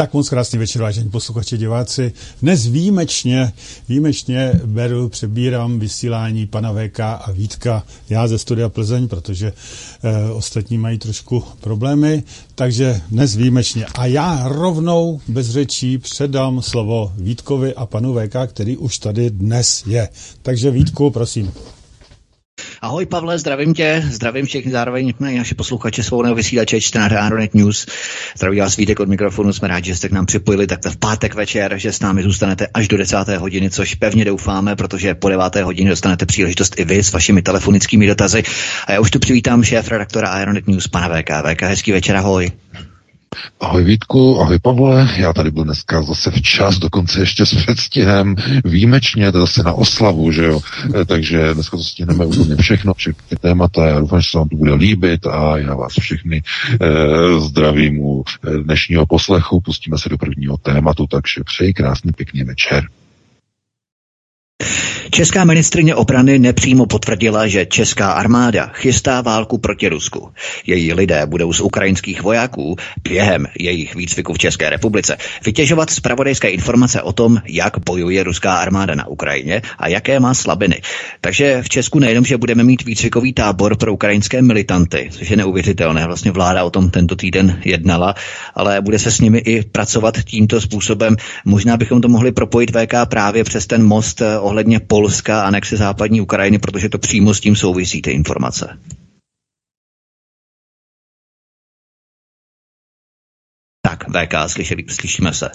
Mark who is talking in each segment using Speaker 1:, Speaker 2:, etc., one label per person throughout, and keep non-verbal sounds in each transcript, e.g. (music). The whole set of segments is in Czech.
Speaker 1: Tak moc krásný večer, vážení posluchači, diváci. Dnes výjimečně, výjimečně beru, přebírám vysílání pana VK a Vítka, já ze studia Plzeň, protože e, ostatní mají trošku problémy, takže dnes výjimečně. A já rovnou bez řečí předám slovo Vítkovi a panu VK, který už tady dnes je. Takže Vítku, prosím.
Speaker 2: Ahoj Pavle, zdravím tě, zdravím všechny zároveň naše posluchače svobodného vysílače čtenáře Aeronet News. Zdraví vás Vítek od mikrofonu, jsme rádi, že jste k nám připojili takto v pátek večer, že s námi zůstanete až do 10. hodiny, což pevně doufáme, protože po 9. hodině dostanete příležitost i vy s vašimi telefonickými dotazy. A já už tu přivítám šéf redaktora Aeronet News, pana VK. VK, hezký večer, ahoj.
Speaker 3: Ahoj Vítku, ahoj Pavle, já tady byl dneska zase včas, dokonce ještě s předstihem, výjimečně, to zase na oslavu, že jo, eh, takže dneska to stihneme úplně všechno, všechny témata, já doufám, že se vám to bude líbit a já vás všechny eh, zdravím u eh, dnešního poslechu, pustíme se do prvního tématu, takže přeji krásný pěkný večer.
Speaker 2: Česká ministrině obrany nepřímo potvrdila, že česká armáda chystá válku proti Rusku. Její lidé budou z ukrajinských vojáků během jejich výcviku v České republice vytěžovat zpravodajské informace o tom, jak bojuje ruská armáda na Ukrajině a jaké má slabiny. Takže v Česku nejenom, že budeme mít výcvikový tábor pro ukrajinské militanty, což je neuvěřitelné, vlastně vláda o tom tento týden jednala, ale bude se s nimi i pracovat tímto způsobem. Možná bychom to mohli propojit VK právě přes ten most eh, ohledně Pol Polska, anexe západní Ukrajiny, protože to přímo s tím souvisí ty informace. Tak, VK, slyšeli, slyšíme se.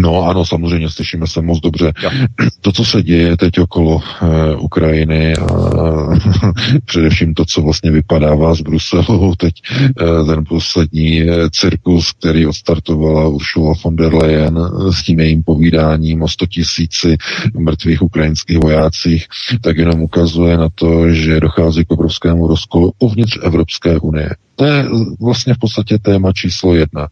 Speaker 3: No ano, samozřejmě slyšíme se moc dobře. Jo. To, co se děje teď okolo uh, Ukrajiny a (laughs) především to, co vlastně vypadává z Bruselu, teď uh, ten poslední uh, cirkus, který odstartovala Ursula von der Leyen uh, s tím jejím povídáním o 100 tisíci mrtvých ukrajinských vojácích, tak jenom ukazuje na to, že dochází k obrovskému rozkolu uvnitř Evropské unie. To je vlastně v podstatě téma číslo jedna.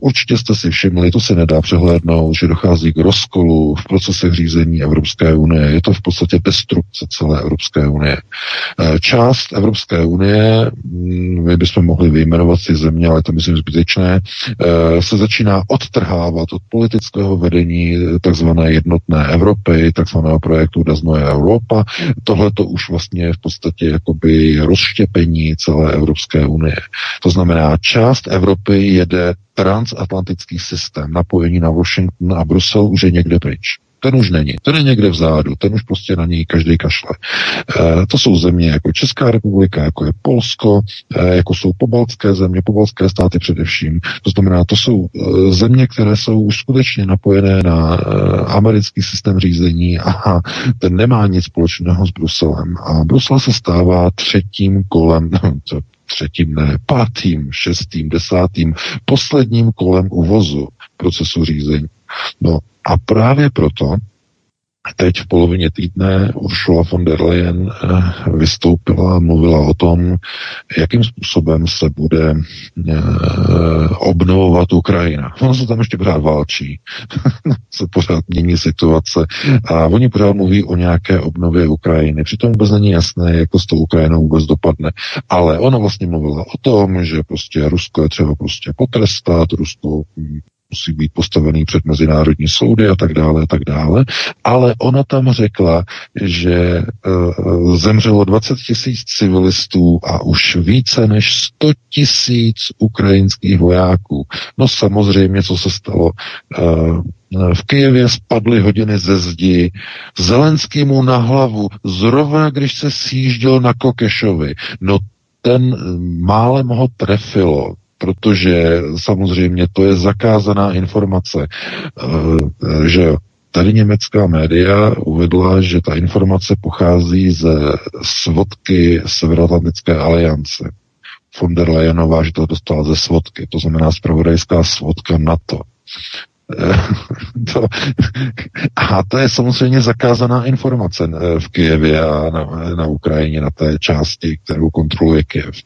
Speaker 3: Určitě jste si všimli, to se nedá přehlédnout, že dochází k rozkolu v procesech řízení Evropské unie. Je to v podstatě destrukce celé Evropské unie. Část Evropské unie, mm, my bychom mohli vyjmenovat si země, ale to myslím zbytečné, se začíná odtrhávat od politického vedení takzvané jednotné Evropy, takzvaného projektu Daznoje Europa. Tohle to už vlastně v podstatě jakoby rozštěpení celé Evropské unie. To znamená, část Evropy jede transatlantický systém, napojení na Washington a Brusel už je někde pryč. Ten už není. Ten je někde vzadu. Ten už prostě na něj každý kašle. E, to jsou země jako Česká republika, jako je Polsko, e, jako jsou pobaltské země, pobaltské státy především. To znamená, to jsou e, země, které jsou už skutečně napojené na e, americký systém řízení a ten nemá nic společného s Bruselem. A Brusel se stává třetím kolem, (laughs) třetím, ne, pátým, šestým, desátým, posledním kolem uvozu procesu řízení. No a právě proto teď v polovině týdne Ursula von der Leyen eh, vystoupila a mluvila o tom, jakým způsobem se bude eh, obnovovat Ukrajina. Ono se tam ještě pořád válčí, (laughs) se pořád mění situace a oni pořád mluví o nějaké obnově Ukrajiny. Přitom vůbec není jasné, jak to s tou Ukrajinou vůbec dopadne. Ale ona vlastně mluvila o tom, že prostě Rusko je třeba prostě potrestat, Rusko musí být postavený před mezinárodní soudy a tak dále a tak dále. Ale ona tam řekla, že uh, zemřelo 20 tisíc civilistů a už více než 100 tisíc ukrajinských vojáků. No samozřejmě, co se stalo. Uh, v Kijevě spadly hodiny ze zdi, Zelenskýmu na hlavu, zrovna když se sjížděl na Kokešovi. No ten málem ho trefilo protože samozřejmě to je zakázaná informace, eh, že Tady německá média uvedla, že ta informace pochází ze svodky Severoatlantické aliance. Von der Leyenová, že to dostala ze svodky, to znamená zpravodajská svodka NATO. (laughs) to, a to je samozřejmě zakázaná informace eh, v Kijevě a na, na Ukrajině, na té části, kterou kontroluje Kijev.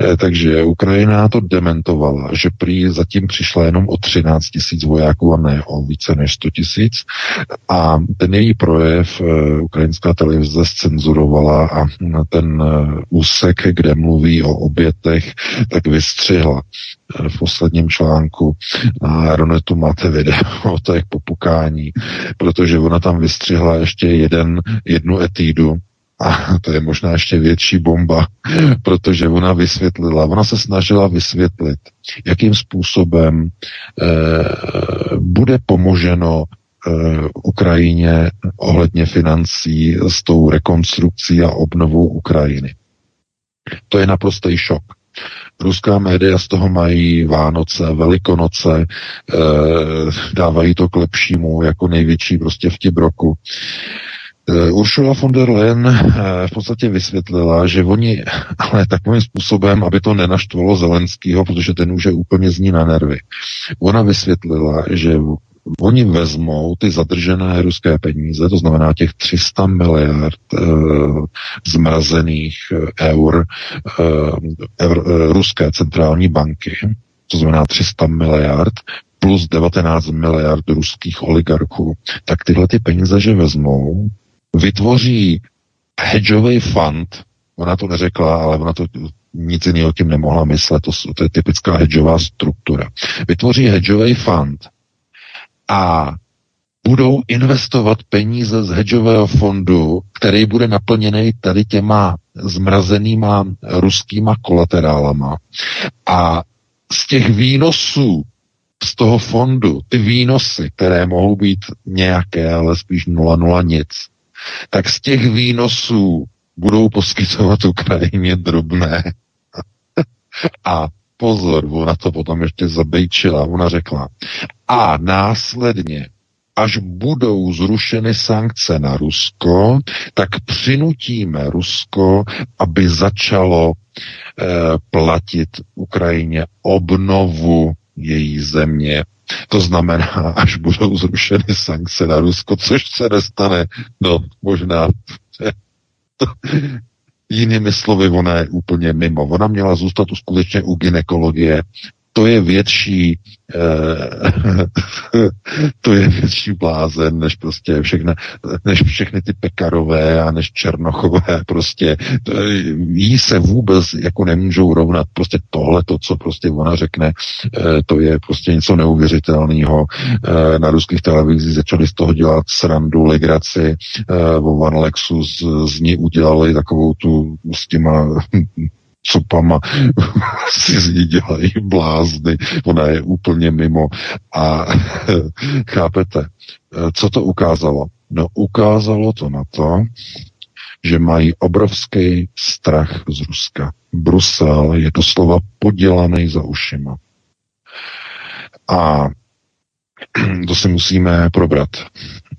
Speaker 3: Eh, takže Ukrajina to dementovala, že prý zatím přišla jenom o 13 tisíc vojáků a ne o více než 100 tisíc. A ten její projev eh, ukrajinská televize scenzurovala a ten úsek, kde mluví o obětech, tak vystřihla v posledním článku na Ronetu máte video (laughs) o těch popukání, protože ona tam vystřihla ještě jeden, jednu etídu, a (laughs) to je možná ještě větší bomba, (laughs) protože ona vysvětlila, ona se snažila vysvětlit, jakým způsobem eh, bude pomoženo eh, Ukrajině ohledně financí s tou rekonstrukcí a obnovou Ukrajiny. To je naprostý šok. Ruská média z toho mají Vánoce, Velikonoce, e, dávají to k lepšímu jako největší prostě vtip roku. E, Ursula von der Leyen e, v podstatě vysvětlila, že oni, (laughs) ale takovým způsobem, aby to nenaštvalo Zelenskýho, protože ten už je úplně zní na nervy. Ona vysvětlila, že oni vezmou ty zadržené ruské peníze, to znamená těch 300 miliard e, zmrazených eh, eur, e, eur e, ruské centrální banky, to znamená 300 miliard, plus 19 miliard ruských oligarchů, tak tyhle ty peníze, že vezmou, vytvoří hedžový fund, ona to neřekla, ale ona to nic jiného tím nemohla myslet, to, to je typická hedžová struktura. Vytvoří hedžový fund, a budou investovat peníze z hedžového fondu, který bude naplněný tady těma zmrazenýma ruskýma kolaterálama. A z těch výnosů z toho fondu, ty výnosy, které mohou být nějaké, ale spíš 0,0 nic, tak z těch výnosů budou poskytovat Ukrajině drobné. (laughs) a pozor, ona to potom ještě zabejčila, ona řekla. A následně, až budou zrušeny sankce na Rusko, tak přinutíme Rusko, aby začalo eh, platit Ukrajině obnovu její země. To znamená, (laughs) až budou zrušeny sankce na Rusko, což se nestane, no možná (laughs) Jinými slovy, ona je úplně mimo. Ona měla zůstat skutečně u ginekologie. To je větší Eh, (laughs) to je větší blázen, než prostě všechny, než všechny ty pekarové a než černochové, (laughs) prostě to, jí se vůbec jako nemůžou rovnat, prostě tohle, to, co prostě ona řekne, eh, to je prostě něco neuvěřitelného. Eh, na ruských televizích začali z toho dělat srandu, legraci, Van Lexus z ní udělali takovou tu s těma (laughs) copama (laughs) si z ní dělají blázny, ona je úplně mimo. A (laughs) chápete, co to ukázalo? No ukázalo to na to, že mají obrovský strach z Ruska. Brusel je doslova podělaný za ušima. A (clears throat) to si musíme probrat.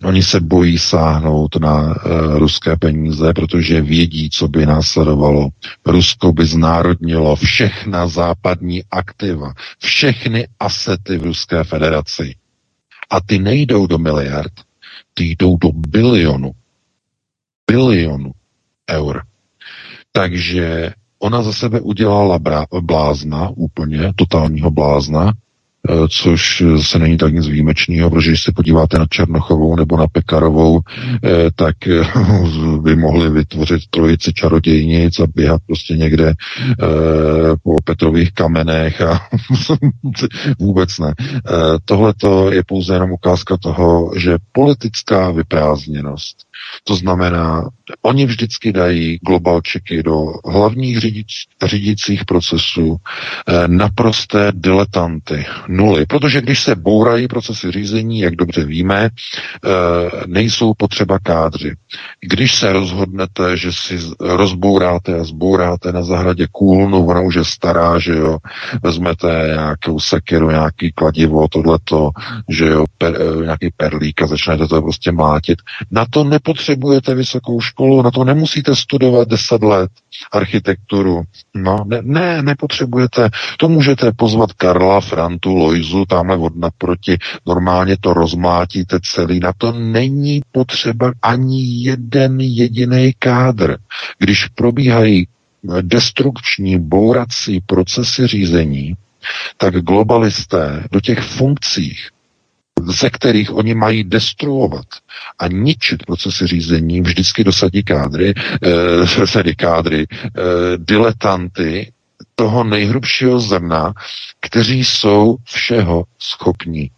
Speaker 3: Oni se bojí sáhnout na uh, ruské peníze, protože vědí, co by následovalo. Rusko by znárodnilo všechna západní aktiva, všechny asety v Ruské federaci. A ty nejdou do miliard, ty jdou do bilionu. Bilionu eur. Takže ona za sebe udělala blázna, úplně totálního blázna, což se není tak nic výjimečného, protože když se podíváte na Černochovou nebo na Pekarovou, eh, tak eh, (laughs) by mohli vytvořit trojici čarodějnic a běhat prostě někde po Petrových kamenech a (laughs) vůbec ne. Tohle je pouze jenom ukázka toho, že politická vyprázdněnost, to znamená, oni vždycky dají globalčeky do hlavních řídících procesů naprosté diletanty, nuly. Protože když se bourají procesy řízení, jak dobře víme, eh, nejsou potřeba kádři. Když se rozhodnete, že si rozbouráte a zbouráte na zahradě kůlnu, ona už je stará, že jo, vezmete nějakou sekeru, nějaký kladivo, tohleto, že jo, per, eh, nějaký perlík a začnete to prostě mátit. Na to ne, nepotřebujete vysokou školu, na to nemusíte studovat deset let architekturu. No, ne, ne, nepotřebujete. To můžete pozvat Karla, Frantu, Lojzu, tamhle od naproti. Normálně to rozmlátíte celý. Na to není potřeba ani jeden jediný kádr. Když probíhají destrukční, bourací procesy řízení, tak globalisté do těch funkcích, ze kterých oni mají destruovat a ničit procesy řízení, vždycky dosadí kádry, eh, tedy kádry, eh, diletanty toho nejhrubšího zrna, kteří jsou všeho schopní.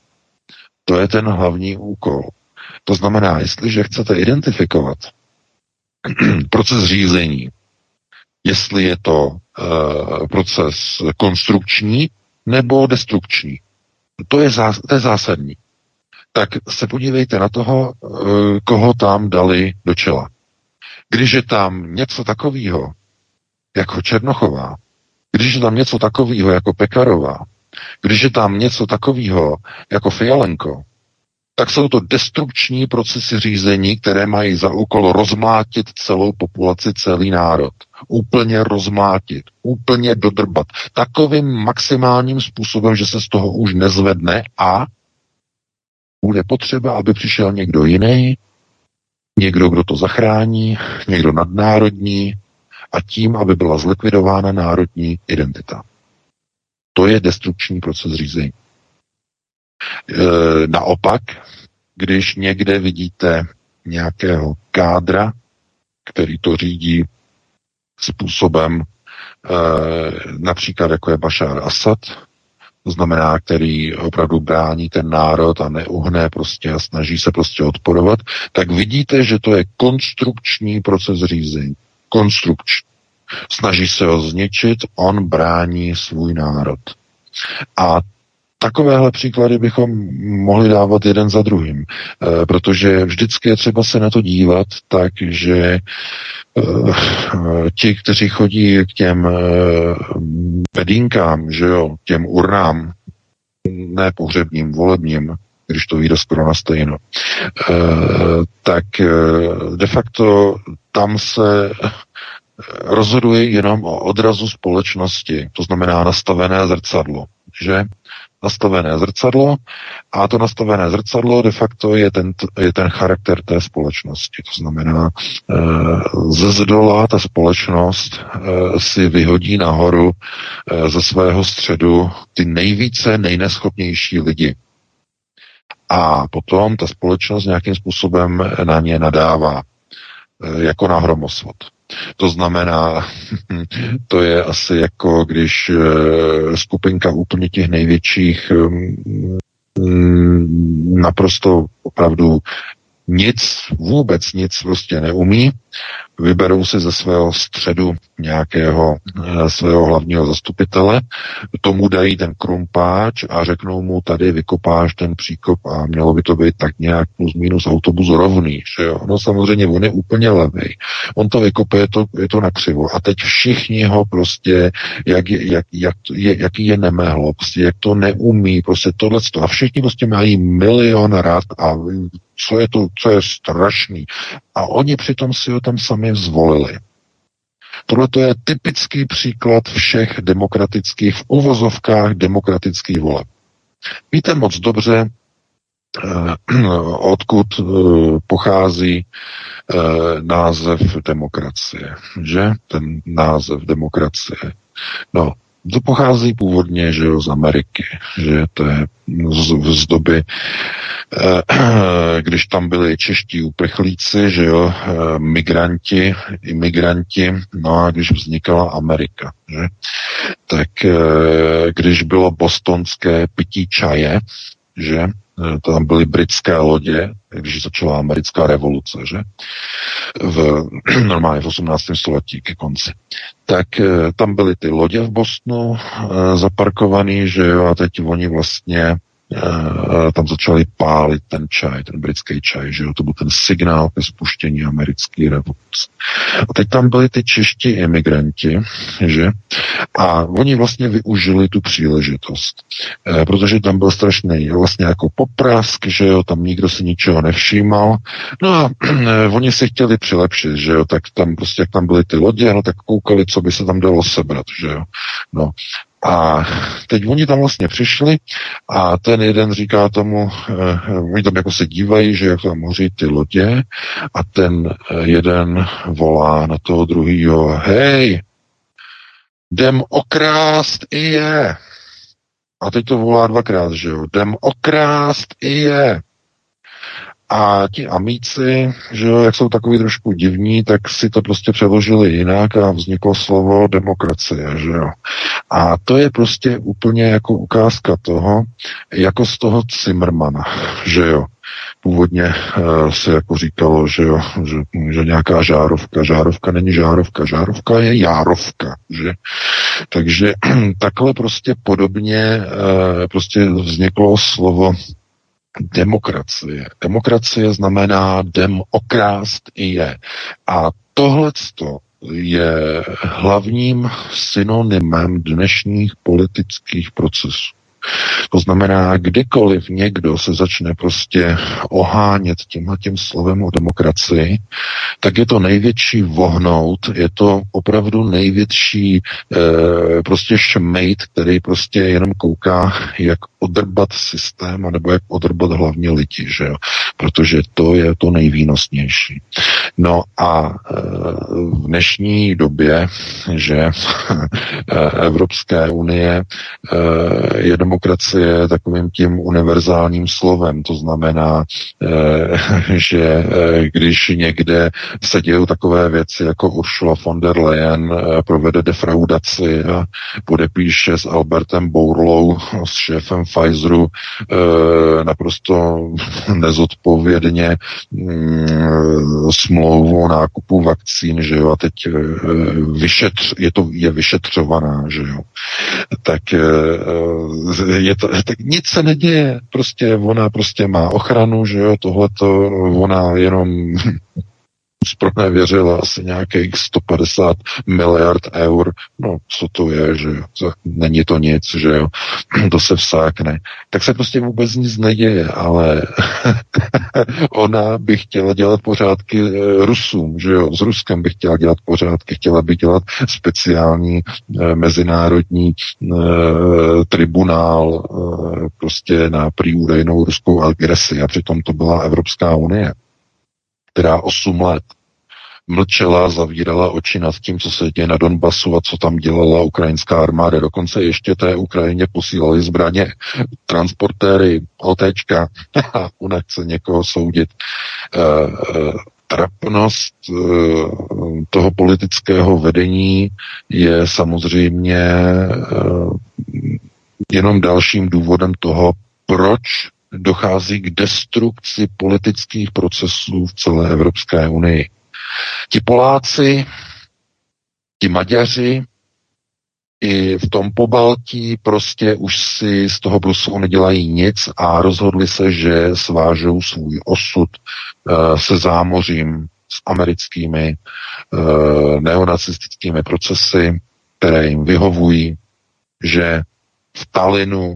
Speaker 3: To je ten hlavní úkol. To znamená, jestliže chcete identifikovat (clears throat) proces řízení, jestli je to uh, proces konstrukční nebo destrukční. To je, zás, to je zásadní. Tak se podívejte na toho, uh, koho tam dali do čela. Když je tam něco takového, jako Černochová, když je tam něco takového jako Pekarová, když je tam něco takového jako Fialenko, tak jsou to destrukční procesy řízení, které mají za úkol rozmlátit celou populaci, celý národ. Úplně rozmlátit, úplně dodrbat. Takovým maximálním způsobem, že se z toho už nezvedne a bude potřeba, aby přišel někdo jiný, někdo, kdo to zachrání, někdo nadnárodní a tím, aby byla zlikvidována národní identita. To je destrukční proces řízení. E, naopak, když někde vidíte nějakého kádra, který to řídí způsobem, e, například jako je Bashar Assad, to znamená, který opravdu brání ten národ a neuhne prostě a snaží se prostě odporovat, tak vidíte, že to je konstrukční proces řízení. Konstrukční. Snaží se ho zničit, on brání svůj národ. A Takovéhle příklady bychom mohli dávat jeden za druhým, e, protože vždycky je třeba se na to dívat tak, že e, ti, kteří chodí k těm bedínkám, že jo, těm urnám, ne pohřebním, volebním, když to vyjde skoro na stejno, tak de facto tam se rozhoduje jenom o odrazu společnosti, to znamená nastavené zrcadlo, že nastavené zrcadlo a to nastavené zrcadlo de facto je ten, je ten charakter té společnosti. To znamená, e, ze zdola ta společnost e, si vyhodí nahoru e, ze svého středu ty nejvíce nejneschopnější lidi. A potom ta společnost nějakým způsobem na ně nadává jako na hromosvod. To znamená, (laughs) to je asi jako když eh, skupinka úplně těch největších mm, naprosto opravdu nic, vůbec nic prostě neumí, vyberou si ze svého středu nějakého e, svého hlavního zastupitele, tomu dají ten krumpáč a řeknou mu, tady vykopáš ten příkop a mělo by to být tak nějak plus minus autobus rovný, že jo? No samozřejmě on je úplně levý. On to vykope, je to, je to nakřivo a teď všichni ho prostě, jak, je, jak, jak, je, jaký je nemehlo, prostě jak to neumí, prostě tohle a všichni prostě mají milion rád a co je to, co je strašný. A oni přitom si ho tam sami zvolili. Tohle to je typický příklad všech demokratických, v uvozovkách demokratických voleb. Víte moc dobře, eh, (clears throat) odkud eh, pochází eh, název demokracie, že? Ten název demokracie. No, to pochází původně že jo, z Ameriky, že to je z, z doby, eh, (clears throat) když tam byli čeští uprchlíci, že jo, eh, migranti, imigranti, no a když vznikala Amerika, že, tak eh, když bylo bostonské pití čaje, že tam byly britské lodě, když začala americká revoluce, že? V, (clears throat) normálně v 18. století ke konci. Tak eh, tam byly ty lodě v Bostonu eh, zaparkované, že jo, a teď oni vlastně tam začali pálit ten čaj, ten britský čaj, že jo, to byl ten signál ke spuštění americké revoluce. A teď tam byli ty čeští emigranti, že, a oni vlastně využili tu příležitost, uh, protože tam byl strašný vlastně jako poprask, že jo, tam nikdo si ničeho nevšímal, no a uh, oni si chtěli přilepšit, že jo, tak tam prostě, jak tam byly ty lodě, no tak koukali, co by se tam dalo sebrat, že jo, no. A teď oni tam vlastně přišli a ten jeden říká tomu, eh, oni tam jako se dívají, že jak tam hoří ty lodě a ten eh, jeden volá na toho druhýho, hej, jdem okrást i je. A teď to volá dvakrát, že jo, jdem okrást i je. A ti amíci, že jo, jak jsou takový trošku divní, tak si to prostě přeložili jinak a vzniklo slovo demokracie, že jo. A to je prostě úplně jako ukázka toho, jako z toho Zimmermana, že jo. Původně uh, se jako říkalo, že, jo, že, že nějaká žárovka, žárovka není žárovka, žárovka je járovka, že? Takže (clears throat) takhle prostě podobně uh, prostě vzniklo slovo demokracie. Demokracie znamená dem okrást i je. A tohle je hlavním synonymem dnešních politických procesů. To znamená, kdykoliv někdo se začne prostě ohánět tímhle tím slovem o demokracii, tak je to největší vohnout, je to opravdu největší e, prostě šmejt, který prostě jenom kouká, jak odrbat systém, anebo jak odrbat hlavně lidi, že jo? protože to je to nejvýnosnější. No a e, v dnešní době, že (laughs) e, Evropské unie je demokracie takovým tím univerzálním slovem, to znamená, (laughs) že když někde se dějou takové věci, jako Ursula von der Leyen provede defraudaci a podepíše s Albertem Bourlou, (laughs) s šéfem Pfizeru naprosto (laughs) nezodpovědně mm, smlouvu o nákupu vakcín, že jo, a teď vyšetř, je to je vyšetřovaná, že jo. Tak je to, tak nic se neděje, prostě ona prostě má ochranu, že jo, tohleto, ona jenom věřila asi nějakých 150 miliard eur. No, co to je, že jo? Není to nic, že jo? (clears throat) To se vsákne. Tak se prostě vůbec nic neděje, ale (laughs) ona by chtěla dělat pořádky eh, Rusům, že jo? S Ruskem by chtěla dělat pořádky, chtěla by dělat speciální eh, mezinárodní eh, tribunál eh, prostě na prý údajnou ruskou agresi a přitom to byla Evropská unie která 8 let mlčela, zavírala oči nad tím, co se děje na Donbasu a co tam dělala ukrajinská armáda. Dokonce ještě té Ukrajině posílali zbraně, transportéry, OTčka a (laughs) nechce někoho soudit. E, e, trapnost e, toho politického vedení je samozřejmě e, jenom dalším důvodem toho, proč dochází k destrukci politických procesů v celé Evropské unii. Ti Poláci, ti Maďaři, i v tom pobaltí prostě už si z toho Bruselu nedělají nic a rozhodli se, že svážou svůj osud uh, se zámořím s americkými uh, neonacistickými procesy, které jim vyhovují, že v Talinu,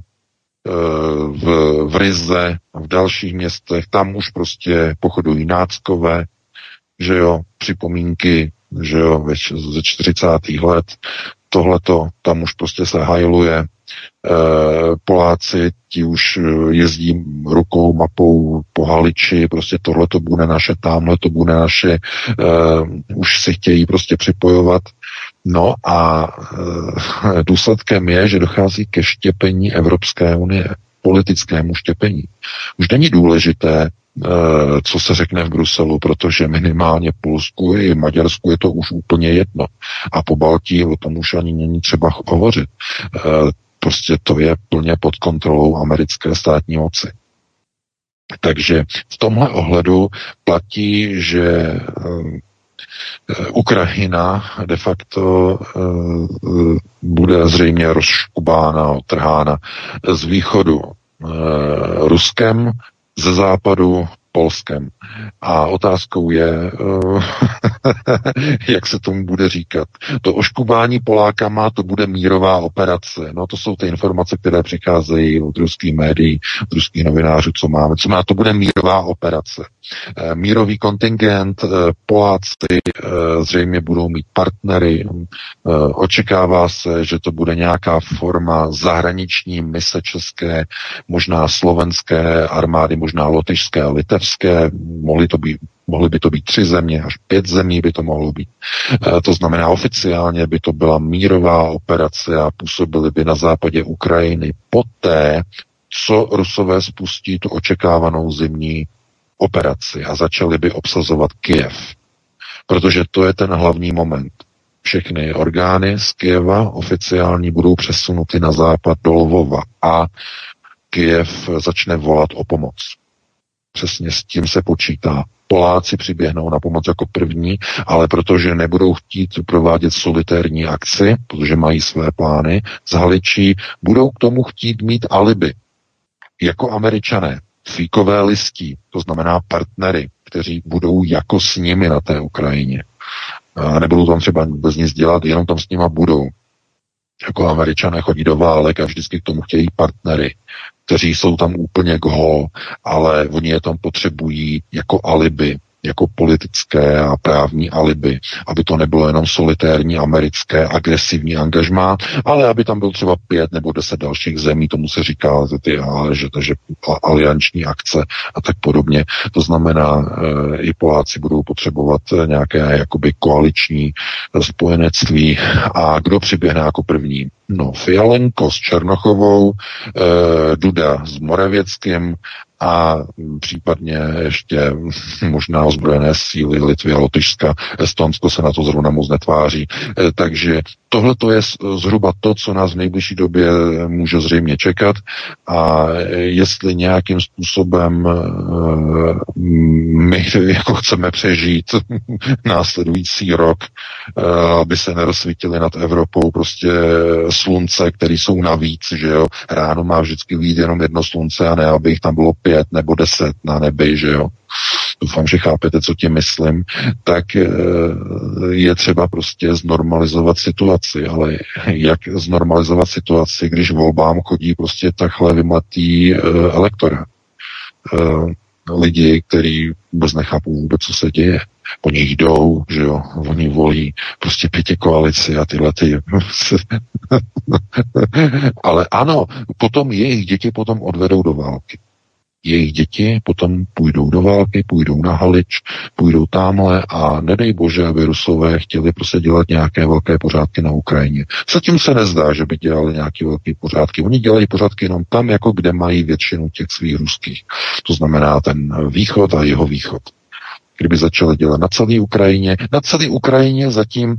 Speaker 3: v, v Rize a v dalších městech, tam už prostě pochodují náckové, že jo, připomínky, že jo, ze 40. let, tohleto, tam už prostě se hajluje, e, Poláci, ti už jezdí rukou, mapou po Haliči, prostě tohle to bude naše, tamhle to bude naše, už si chtějí prostě připojovat. No a e, (laughs) důsledkem je, že dochází ke štěpení Evropské unie, politickému štěpení. Už není důležité, Eh, co se řekne v Bruselu, protože minimálně Polsku i Maďarsku je to už úplně jedno. A po Baltii o tom už ani není třeba hovořit. Eh, prostě to je plně pod kontrolou americké státní moci. Takže v tomhle ohledu platí, že Ukrajina de facto bude zřejmě rozškubána, otrhána z východu Ruskem, ze západu Polskem. A otázkou je, eh, (laughs) jak se tomu bude říkat. To oškubání Polákama, to bude mírová operace. No to jsou ty informace, které přicházejí od ruských médií, od ruských novinářů, co máme. Co má, to bude mírová operace. Eh, mírový kontingent, eh, Poláci zřejmě budou mít partnery. Očekává se, že to bude nějaká forma zahraniční mise české, možná slovenské armády, možná lotyšské a litevské, mohly, to být, mohly by to být tři země, až pět zemí by to mohlo být. E, to znamená, oficiálně by to byla mírová operace a působily by na západě Ukrajiny poté, co Rusové spustí tu očekávanou zimní operaci a začali by obsazovat Kiev. Protože to je ten hlavní moment. Všechny orgány z Kieva oficiální budou přesunuty na západ do Lvova a Kiev začne volat o pomoc. Přesně s tím se počítá. Poláci přiběhnou na pomoc jako první, ale protože nebudou chtít provádět solitérní akci, protože mají své plány, z Haličí budou k tomu chtít mít alibi. Jako američané, fíkové listí, to znamená partnery, kteří budou jako s nimi na té Ukrajině. A nebudou tam třeba vůbec nic dělat, jenom tam s nima budou. Jako američané chodí do válek a vždycky k tomu chtějí partnery kteří jsou tam úplně go, ale oni je tam potřebují jako alibi jako politické a právní alibi, aby to nebylo jenom solitérní americké agresivní angažmá, ale aby tam byl třeba pět nebo deset dalších zemí, tomu se říká, ty, že, že alianční akce a tak podobně. To znamená, e, i Poláci budou potřebovat nějaké jakoby koaliční spojenectví a kdo přiběhne jako první? No, Fialenko s Černochovou, e, Duda s Moravěckým a případně ještě možná ozbrojené síly Litvy a Lotyšska. Estonsko se na to zrovna moc netváří. E, takže tohle to je zhruba to, co nás v nejbližší době může zřejmě čekat a jestli nějakým způsobem e, my jako chceme přežít (laughs) následující rok, e, aby se nerozsvítili nad Evropou prostě slunce, které jsou navíc, že jo. Ráno má vždycky výjít jenom jedno slunce a ne, aby jich tam bylo pět nebo deset na nebi, že jo. Doufám, že chápete, co tím myslím. Tak eh, je třeba prostě znormalizovat situaci, ale jak znormalizovat situaci, když volbám chodí prostě takhle vymlatý eh, elektora. Eh, lidi, kteří vůbec nechápou vůbec, co se děje. Oni jdou, že jo, oni volí prostě pěti koalici a tyhle ty. (laughs) Ale ano, potom jejich děti potom odvedou do války jejich děti potom půjdou do války, půjdou na Halič, půjdou tamhle a nedej bože, aby Rusové chtěli prostě dělat nějaké velké pořádky na Ukrajině. Zatím se nezdá, že by dělali nějaké velké pořádky. Oni dělají pořádky jenom tam, jako kde mají většinu těch svých ruských. To znamená ten východ a jeho východ. Kdyby začali dělat na celé Ukrajině, na celé Ukrajině zatím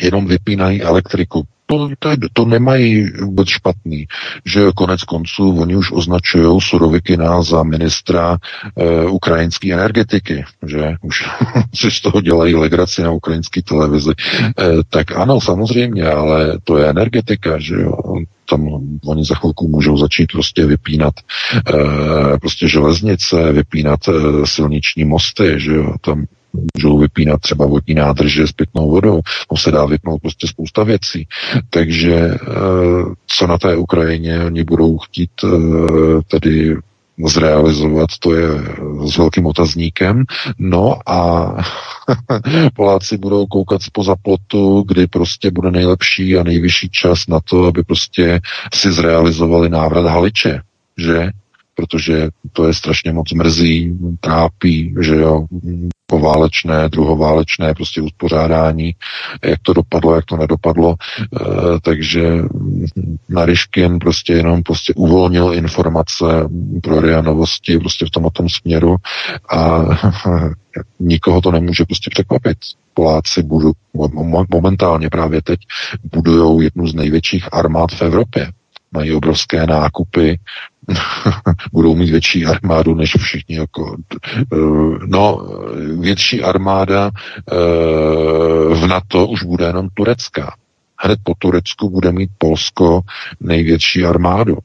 Speaker 3: jenom vypínají elektriku to, to, to nemají vůbec špatný, že konec konců oni už označují Surovikina za ministra e, ukrajinské energetiky, že? Už (laughs) si z toho dělají legraci na ukrajinské televizi. E, tak ano, samozřejmě, ale to je energetika, že jo? Tam oni za chvilku můžou začít prostě vypínat e, prostě železnice, vypínat e, silniční mosty, že jo, tam můžou vypínat třeba vodní nádrže s pitnou vodou, to se dá vypnout prostě spousta věcí. Takže eh, co na té Ukrajině oni budou chtít eh, tedy zrealizovat, to je s velkým otazníkem. No a (laughs) Poláci budou koukat spoza plotu, kdy prostě bude nejlepší a nejvyšší čas na to, aby prostě si zrealizovali návrat Haliče, že? Protože to je strašně moc mrzí, trápí, že jo, poválečné, druhoválečné prostě uspořádání, jak to dopadlo, jak to nedopadlo, e, takže Naryškin prostě jenom prostě uvolnil informace pro RIA novosti prostě v tom tom směru a (laughs) nikoho to nemůže prostě překvapit. Poláci budou, momentálně právě teď budují jednu z největších armád v Evropě mají obrovské nákupy, (laughs) budou mít větší armádu než všichni. Jako, eh, no, větší armáda eh, v NATO už bude jenom turecká. Hned po Turecku bude mít Polsko největší armádu.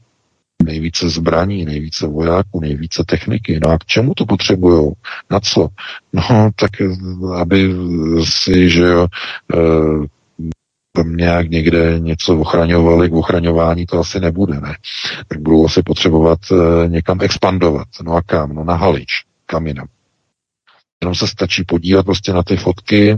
Speaker 3: nejvíce zbraní, nejvíce vojáků, nejvíce techniky. No a k čemu to potřebují? Na co? No, tak aby si, že jo, nějak někde něco ochraňovali, k ochraňování to asi nebude, ne? Tak budou asi potřebovat někam expandovat. No a kam? No na Halič. Kam jinam? Jenom se stačí podívat prostě na ty fotky e,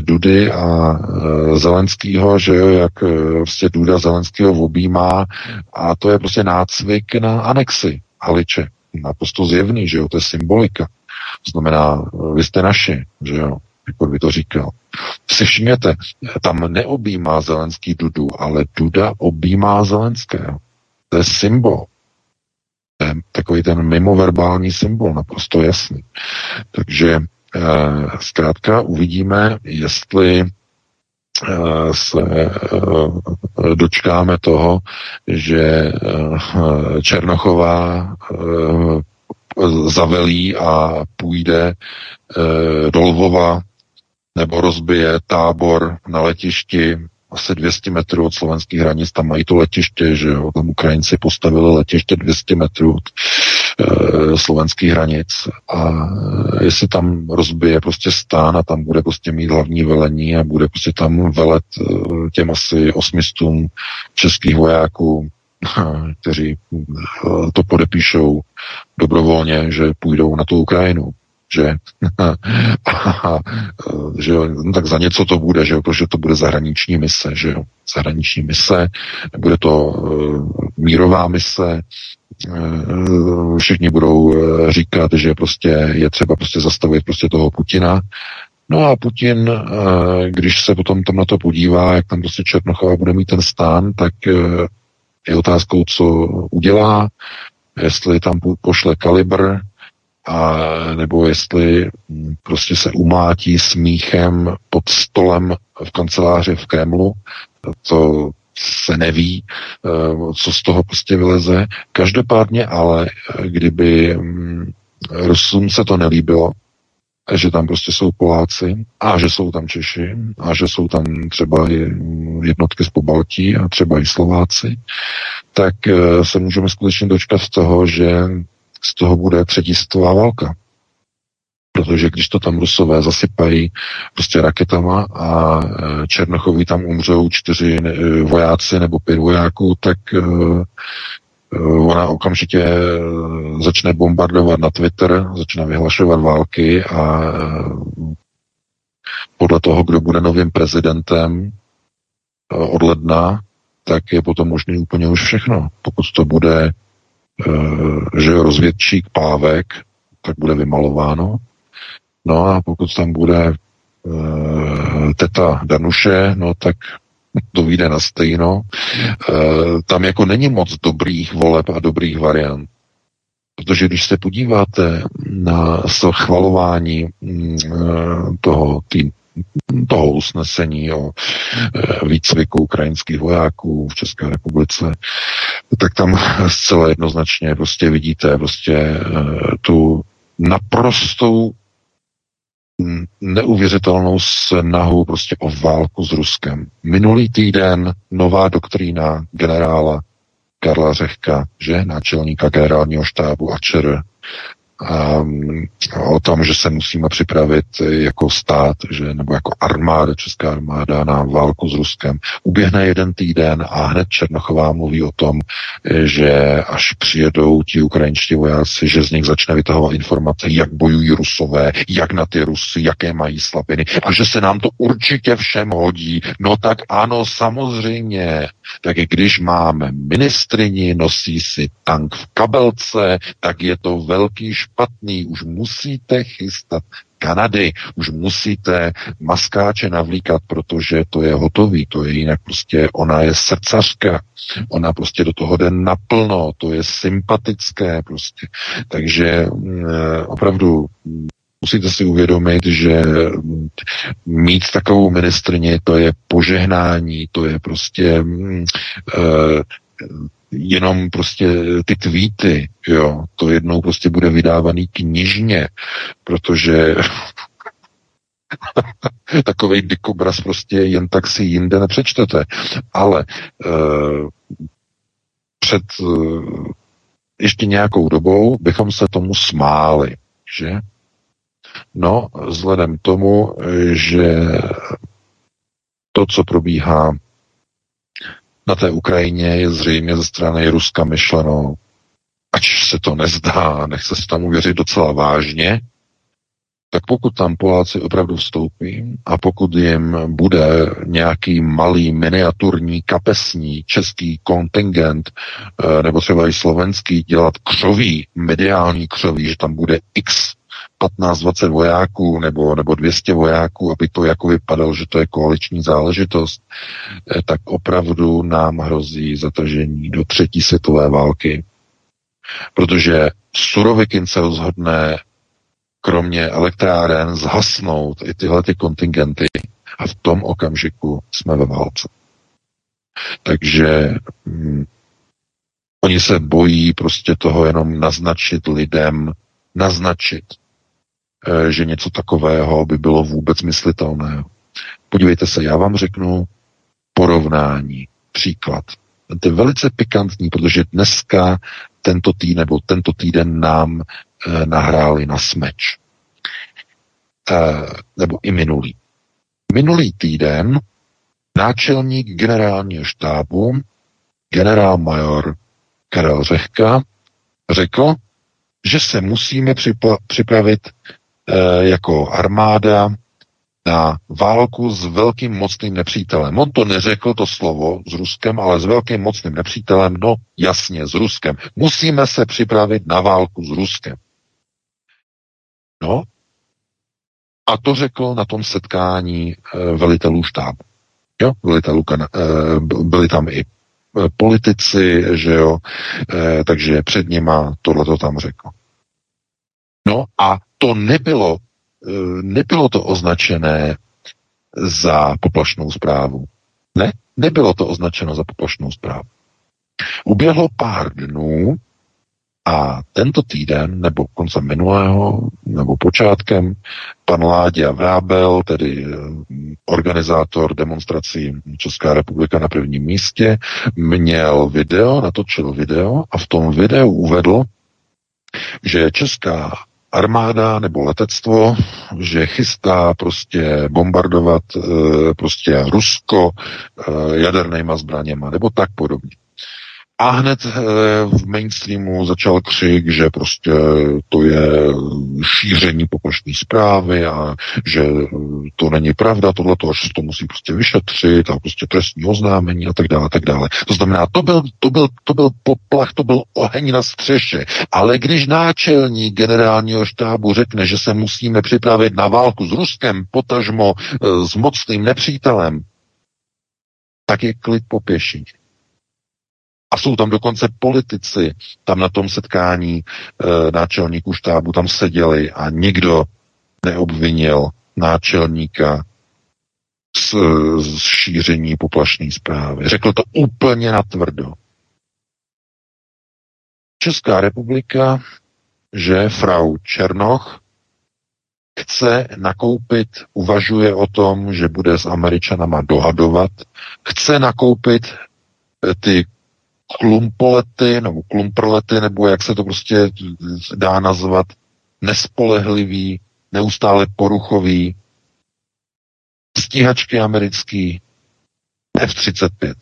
Speaker 3: Dudy a e, Zelenskýho, že jo, jak e, prostě Duda Zelenskýho objímá a to je prostě nácvik na anexi Haliče. Naprosto zjevný, že jo, to je symbolika. To znamená, vy jste naši, že jo, jako by to říkal. Si všimněte, tam neobjímá Zelenský Dudu, ale Duda objímá Zelenského. To je symbol takový ten mimoverbální symbol, naprosto jasný. Takže eh, zkrátka uvidíme, jestli eh, se eh, dočkáme toho, že Černochová zavelí a půjde do Lvova nebo rozbije tábor na letišti asi 200 metrů od slovenských hranic, tam mají to letiště, že jo, tam Ukrajinci postavili letiště 200 metrů od e, slovenských hranic. A jestli tam rozbije prostě stán a tam bude prostě mít hlavní velení a bude prostě tam velet e, těm asi osmistům českých vojáků, (laughs) kteří to podepíšou dobrovolně, že půjdou na tu Ukrajinu že, (laughs) a, že jo, no tak za něco to bude, že jo, protože to bude zahraniční mise, že jo, zahraniční mise, bude to uh, mírová mise, uh, všichni budou uh, říkat, že prostě je třeba prostě zastavit prostě toho Putina, No a Putin, když se potom tam na to podívá, jak tam prostě Černochova bude mít ten stán, tak je otázkou, co udělá, jestli tam pošle kalibr, a nebo jestli hm, prostě se umátí smíchem pod stolem v kanceláři v Kremlu, to se neví, eh, co z toho prostě vyleze. Každopádně ale, eh, kdyby hm, Rusům se to nelíbilo, že tam prostě jsou Poláci a že jsou tam Češi a že jsou tam třeba jednotky z Pobaltí a třeba i Slováci, tak eh, se můžeme skutečně dočkat z toho, že z toho bude třetí světová válka. Protože když to tam Rusové zasypají prostě raketama a e, Černochoví tam umřou čtyři e, vojáci nebo pět vojáků, tak e, ona okamžitě začne bombardovat na Twitter, začne vyhlašovat války a podle toho, kdo bude novým prezidentem od ledna, tak je potom možný úplně už všechno. Pokud to bude že rozvědčík pávek, tak bude vymalováno. No a pokud tam bude e, teta Danuše, no tak to vyjde na stejno. E, tam jako není moc dobrých voleb a dobrých variant. Protože když se podíváte na schvalování mm, toho tým, toho usnesení o e, výcviku ukrajinských vojáků v České republice, tak tam zcela jednoznačně prostě vidíte prostě e, tu naprostou neuvěřitelnou snahu prostě o válku s Ruskem. Minulý týden nová doktrína generála Karla Řehka, že náčelníka generálního štábu ČR, um, o tom, že se musíme připravit jako stát, že, nebo jako armáda, česká armáda na válku s Ruskem. Uběhne jeden týden a hned Černochová mluví o tom, že až přijedou ti ukrajinští vojáci, že z nich začne vytahovat informace, jak bojují Rusové, jak na ty Rusy, jaké mají slabiny a že se nám to určitě všem hodí. No tak ano, samozřejmě. Tak když máme ministrini, nosí si tank v kabelce, tak je to velký špatný, už musíte chystat Kanady, už musíte maskáče navlíkat, protože to je hotový, to je jinak prostě, ona je srdcařka, ona prostě do toho jde naplno, to je sympatické prostě. Takže mm, opravdu musíte si uvědomit, že mít takovou ministrně, to je požehnání, to je prostě uh, jenom prostě ty tweety, jo, to jednou prostě bude vydávaný knižně, protože (laughs) takový dikobraz prostě jen tak si jinde nepřečtete. Ale uh, před uh, ještě nějakou dobou bychom se tomu smáli, že? No, vzhledem k tomu, že to, co probíhá na té Ukrajině, je zřejmě ze strany Ruska myšleno, ač se to nezdá, nechce se tam uvěřit docela vážně, tak pokud tam Poláci opravdu vstoupí a pokud jim bude nějaký malý miniaturní kapesní český kontingent eh, nebo třeba i slovenský dělat křoví, mediální křoví, že tam bude x 15-20 vojáků nebo, nebo 200 vojáků, aby to jako vypadalo, že to je koaliční záležitost, eh, tak opravdu nám hrozí zatržení do třetí světové války. Protože Surovikin se rozhodne kromě elektráren zhasnout i tyhle ty kontingenty a v tom okamžiku jsme ve válce. Takže hm, oni se bojí prostě toho jenom naznačit lidem, naznačit, že něco takového by bylo vůbec myslitelné. Podívejte se, já vám řeknu porovnání, příklad. To je velice pikantní, protože dneska tento týden nebo tento týden nám e, nahráli na smeč. E, nebo i minulý. Minulý týden náčelník generálního štábu, generál major Karel Řehka, řekl, že se musíme připravit jako armáda na válku s velkým mocným nepřítelem. On to neřekl to slovo s Ruskem, ale s velkým mocným nepřítelem, no jasně, s Ruskem. Musíme se připravit na válku s Ruskem. No, a to řekl na tom setkání e, velitelů štábu. Jo, velitelů, e, byli tam i politici, že jo, takže před nima tohle to tam řekl. No a to nebylo Eh, nebylo to označené za poplašnou zprávu. Ne, nebylo to označeno za poplašnou zprávu. Uběhlo pár dnů a tento týden, nebo koncem minulého, nebo počátkem, pan Láďa Vrábel, tedy eh, organizátor demonstrací Česká republika na prvním místě, měl video, natočil video a v tom videu uvedl, že Česká armáda nebo letectvo, že chystá prostě bombardovat e, prostě Rusko e, jadernýma zbraněma nebo tak podobně. A hned eh, v mainstreamu začal křik, že prostě to je šíření poplašní zprávy a že to není pravda, tohle to až to musí prostě vyšetřit a prostě trestní oznámení a tak dále, a tak dále. To znamená, to byl, to byl, to byl poplach, to byl oheň na střeše. Ale když náčelník generálního štábu řekne, že se musíme připravit na válku s Ruskem, potažmo eh, s mocným nepřítelem, tak je klid po pěšině. A jsou tam dokonce politici, tam na tom setkání e, náčelníků štábu tam seděli a nikdo neobvinil náčelníka z, z šíření poplašné zprávy. Řekl to úplně natvrdo. Česká republika, že frau Černoch chce nakoupit, uvažuje o tom, že bude s Američanama dohadovat, chce nakoupit eh, ty klumpolety nebo klumprlety, nebo jak se to prostě dá nazvat, nespolehlivý, neustále poruchový, stíhačky americký, F-35.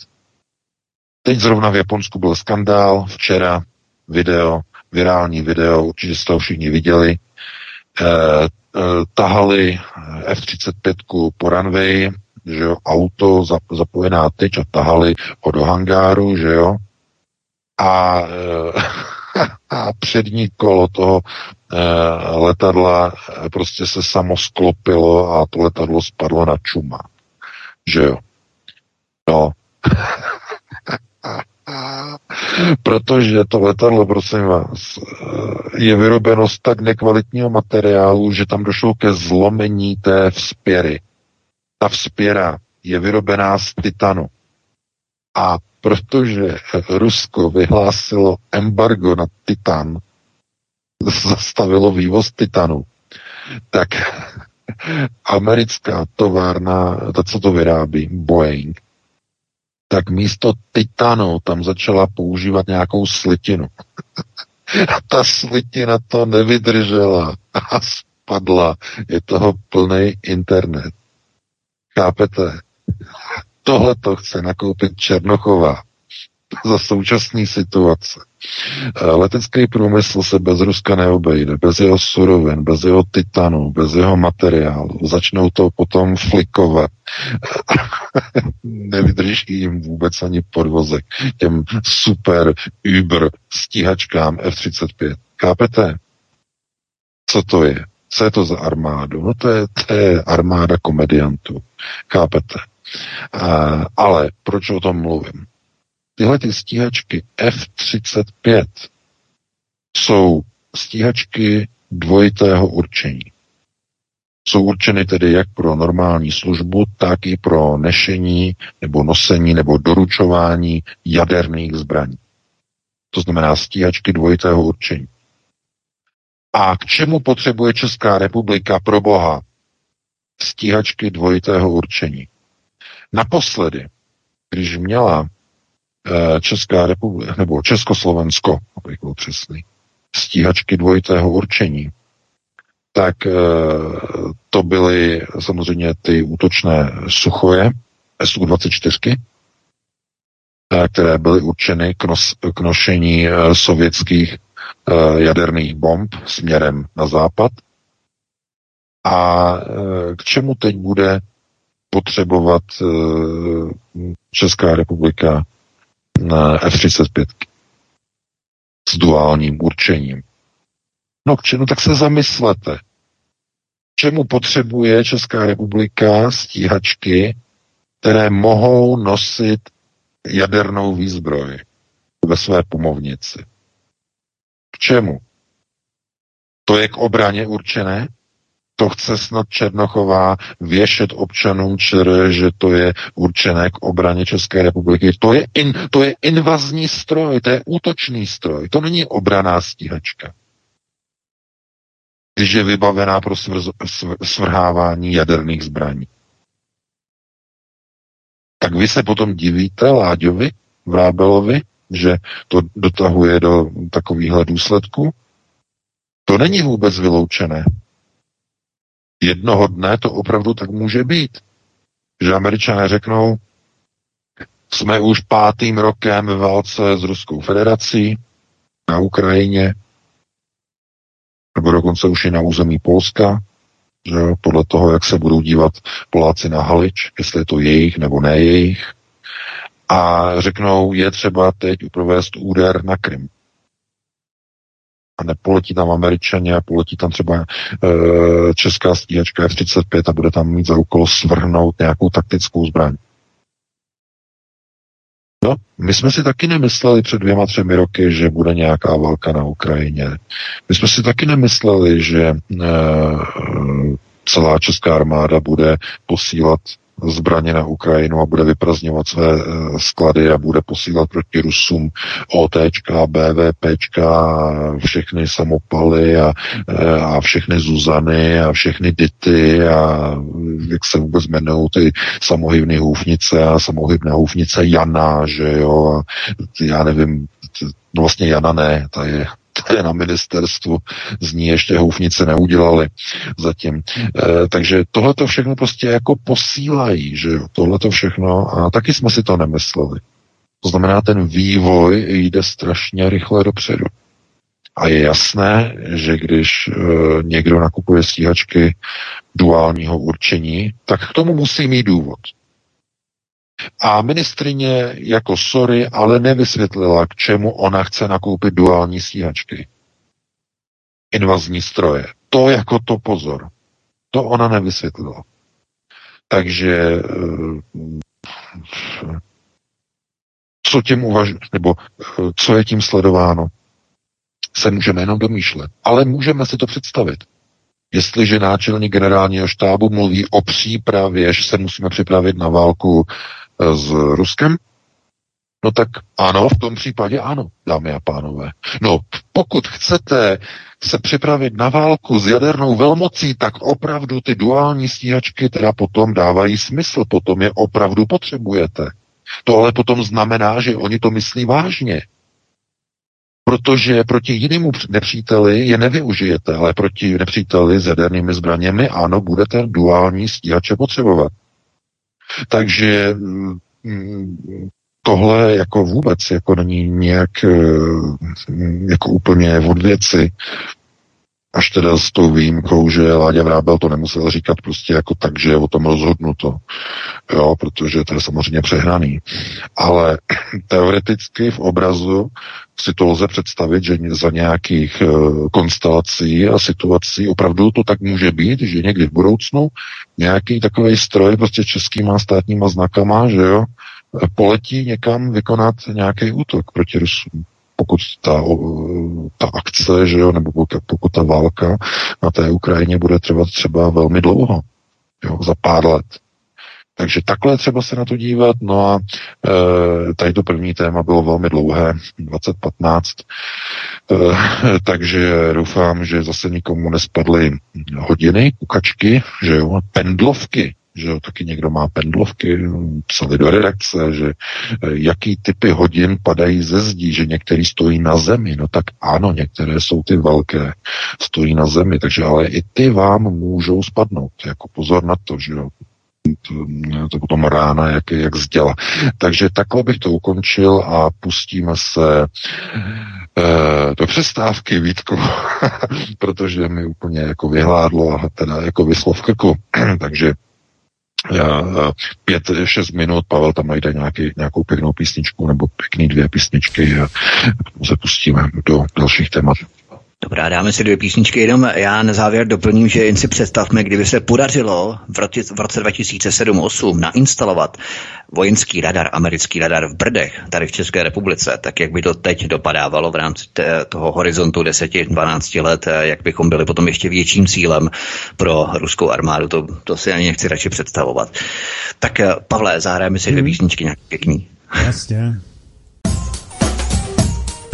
Speaker 3: Teď zrovna v Japonsku byl skandál, včera video, virální video, určitě jste to všichni viděli, eh, eh, tahali F-35 po runway, že jo, auto zapojená tyč a tahali ho do hangáru, že jo, a, eh, (laughs) a přední kolo toho eh, letadla prostě se samo sklopilo a to letadlo spadlo na čuma. Že jo? No. (laughs) Protože to letadlo, prosím vás, eh, je vyrobeno z tak nekvalitního materiálu, že tam došlo ke zlomení té vzpěry. Ta vzpěra je vyrobená z titanu. A protože Rusko vyhlásilo embargo na titan, zastavilo vývoz titanu, tak americká továrna, ta, co to vyrábí, Boeing, tak místo titanu tam začala používat nějakou slitinu. (laughs) a ta slitina to nevydržela a spadla. Je toho plný internet. Chápete? Tohle to chce nakoupit Černochová za současné situace. Eh, letecký průmysl se bez Ruska neobejde, bez jeho surovin, bez jeho titanu, bez jeho materiálu. Začnou to potom flikovat. (laughs) Nevydrží jim vůbec ani podvozek těm super Uber stíhačkám F-35. Chápete? Co to je? Co je to za armádu? No to je, to je armáda komediantů. Chápete? Uh, ale proč o tom mluvím? Tyhle ty stíhačky F-35 jsou stíhačky dvojitého určení. Jsou určeny tedy jak pro normální službu, tak i pro nešení nebo nosení nebo doručování jaderných zbraní. To znamená stíhačky dvojitého určení. A k čemu potřebuje Česká republika pro boha stíhačky dvojitého určení? Naposledy, když měla Eh, Česká republika, nebo Československo, abych byl přesný, stíhačky dvojitého určení, tak eh, to byly samozřejmě ty útočné suchoje, SU-24, eh, které byly určeny k, nos, k nošení sovětských jaderných bomb směrem na západ. A k čemu teď bude potřebovat Česká republika F-35 s duálním určením. No k čemu, tak se zamyslete. Čemu potřebuje Česká republika stíhačky, které mohou nosit jadernou výzbroj ve své pomovnici? K čemu? To je k obraně určené? To chce snad Černochová věšet občanům ČR, že to je určené k obraně České republiky. To je, in, to je invazní stroj, to je útočný stroj, to není obraná stíhačka. Když je vybavená pro svr, svr, svrhávání jaderných zbraní. Tak vy se potom divíte Láďovi, Vrábelovi, že to dotahuje do takovýchhle důsledků? To není vůbec vyloučené jednoho dne to opravdu tak může být. Že američané řeknou, jsme už pátým rokem ve válce s Ruskou federací na Ukrajině, nebo dokonce už i na území Polska, že podle toho, jak se budou dívat Poláci na Halič, jestli je to jejich nebo ne jejich. A řeknou, je třeba teď provést úder na Krym a nepoletí tam američani a poletí tam třeba e, česká stíhačka F-35 a bude tam mít za úkol svrhnout nějakou taktickou zbraň. No, my jsme si taky nemysleli před dvěma, třemi roky, že bude nějaká válka na Ukrajině. My jsme si taky nemysleli, že e, celá česká armáda bude posílat zbraně na Ukrajinu a bude vyprazňovat své eh, sklady a bude posílat proti Rusům OTčka, BVPčka, všechny samopaly a, eh, a všechny Zuzany a všechny Dity a jak se vůbec jmenují ty samohybné houfnice a samohybné houfnice Jana, že jo, a já nevím, no vlastně Jana ne, ta je které na ministerstvu z ní ještě houfnice neudělali zatím. E, takže tohle to všechno prostě jako posílají, že jo, tohle to všechno a taky jsme si to nemysleli. To znamená, ten vývoj jde strašně rychle dopředu. A je jasné, že když e, někdo nakupuje stíhačky duálního určení, tak k tomu musí mít důvod. A ministrině jako sorry, ale nevysvětlila, k čemu ona chce nakoupit duální stíhačky. Invazní stroje. To jako to pozor. To ona nevysvětlila. Takže eh, co tím uvaž, nebo eh, co je tím sledováno, se můžeme jenom domýšlet. Ale můžeme si to představit. Jestliže náčelník generálního štábu mluví o přípravě, že se musíme připravit na válku s Ruskem? No tak ano, v tom případě ano, dámy a pánové. No, pokud chcete se připravit na válku s jadernou velmocí, tak opravdu ty duální stíhačky teda potom dávají smysl, potom je opravdu potřebujete. To ale potom znamená, že oni to myslí vážně. Protože proti jinému nepříteli je nevyužijete, ale proti nepříteli s jadernými zbraněmi, ano, budete duální stíhače potřebovat. Takže mm, tohle jako vůbec jako není nějak eh, jako úplně od věci. Až teda s tou výjimkou, že Láďa Vrábel to nemusel říkat prostě jako tak, že je o tom rozhodnuto. Jo, protože to je samozřejmě přehnaný. Ale (clears throat) teoreticky v obrazu si to lze představit, že za nějakých uh, konstelací a situací opravdu to tak může být, že někdy v budoucnu nějaký takový stroj prostě českýma státníma znakama, že jo, poletí někam vykonat nějaký útok proti Rusům pokud ta, ta akce, že jo, nebo pokud, ta válka na té Ukrajině bude trvat třeba velmi dlouho, jo, za pár let. Takže takhle třeba se na to dívat. No a e, tady to první téma bylo velmi dlouhé, 2015, e, takže doufám, že zase nikomu nespadly hodiny, kukačky, že jo, pendlovky, že jo, taky někdo má pendlovky, psali do redakce, že eh, jaký typy hodin padají ze zdí, že některý stojí na zemi, no tak ano, některé jsou ty velké, stojí na zemi, takže ale i ty vám můžou spadnout, jako pozor na to, že jo, to, to potom rána, jak, jak zděla. Takže takhle bych to ukončil a pustíme se e, do přestávky, Vítku, (laughs) protože mi úplně jako vyhládlo a teda jako vyslo v krku. (clears throat) Takže pět, šest minut, Pavel tam najde nějaký, nějakou pěknou písničku nebo pěkný dvě písničky a se pustíme do dalších témat.
Speaker 4: Dobrá, dáme si dvě písničky, jenom já na závěr doplním, že jen si představme, kdyby se podařilo v roce, v roce 2007-2008 nainstalovat vojenský radar, americký radar v Brdech, tady v České republice, tak jak by to teď dopadávalo v rámci té, toho horizontu 10-12 let, jak bychom byli potom ještě větším cílem pro ruskou armádu, to, to si ani nechci radši představovat. Tak Pavle, zahrajeme si dvě hmm. písničky nějak pěkný.
Speaker 1: Jasně.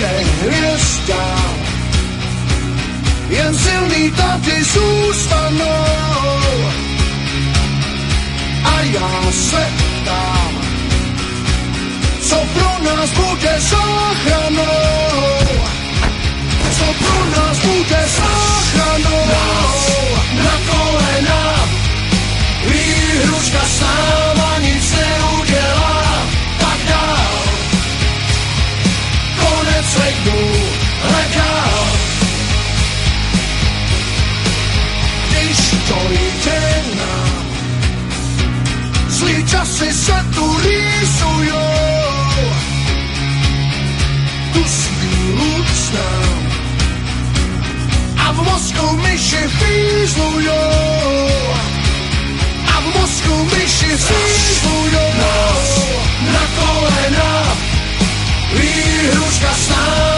Speaker 5: real Jen silný
Speaker 4: tady zůstanou A já se ptám Co pro nás bude záchranou? Co pro nás bude záchranou? Nás na kolena Výhruška sám se ya tu riso yo A v mozku mi się A v mozku mi się fizlują na kolena Výhruška snad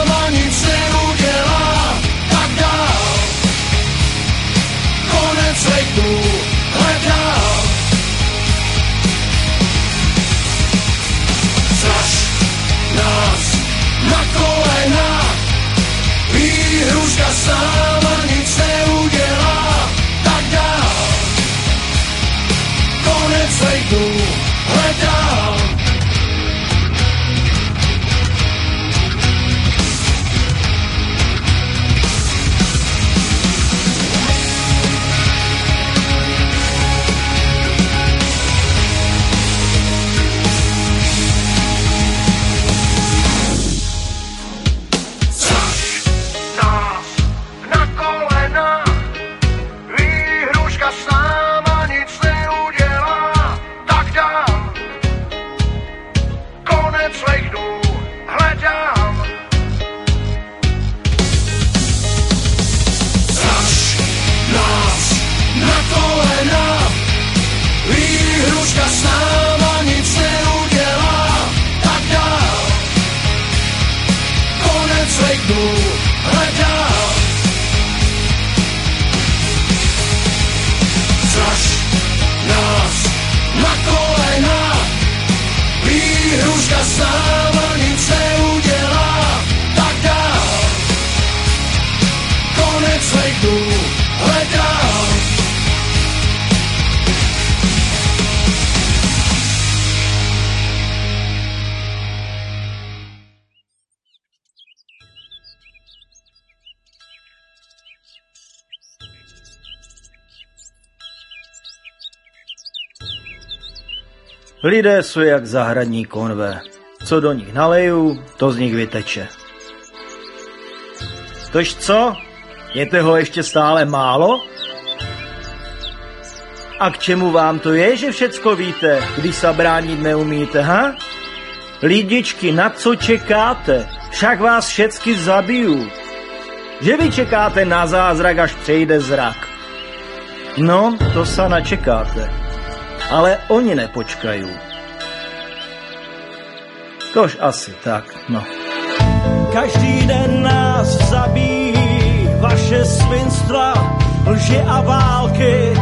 Speaker 6: Lidé jsou jak zahradní konve. Co do nich naleju, to z nich vyteče. Tož co? Je toho ještě stále málo? A k čemu vám to je, že všecko víte, když se bránit neumíte, ha? Lidičky, na co čekáte? Však vás všecky zabiju. Že vy čekáte na zázrak, až přejde zrak. No, to se načekáte ale oni nepočkají. Tož asi tak, no.
Speaker 5: Každý den nás zabíjí vaše svinstva, lži a války.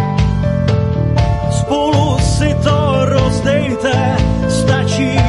Speaker 5: Spolu si to rozdejte, stačí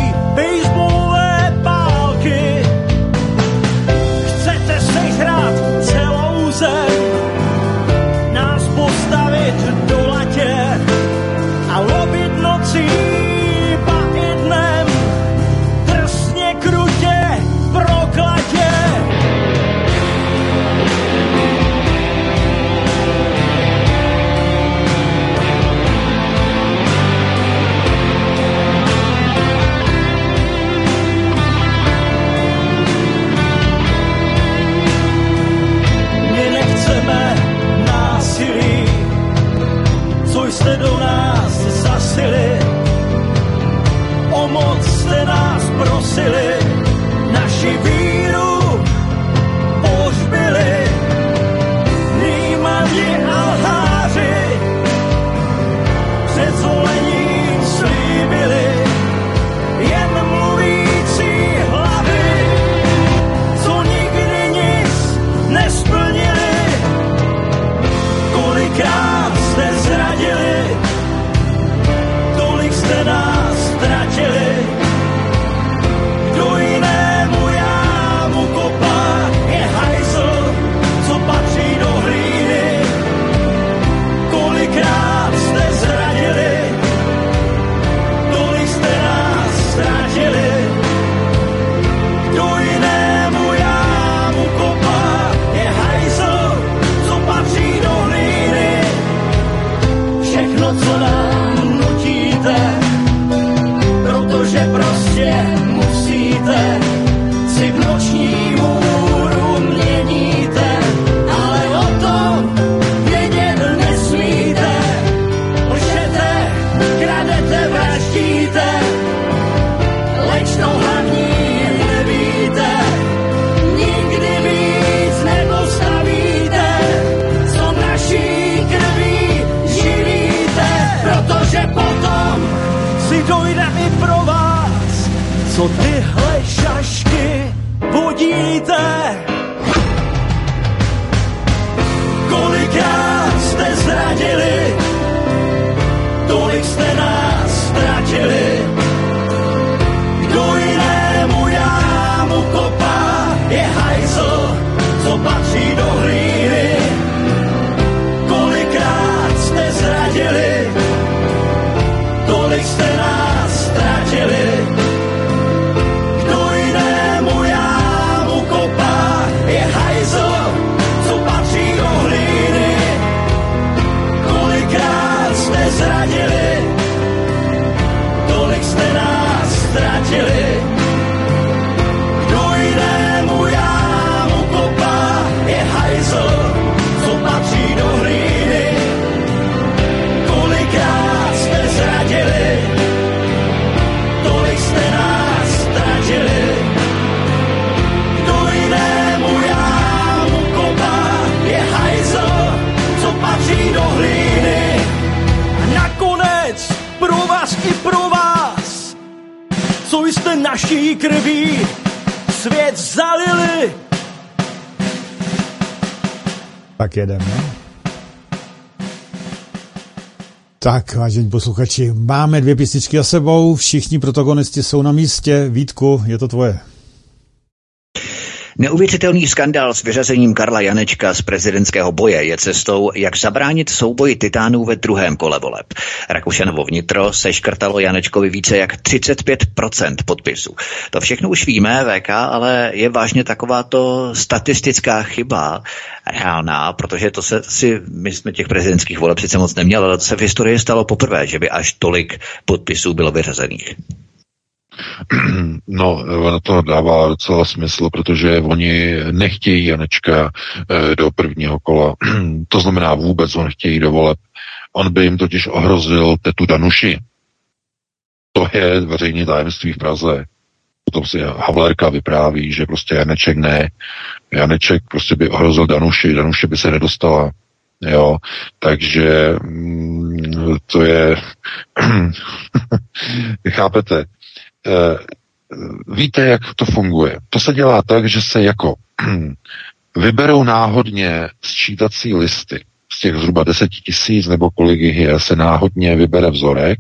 Speaker 5: God. Naší krví svět zalili.
Speaker 1: Tak jedeme. Tak, vážení posluchači, máme dvě písničky za sebou, všichni protagonisti jsou na místě. Vítku, je to tvoje.
Speaker 2: Neuvěřitelný skandál s vyřazením Karla Janečka z prezidentského boje je cestou, jak zabránit souboji titánů ve druhém kole voleb. Rakušanovo vnitro seškrtalo Janečkovi více jak 35% podpisů. To všechno už víme, VK, ale je vážně takováto statistická chyba reálná, protože to se si, my jsme těch prezidentských voleb sice moc neměli, ale to se v historii stalo poprvé, že by až tolik podpisů bylo vyřazených. (clears throat)
Speaker 3: No, ono to dává docela smysl, protože oni nechtějí Janečka eh, do prvního kola. (clears throat) to znamená vůbec, on chtějí do voleb. On by jim totiž ohrozil tetu Danuši. To je veřejné tajemství v Praze. Potom si Havlerka vypráví, že prostě Janeček ne. Janeček prostě by ohrozil Danuši, Danuši by se nedostala. Jo, takže mm, to je, (clears throat) chápete, víte, jak to funguje. To se dělá tak, že se jako (clears throat) vyberou náhodně sčítací listy. Z těch zhruba deseti tisíc nebo kolik jich je, se náhodně vybere vzorek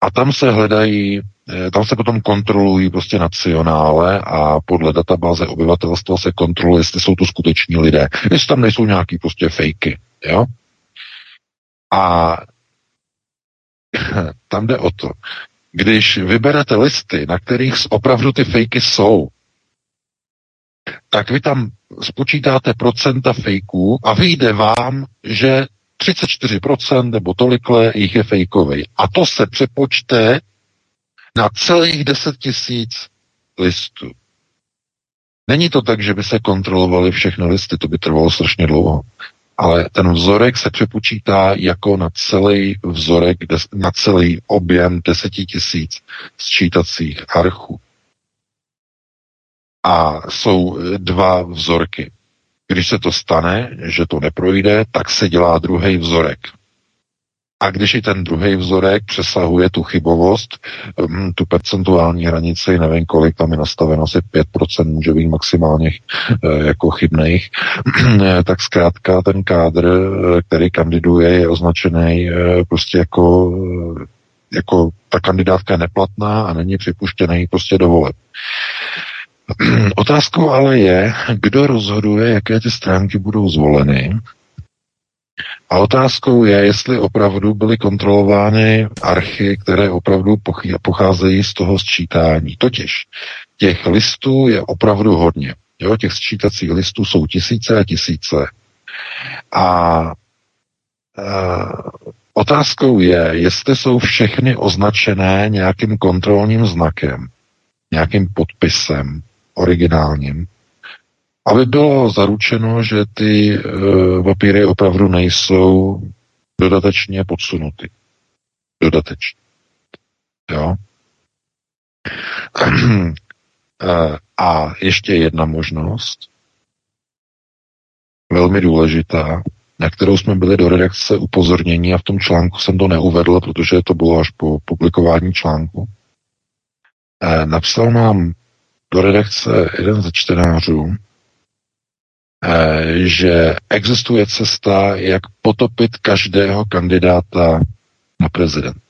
Speaker 3: a tam se hledají, eh, tam se potom kontrolují prostě nacionále a podle databáze obyvatelstva se kontroluje, jestli jsou to skuteční lidé. Jestli tam nejsou nějaký prostě fejky, jo? A (clears throat) tam jde o to, když vyberete listy, na kterých opravdu ty fejky jsou, tak vy tam spočítáte procenta fejků a vyjde vám, že 34% nebo tolikle jich je fejkový. A to se přepočte na celých 10 tisíc listů. Není to tak, že by se kontrolovaly všechny listy, to by trvalo strašně dlouho ale ten vzorek se přepočítá jako na celý vzorek, na celý objem deseti tisíc sčítacích archů. A jsou dva vzorky. Když se to stane, že to neprojde, tak se dělá druhý vzorek. A když i ten druhý vzorek přesahuje tu chybovost, um, tu percentuální hranici, nevím kolik, tam je nastaveno asi 5%, může být maximálně uh, jako chybných, (clears throat) tak zkrátka ten kádr, eh, který kandiduje, je označený uh, prostě jako, jako ta kandidátka je neplatná a není připuštěný prostě do voleb. Otázkou ale je, kdo rozhoduje, jaké ty stránky budou zvoleny a otázkou je, jestli opravdu byly kontrolovány archy, které opravdu pocházejí z toho sčítání. Totiž těch listů je opravdu hodně. Jo, těch sčítacích listů jsou tisíce a tisíce. A e, otázkou je, jestli jsou všechny označené nějakým kontrolním znakem, nějakým podpisem originálním, aby bylo zaručeno, že ty uh, papíry opravdu nejsou dodatečně podsunuty. Dodatečně. Jo? (clears throat) Eh, a ještě jedna možnost, velmi důležitá, na kterou jsme byli do redakce upozornění a v tom článku jsem to neuvedl, protože to bylo až po publikování článku. Eh, napsal nám do redakce jeden ze čtenářů, že existuje cesta, jak potopit každého kandidáta na prezident.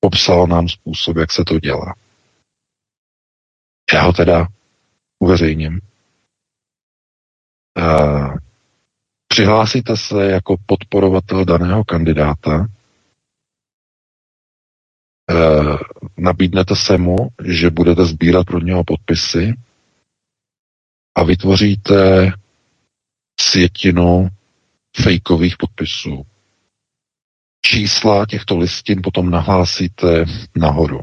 Speaker 3: Popsal nám způsob, jak se to dělá. Já ho teda uveřejním. Uh, přihlásíte se jako podporovatel daného kandidáta, uh, nabídnete se mu, že budete sbírat pro něho podpisy a vytvoříte sjetinu fejkových podpisů. Čísla těchto listin potom nahlásíte nahoru.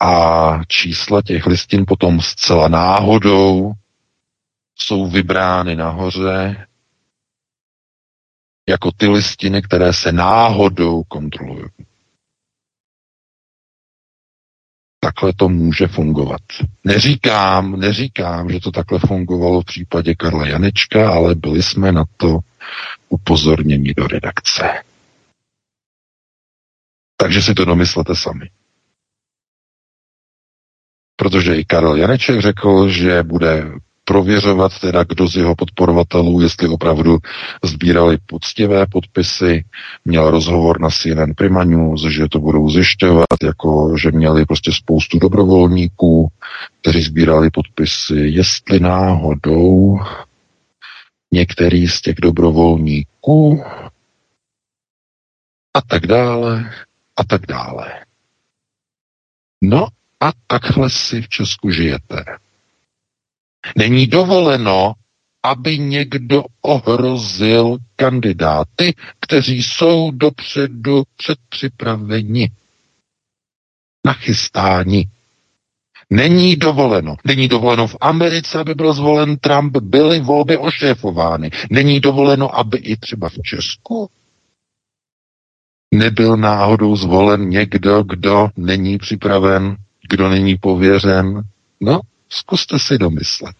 Speaker 3: A čísla těch listin potom zcela náhodou jsou vybrány nahoře jako ty listiny, které se náhodou kontrolují. Takhle to může fungovat. Neříkám, neříkám, že to takhle fungovalo v případě Karla Janečka, ale byli jsme na to upozorněni do redakce. Takže si to domyslete sami. Protože i Karel Janeček řekl, že bude prověřovat teda, kdo z jeho podporovatelů, jestli opravdu sbírali poctivé podpisy, měl rozhovor na CNN Prima News, že to budou zjišťovat, jako že měli prostě spoustu dobrovolníků, kteří sbírali podpisy, jestli náhodou některý z těch dobrovolníků a tak dále a tak dále. No a takhle si v Česku žijete. Není dovoleno, aby někdo ohrozil kandidáty, kteří jsou dopředu předpřipraveni, nachystáni. Není dovoleno. Není dovoleno v Americe, aby byl zvolen Trump, byly volby ošéfovány. Není dovoleno, aby i třeba v Česku nebyl náhodou zvolen někdo, kdo není připraven, kdo není pověřen. No, Zkuste si domyslet.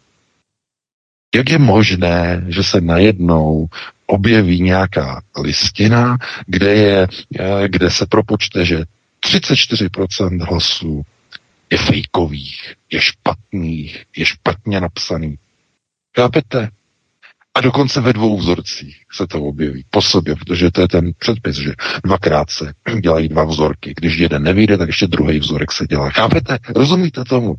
Speaker 3: Jak je možné, že se najednou objeví nějaká listina, kde, je, eh, kde se propočte, že 34% hlasů je fejkových, je špatných, je špatně napsaný. Chápete? A dokonce ve dvou vzorcích se to objeví po sobě, protože to je ten předpis, že dvakrát se dělají dva vzorky. Když jeden nevyjde, tak ještě druhý vzorek se dělá. Chápete? Rozumíte tomu?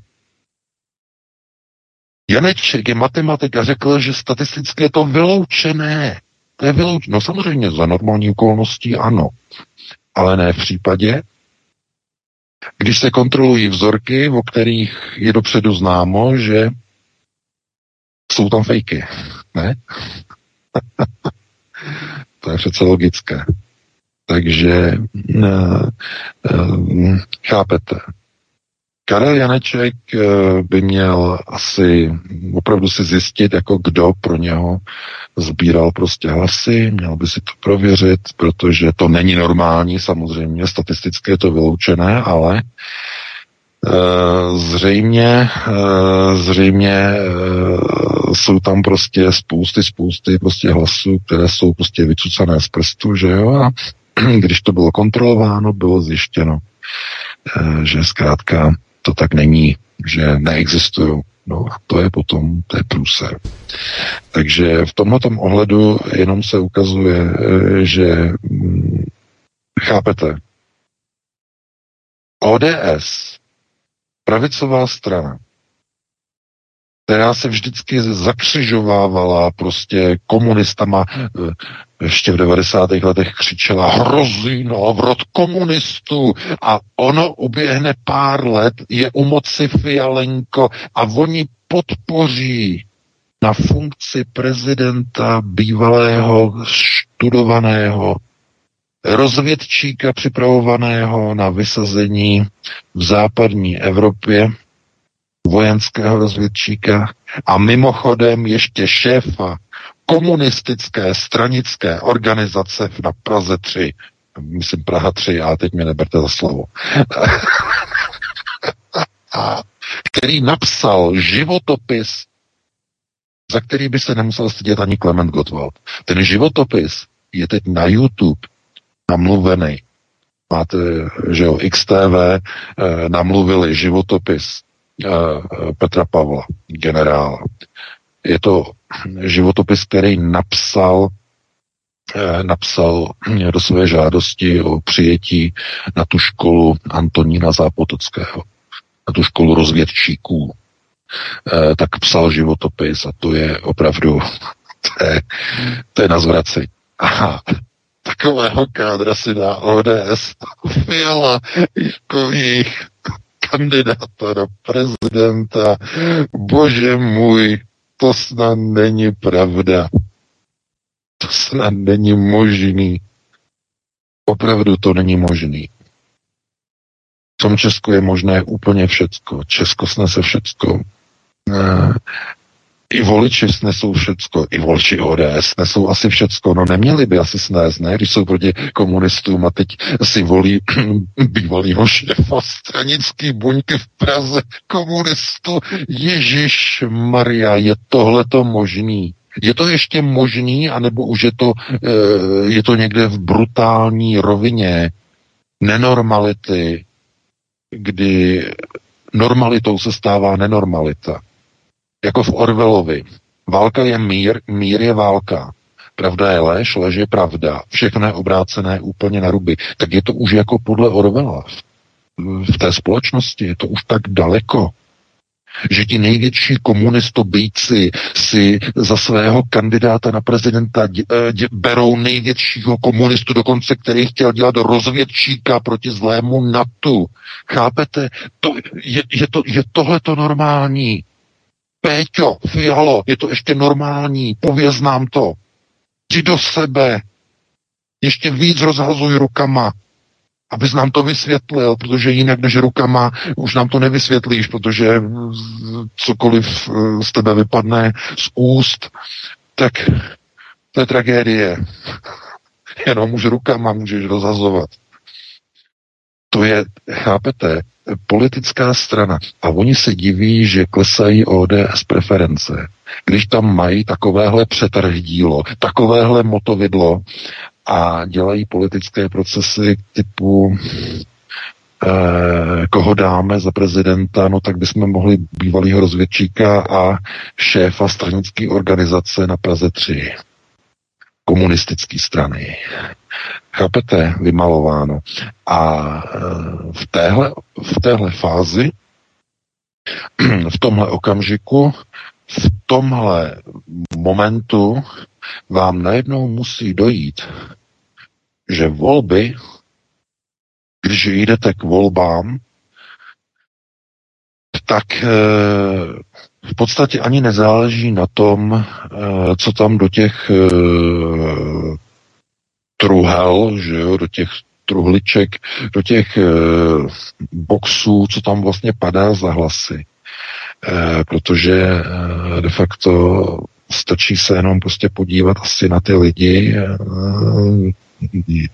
Speaker 3: Janeček je matematik a řekl, že statisticky je to vyloučené. To je vyloučené. No samozřejmě za normální okolností ano, ale ne v případě, když se kontrolují vzorky, o kterých je dopředu známo, že jsou tam fejky. Ne? (laughs) to je přece logické. Takže uh, uh, chápete. Karel Janeček eh, by měl asi opravdu si zjistit, jako kdo pro něho sbíral prostě hlasy, měl by si to prověřit, protože to není normální, samozřejmě, statisticky je to vyloučené, ale eh, zřejmě, eh, zřejmě jsou tam prostě spousty, spousty prostě hlasů, které jsou prostě vycucané z prstu, že jo, a (clears throat) když to bylo kontrolováno, bylo zjištěno, že zkrátka to tak není, že neexistují. No a to je potom, to je průser. Takže v tomhle ohledu jenom se ukazuje, že hm, chápete, ODS, pravicová strana, která se vždycky zakřižovávala prostě komunistama, eh, ještě v 90. letech křičela hrozí návrat komunistů a ono uběhne pár let, je u moci Fialenko a oni podpoří na funkci prezidenta bývalého studovaného rozvědčíka připravovaného na vysazení v západní Evropě vojenského rozvědčíka a mimochodem ještě šéfa komunistické stranické organizace na Praze 3, myslím Praha 3, a teď mě neberte za slovo, (laughs) který napsal životopis, za který by se nemusel stydět ani Klement Gottwald. Ten životopis je teď na YouTube namluvený. Máte, že jo, XTV eh, namluvili životopis Petra Pavla, generála. Je to životopis, který napsal eh, napsal do své žádosti o přijetí na tu školu Antonína Zápotockého, na tu školu rozvědčíků. Eh, tak psal životopis a to je opravdu, (laughs) to je, to je na zvraci. Aha, takového kádra si dá ODS Fiala jako kandidáta na prezidenta. Bože můj, to snad není pravda. To snad není možný. Opravdu to není možný. V tom Česku je možné úplně všecko. Česko snese všecko. I voliči snesou všecko, i voliči ODS nesou asi všecko, no neměli by asi snést, ne, když jsou proti komunistům a teď si volí (clears throat) bývalýho šéfa stranický buňky v Praze komunistu. Ježíš Maria, je tohleto možný? Je to ještě možný, anebo už je to, eh, je to někde v brutální rovině? nenormality, kdy normalitou se stává nenormalita. Jako v Orvelovi. Válka je mír, mír je válka. Pravda je lež, lež je pravda. Všechno je obrácené úplně na ruby. Tak je to už jako podle Orvela. V té společnosti je to už tak daleko že ti největší komunistobíci si za svého kandidáta na prezidenta dě, eh, dě, berou největšího komunistu, dokonce který chtěl dělat rozvědčíka proti zlému NATO. Chápete? To, je, je, to, je tohle to normální. Péťo, Fialo, je to ještě normální, pověz nám to. Jdi do sebe, ještě víc rozhazuj rukama, abys nám to vysvětlil, protože jinak než rukama už nám to nevysvětlíš, protože cokoliv eh, z tebe vypadne z úst, tak to je tragédie. (laughs) Jenom už rukama můžeš rozhazovat. To je, chápete, politická strana. A oni se diví, že klesají ODS preference. Když tam mají takovéhle přetrhdílo, takovéhle motovidlo a dělají politické procesy typu eh, koho dáme za prezidenta, no tak bychom mohli bývalýho rozvědčíka a šéfa stranické organizace na Praze 3. Komunistické strany. Chápete? Vymalováno. A eh, v téhle, v téhle fázi, (clears throat) v tomhle okamžiku, v tomhle momentu vám najednou musí dojít, že volby, když jdete k volbám, tak eh, v podstatě ani nezáleží na tom, eh, co tam do těch truhel, že jo, do těch truhliček, do těch boxů, co tam vlastně padá za hlasy. Protože de facto stačí se jenom prostě podívat asi na ty lidi,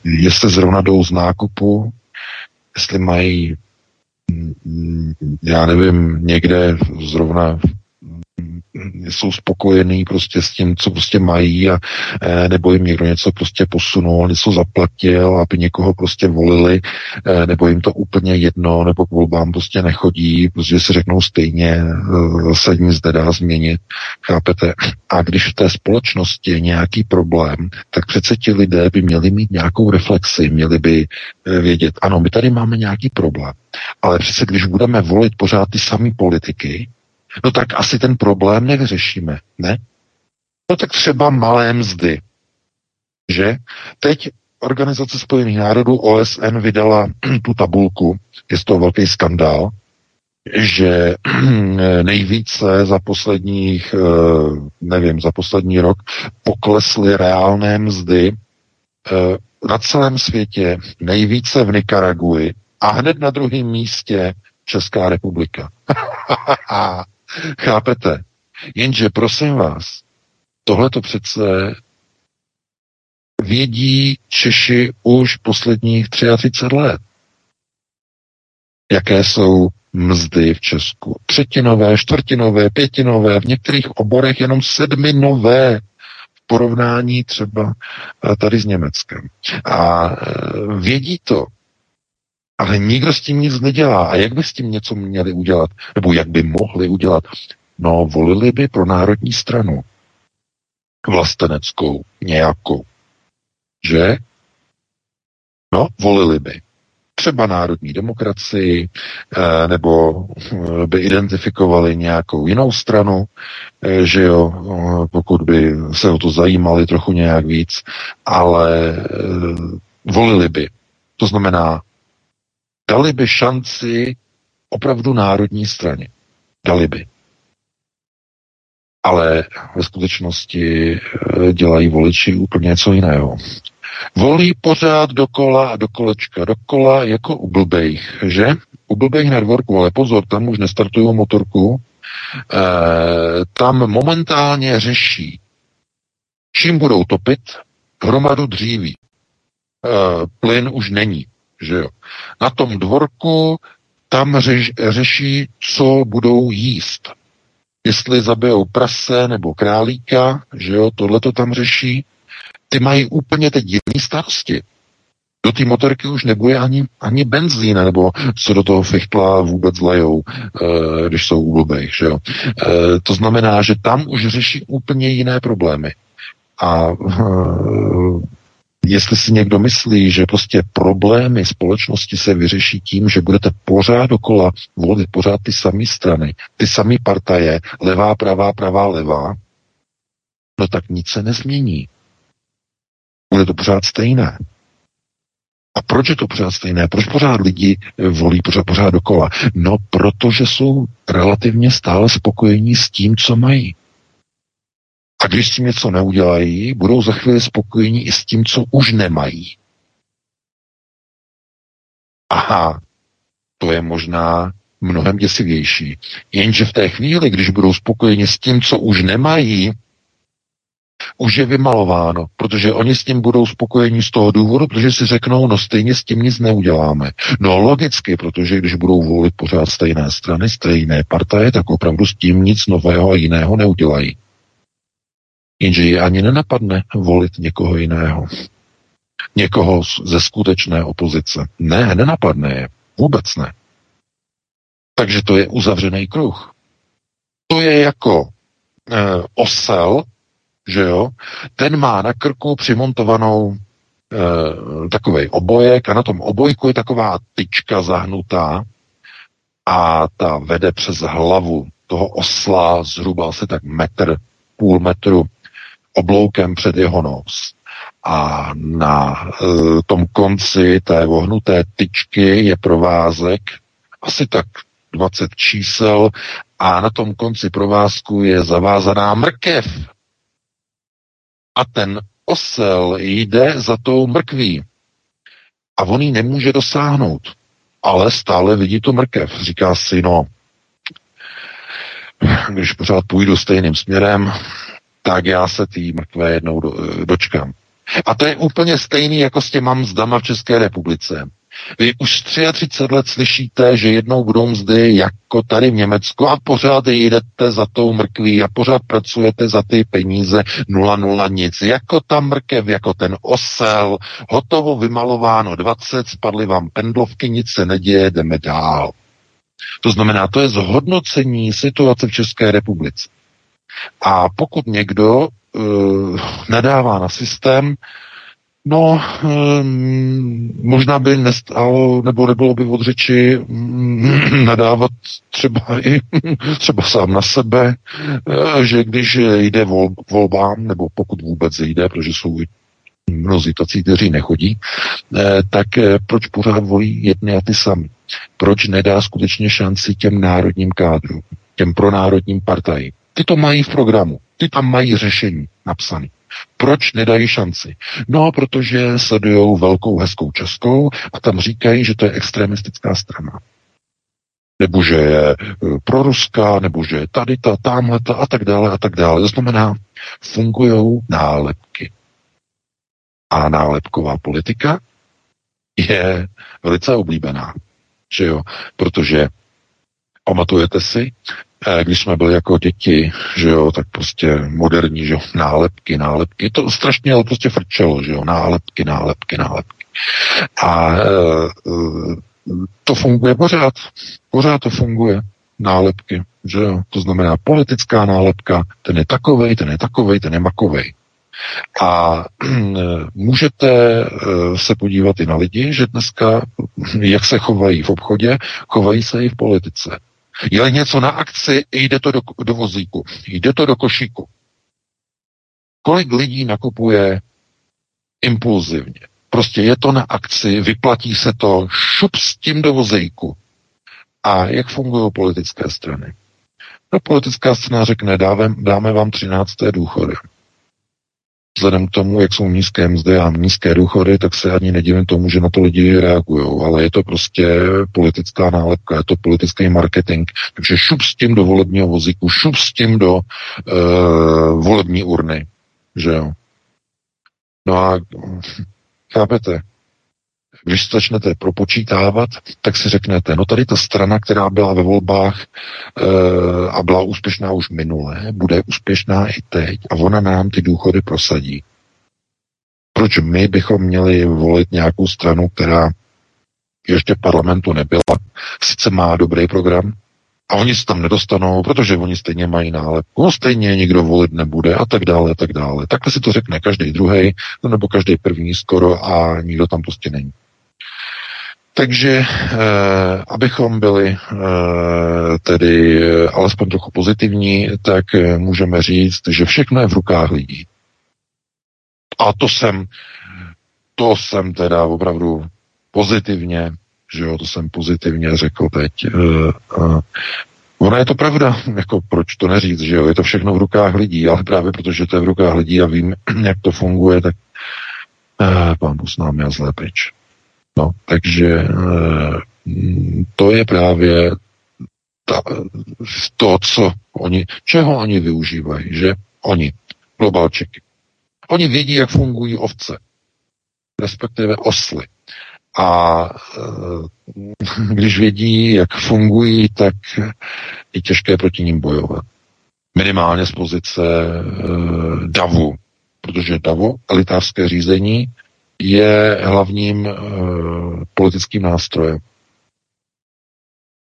Speaker 3: jestli zrovna jdou z nákupu, jestli mají, já nevím, někde zrovna jsou spokojení prostě s tím, co prostě mají a e, nebo jim někdo něco prostě posunul, něco zaplatil, aby někoho prostě volili, e, nebo jim to úplně jedno, nebo k volbám prostě nechodí, protože si řeknou stejně, e, se nic nedá změnit, chápete? A když v té společnosti je nějaký problém, tak přece ti lidé by měli mít nějakou reflexi, měli by vědět, ano, my tady máme nějaký problém, ale přece když budeme volit pořád ty samé politiky, no tak asi ten problém nevyřešíme, ne? No tak třeba malé mzdy, že? Teď Organizace spojených národů OSN vydala (clears throat) tu tabulku, je to velký skandál, že (clears throat) nejvíce za posledních, eh, nevím, za poslední rok poklesly reálné mzdy eh, na celém světě, nejvíce v Nikaraguji a hned na druhém místě Česká republika. (laughs) Chápete? Jenže prosím vás, tohle to přece vědí Češi už posledních 33 let. Jaké jsou mzdy v Česku? Třetinové, čtvrtinové, pětinové, v některých oborech jenom sedminové v porovnání třeba eh, tady s Německem. A eh, vědí to, ale nikdo s tím nic nedělá. A jak by s tím něco měli udělat? Nebo jak by mohli udělat? No, volili by pro národní stranu. Vlasteneckou, nějakou. Že? No, volili by. Třeba národní demokracii, eh, nebo eh, by identifikovali nějakou jinou stranu, eh, že jo, pokud by se o to zajímali trochu nějak víc, ale volili by. To znamená, dali by šanci opravdu národní straně. Dali by. Ale ve skutečnosti eh, dělají voliči úplně něco jiného. Volí pořád dokola a do kolečka, dokola jako u blbejch, že? U blbejch na dvorku, ale pozor, tam už nestartují motorku, e, tam momentálně řeší, čím budou topit hromadu dříví. E, plyn už není, že jo. Na tom dvorku tam řeš, řeší, co budou jíst. Jestli zabijou prase nebo králíka, že jo, tohle to tam řeší. Ty mají úplně teď jiný starosti. Do té motorky už nebude ani, ani benzín, nebo co do toho fichtla vůbec lejou, e, když jsou u že jo. E, to znamená, že tam už řeší úplně jiné problémy. A e, jestli si někdo myslí, že prostě problémy společnosti se vyřeší tím, že budete pořád dokola volit pořád ty samé strany, ty samé partaje, levá, pravá, pravá, levá, no tak nic se nezmění. Bude to pořád stejné. A proč je to pořád stejné? Proč pořád lidi volí pořád, pořád dokola? No, protože jsou relativně stále spokojení s tím, co mají. A když s tím něco neudělají, budou za chvíli spokojení i s tím, co už nemají. Aha, to je možná mnohem děsivější. Jenže v té chvíli, když budou spokojeni s tím, co už nemají, už je vymalováno, protože oni s tím budou spokojeni z toho důvodu, protože si řeknou, no stejně s tím nic neuděláme. No logicky, protože když budou volit pořád stejné strany, stejné partaje, tak opravdu s tím nic nového a jiného neudělají. Jenže je ani nenapadne volit někoho jiného. Někoho ze skutečné opozice. Ne, nenapadne je. Vůbec ne. Takže to je uzavřený kruh. To je jako e, osel, že jo, ten má na krku přimontovanou e, takový obojek a na tom obojku je taková tyčka zahnutá a ta vede přes hlavu toho osla zhruba asi tak metr, půl metru obloukem před jeho nos. A na e, tom konci té vohnuté tyčky je provázek asi tak 20 čísel a na tom konci provázku je zavázaná mrkev. A ten osel jde za tou mrkví. A on ji nemůže dosáhnout. Ale stále vidí tu mrkev. Říká si, no, když pořád půjdu stejným směrem, tak já se té mrtvé jednou do, dočkám. A to je úplně stejný jako s těma mzdama v České republice. Vy už 33 let slyšíte, že jednou budou mzdy jako tady v Německu a pořád jdete za tou mrkví a pořád pracujete za ty peníze nula nula nic. Jako ta mrkev, jako ten osel, hotovo vymalováno 20, spadly vám pendlovky, nic se neděje, jdeme dál. To znamená, to je zhodnocení situace v České republice. A pokud někdo uh, nadává na systém, No, um, možná by nestalo, nebo nebylo by od řeči um, (clears throat) nadávat třeba i (laughs) třeba sám na sebe, uh, že když jde vol, volbám, nebo pokud vůbec jde, protože jsou mnozí tací, kteří nechodí, tak proč pořád volí jedny a ty sami? Proč nedá skutečně šanci těm národním kádrům, těm pronárodním partajím? Ty to mají v programu, ty tam mají řešení napsané. Proč nedají šanci? No, protože sledují velkou hezkou českou a tam říkají, že to je extremistická strana. Nebo že je e, proruská, nebo že je tady ta, tamhle ta a tak dále a tak dále. To znamená, fungují nálepky. A nálepková politika je velice oblíbená. Že jo? Protože pamatujete si, když jsme byli jako děti, že jo, tak prostě moderní, že jo, nálepky, nálepky, to strašně ale prostě frčelo, že jo, nálepky, nálepky, nálepky. A e, to funguje pořád, pořád to funguje, nálepky, že jo, to znamená politická nálepka, ten je takovej, ten je takovej, ten je makovej. A můžete se podívat i na lidi, že dneska, jak se chovají v obchodě, chovají se i v politice. Je něco na akci, jde to do, do vozíku, jde to do košíku. Kolik lidí nakupuje impulzivně? Prostě je to na akci, vyplatí se to, šup s tím do vozejku. A jak fungují politické strany? No, politická strana řekne, dáme, dáme vám 13. důchody vzhledem k tomu, jak jsou nízké mzdy a nízké důchody, tak se ani nedivím tomu, že na to lidi reagují. Ale je to prostě politická nálepka, je to politický marketing. Takže šup s tím do volebního vozíku, šup s tím do uh, volební urny. Že jo? No a chápete, když začnete propočítávat, tak si řeknete, no tady ta strana, která byla ve volbách e, a byla úspěšná už minule, bude úspěšná i teď a ona nám ty důchody prosadí. Proč my bychom měli volit nějakou stranu, která ještě v parlamentu nebyla, sice má dobrý program, a oni se tam nedostanou, protože oni stejně mají nálepku, no stejně nikdo volit nebude a tak dále, a tak dále. Takhle si to řekne každý druhý, nebo každý první skoro a nikdo tam prostě není. Takže, eh, abychom byli eh, tedy eh, alespoň trochu pozitivní, tak eh, můžeme říct, že všechno je v rukách lidí. A to jsem, to jsem teda opravdu pozitivně, že jo, to jsem pozitivně řekl teď. Ona je to pravda, jako proč to neříct, že jo, je to všechno v rukách lidí, ale právě protože to je v rukách lidí a vím, (clears throat) jak to funguje, tak uh, pán s námi a zlé pryč. No, takže uh, to je právě ta, to, co oni, čeho oni využívají, že oni, globalčeky. Oni vědí, jak fungují ovce, respektive osly. A eh, (laughs) když vědí, jak fungují, tak je těžké proti ním bojovat. Minimálně z pozice eh, davu, protože davu, elitářské řízení, je hlavním eh, politickým nástrojem.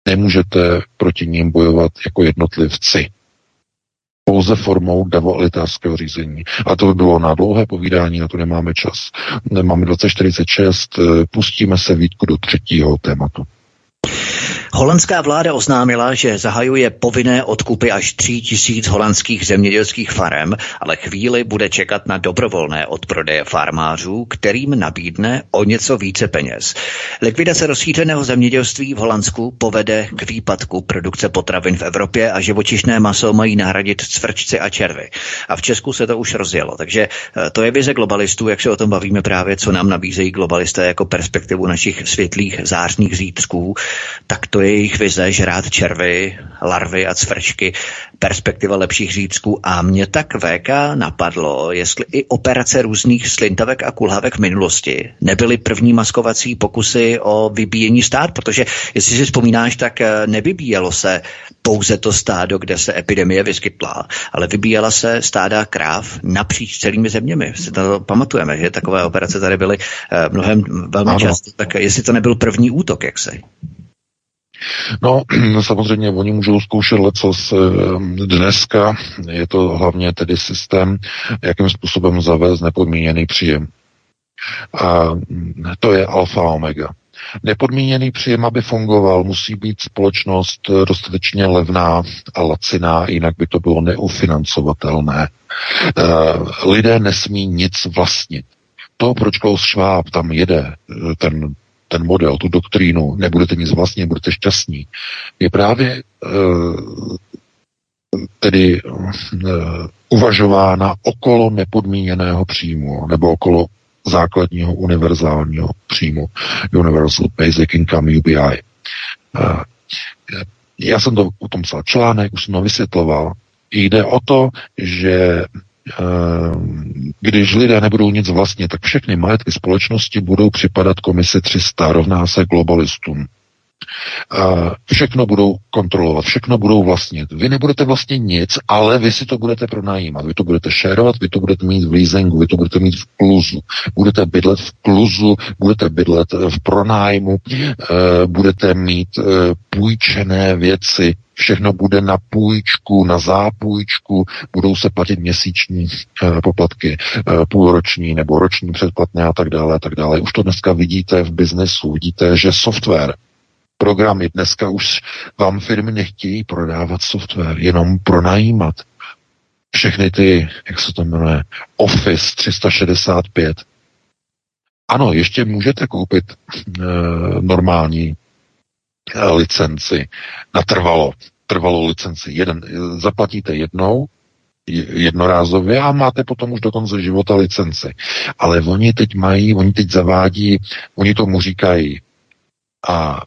Speaker 3: Nemůžete proti ním bojovat jako jednotlivci pouze formou devoelitářského řízení. A to by bylo na dlouhé povídání, na to nemáme čas. Máme 2046, pustíme se Vítku do třetího tématu.
Speaker 2: Holandská vláda oznámila, že zahajuje povinné odkupy až 3 tisíc holandských zemědělských farem, ale chvíli bude čekat na dobrovolné odprodeje farmářů, kterým nabídne o něco více peněz. Likvidace rozšířeného zemědělství v Holandsku povede k výpadku produkce potravin v Evropě a živočišné maso mají nahradit cvrčci a červy. A v Česku se to už rozjelo. Takže eh, to je vize globalistů, jak se o tom bavíme právě, co nám nabízejí globalisté jako perspektivu našich světlých zářných zítřků, tak to je jejich vize žrát červy, larvy a cvrčky, perspektiva lepších řídků. A mě tak VK napadlo, jestli i operace různých slintavek a kulhavek v minulosti nebyly první maskovací pokusy o vybíjení stát, protože jestli si vzpomínáš, tak eh, nevybíjelo se pouze to stádo, kde se epidemie vyskytla, ale vybíjela se stáda kráv napříč celými zeměmi. Si to pamatujeme, že takové operace tady byly eh, mnohem velmi často. Tak jestli to nebyl první útok, jak se?
Speaker 3: No, (clears throat) samozřejmě oni můžou zkoušet lecos eh, dneska. Je to hlavně tedy systém, jakým způsobem zavést nepodmíněný příjem. A to je alfa omega. Nepodmíněný příjem, aby fungoval, musí být společnost dostatečně levná a laciná, jinak by to bylo neufinancovatelné. Eh, lidé nesmí nic vlastnit. To, proč Klaus Schwab tam jede, eh, ten ten model, tu doktrínu, nebudete nic vlastně, budete šťastní, je právě uh, tedy uh, uvažována okolo nepodmíněného příjmu nebo okolo základního univerzálního příjmu Universal Basic Income UBI. Eh, já jsem to o tom psal článek, už jsem to vysvětloval. Jde o to, že když lidé nebudou nic vlastně, tak všechny majetky společnosti budou připadat komisi 300, rovná se globalistům. Všechno budou kontrolovat, všechno budou vlastnit. Vy nebudete vlastně nic, ale vy si to budete pronajímat. Vy to budete šerovat, vy to budete mít v leasingu, vy to budete mít v kluzu. Budete bydlet v kluzu, budete bydlet v pronájmu, eh, budete mít eh, půjčené věci, všechno bude na půjčku, na zápůjčku, budou se platit měsíční e, poplatky, e, půlroční nebo roční předplatné a tak dále a tak dále. Už to dneska vidíte v biznesu, vidíte, že software, programy dneska už vám firmy nechtějí prodávat software, jenom pronajímat. Všechny ty, jak se to jmenuje, Office 365. Ano, ještě můžete koupit e, normální licenci natrvalo, trvalou licenci. Jeden, zaplatíte jednou, jednorázově a máte potom už do konce života licenci. Ale oni teď mají, oni teď zavádí, oni tomu říkají a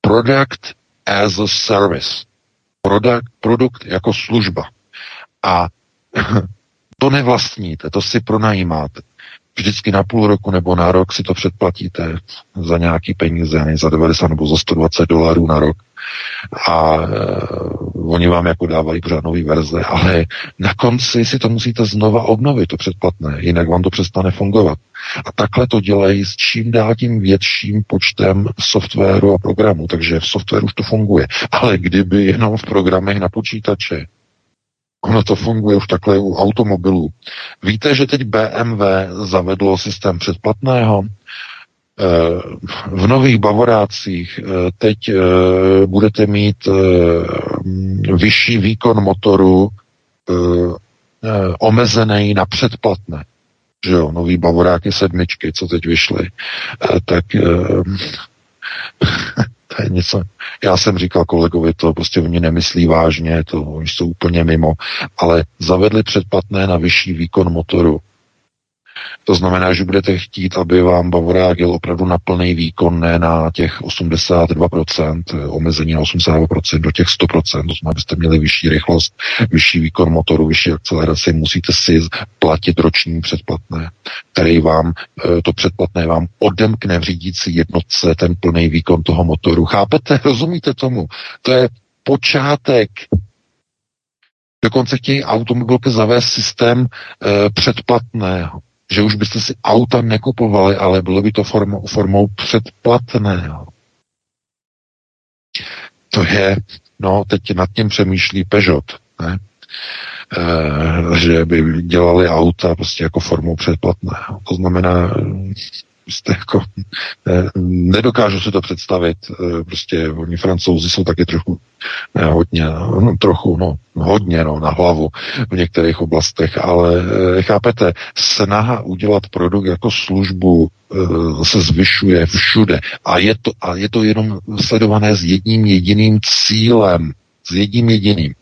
Speaker 3: product as a service. Product, produkt jako služba. A (laughs) to nevlastníte, to si pronajímáte. Vždycky na půl roku nebo na rok si to předplatíte za nějaký peníze, ne za 90 nebo za 120 dolarů na rok. A e, oni vám jako dávají pořád nový verze, ale na konci si to musíte znova obnovit, to předplatné, jinak vám to přestane fungovat. A takhle to dělají s čím dál tím větším počtem softwaru a programů, takže v softwaru už to funguje. Ale kdyby jenom v programech na počítače, Ono to funguje už takhle u automobilů. Víte, že teď BMW zavedlo systém předplatného? Eh, v nových Bavorácích eh, teď eh, budete mít vyšší výkon motoru omezený na předplatné. Že jo, nový Bavoráky sedmičky, co teď vyšly, tak to je něco, já jsem říkal kolegovi, to prostě oni nemyslí vážně, to oni jsou úplně mimo, ale zavedli předplatné na vyšší výkon motoru. To znamená, že budete chtít, aby vám Bavorák jel opravdu na plný výkon, ne na těch 82%, omezení na 82%, do těch 100%, to znamená, abyste měli vyšší rychlost, vyšší výkon motoru, vyšší akceleraci, musíte si platit roční předplatné, který vám, eh, to předplatné vám odemkne v řídící jednotce ten plný výkon toho motoru. Chápete? (laughs) Rozumíte tomu? To je počátek Dokonce chtějí automobilky zavést systém e, předplatného že už byste si auta nekupovali, ale bylo by to formou, formou předplatného. To je, no, teď nad tím přemýšlí Peugeot, ne? E, že by dělali auta prostě jako formou předplatného. To znamená, jste jako, eh, nedokážu si to představit, eh, prostě oni francouzi jsou taky trochu, ne, hodně, no, trochu, no, hodně, no, na hlavu v některých oblastech, ale eh, chápete, snaha udělat produkt jako službu se zvyšuje všude. A je to, a je to jenom sledované s jedním jediným cílem, s jedním jediným,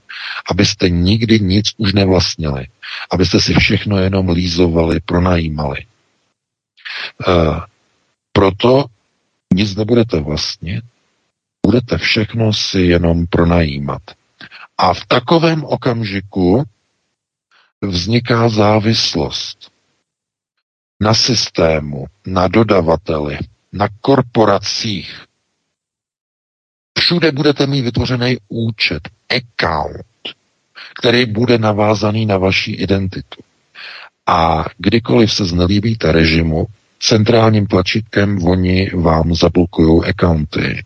Speaker 3: abyste nikdy nic už nevlastnili, abyste si všechno jenom lízovali, pronajímali. Uh, proto nic nebudete vlastnit, budete všechno si jenom pronajímat. A v takovém okamžiku vzniká závislost na systému, na dodavateli, na korporacích. Všude budete mít vytvořený účet, account, který bude navázaný na vaši identitu. A kdykoliv se znelíbíte režimu, centrálním tlačítkem oni vám zablokují accounty,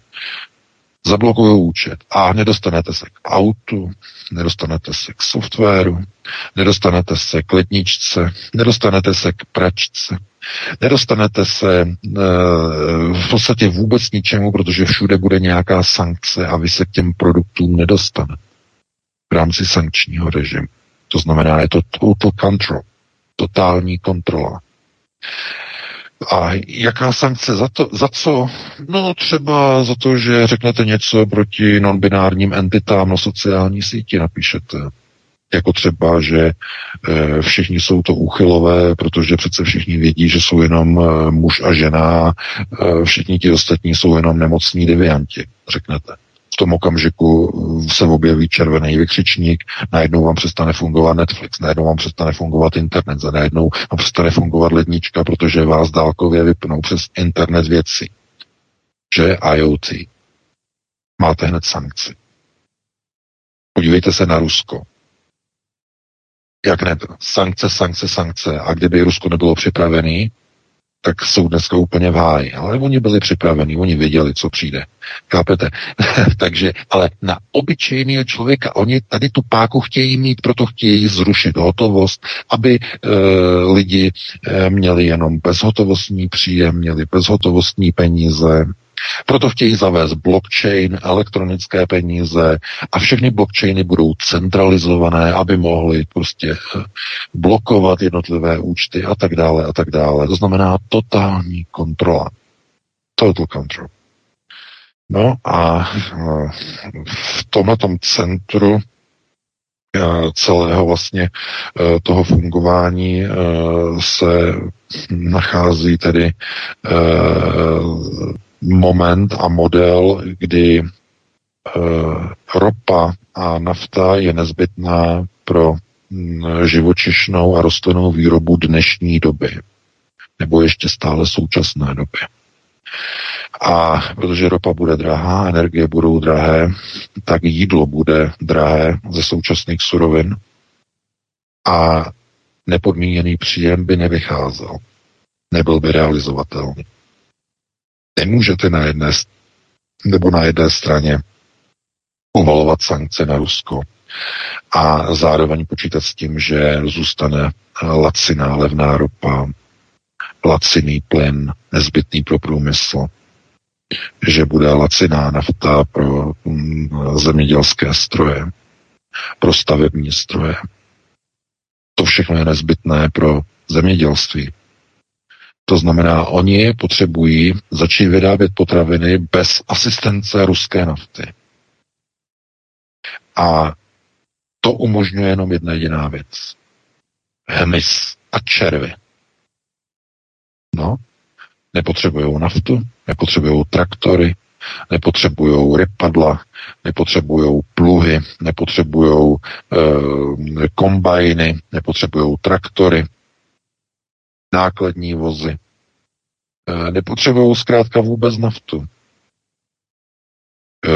Speaker 3: zablokují účet a nedostanete se k autu, nedostanete se k softwaru, nedostanete se k ledničce, nedostanete se k pračce, nedostanete se e, v podstatě vůbec ničemu, protože všude bude nějaká sankce a vy se k těm produktům nedostanete v rámci sankčního režimu. To znamená, je to total control, totální kontrola. A jaká sankce za, to, za co? No třeba za to, že řeknete něco proti nonbinárním entitám na sociální síti, napíšete. Jako třeba, že e, všichni jsou to úchylové, protože přece všichni vědí, že jsou jenom e, muž a žena, e, všichni ti ostatní jsou jenom nemocní devianti, řeknete tom okamžiku se objeví červený vykřičník, najednou vám přestane fungovat Netflix, najednou vám přestane fungovat internet, za najednou vám přestane fungovat lednička, protože vás dálkově vypnou přes internet věci. Že IoT. Máte hned sankci. Podívejte se na Rusko. Jak ne? Sankce, sankce, sankce. A kdyby Rusko nebylo připravený, tak jsou dneska úplně v háji. Ale oni byli připraveni, oni věděli, co přijde. Chápete? (laughs) Takže, ale na obyčejného člověka, oni tady tu páku chtějí mít, proto chtějí zrušit hotovost, aby e, lidi e, měli jenom bezhotovostní příjem, měli bezhotovostní peníze, proto chtějí zavést blockchain, elektronické peníze a všechny blockchainy budou centralizované, aby mohly prostě eh, blokovat jednotlivé účty a tak dále a tak dále. To znamená totální kontrola. Total control. No a eh, v tomto centru eh, celého vlastně toho fungování se nachází tedy moment a model, kdy e, ropa a nafta je nezbytná pro živočišnou a rostlinnou výrobu dnešní doby. nebo ještě stále současné době. A protože ropa bude drahá, energie budou drahé, tak jídlo bude drahé ze současných surovin a nepodmíněný příjem by nevycházel. Nebyl by realizovatelný. Nemůžete na jedné nebo na jedné straně uvalovat sankce na Rusko a zároveň počítat s tím, že zůstane laciná levná ropa, laciný plyn, nezbytný pro průmysl, že bude laciná nafta pro mm, zemědělské stroje, pro stavební stroje. To všechno je nezbytné pro zemědělství. To znamená, oni potřebují začít vyrábět potraviny bez asistence ruské nafty. A to umožňuje jenom jedna jediná věc. Hmyz a červy. No, nepotřebují naftu, nepotřebují traktory, nepotřebují rypadla, nepotřebují pluhy, nepotřebují e, kombajny, nepotřebují traktory, nákladní vozy. E, nepotřebují zkrátka vůbec naftu. E,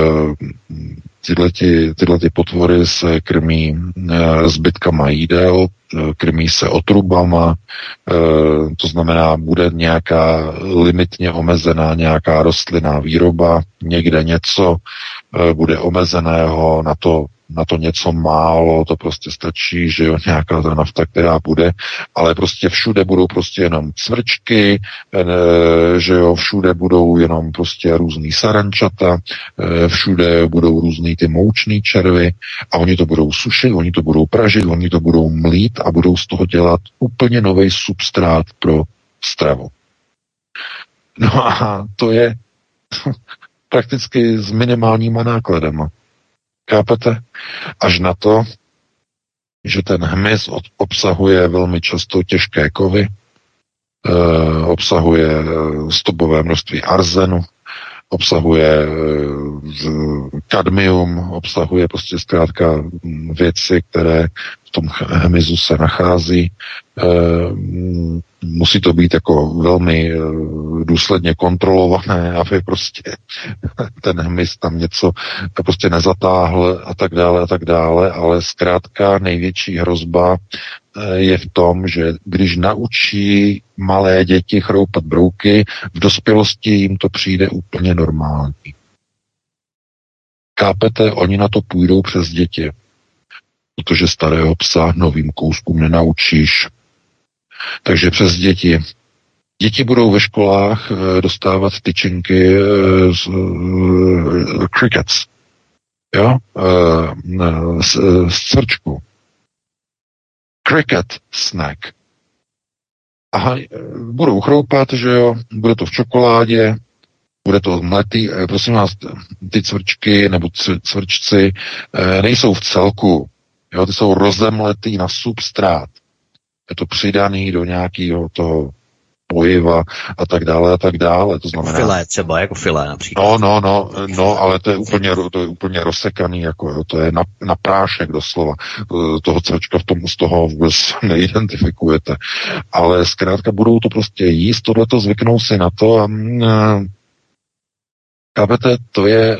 Speaker 3: tyhleti, tyhleti potvory se krmí e, zbytkama jídel, krmí se otrubama, to znamená, bude nějaká limitně omezená nějaká rostlinná výroba, někde něco bude omezeného, na to na to něco málo, to prostě stačí, že jo, nějaká ta nafta, která bude, ale prostě všude budou prostě jenom cvrčky, e, že jo, všude budou jenom prostě různý sarančata, e, všude budou různý ty moučný červy a oni to budou sušit, oni to budou pražit, oni to budou mlít a budou z toho dělat úplně nový substrát pro stravu. No a to je (laughs) prakticky s minimálníma nákladama. Chápete? Až na to, že ten hmyz obsahuje velmi často těžké kovy, e, obsahuje eh, stopové množství arzenu, obsahuje e, kadmium, obsahuje prostě zkrátka věci, které tom hmyzu se nachází. E, musí to být jako velmi eh, důsledně kontrolované, (laughs) aby prostě ten hmyz tam něco prostě nezatáhl a tak dále a tak dále, ale zkrátka největší hrozba eh, je v tom, že když naučí malé děti chroupat brouky, v dospělosti jim to přijde úplně normální. Kápete, oni na to půjdou přes děti, protože starého psa novým kouskům nenaučíš, takže přes děti. Děti budou ve školách eh, dostávat tyčinky eh, z uh, crickets, jo, z, z crčku. Cricket snack. Aha, budou chroupat, že jo, bude to v čokoládě, bude to mletý, prosím vás, ty cvrčky nebo cvrčci nejsou v celku, jo, ty jsou rozemletý na substrát je to přidaný do nějakého toho pojiva a tak dále a tak dále. To znamená...
Speaker 2: Filé třeba, jako filé například.
Speaker 3: No, no, no, no, ale to je úplně, to je úplně rozsekaný, jako jo, to je na, na prášek doslova. Toho cvrčka v tom z toho vůbec (laughs) neidentifikujete. Ale zkrátka budou to prostě jíst, tohleto zvyknou si na to a, a Chápete, to je,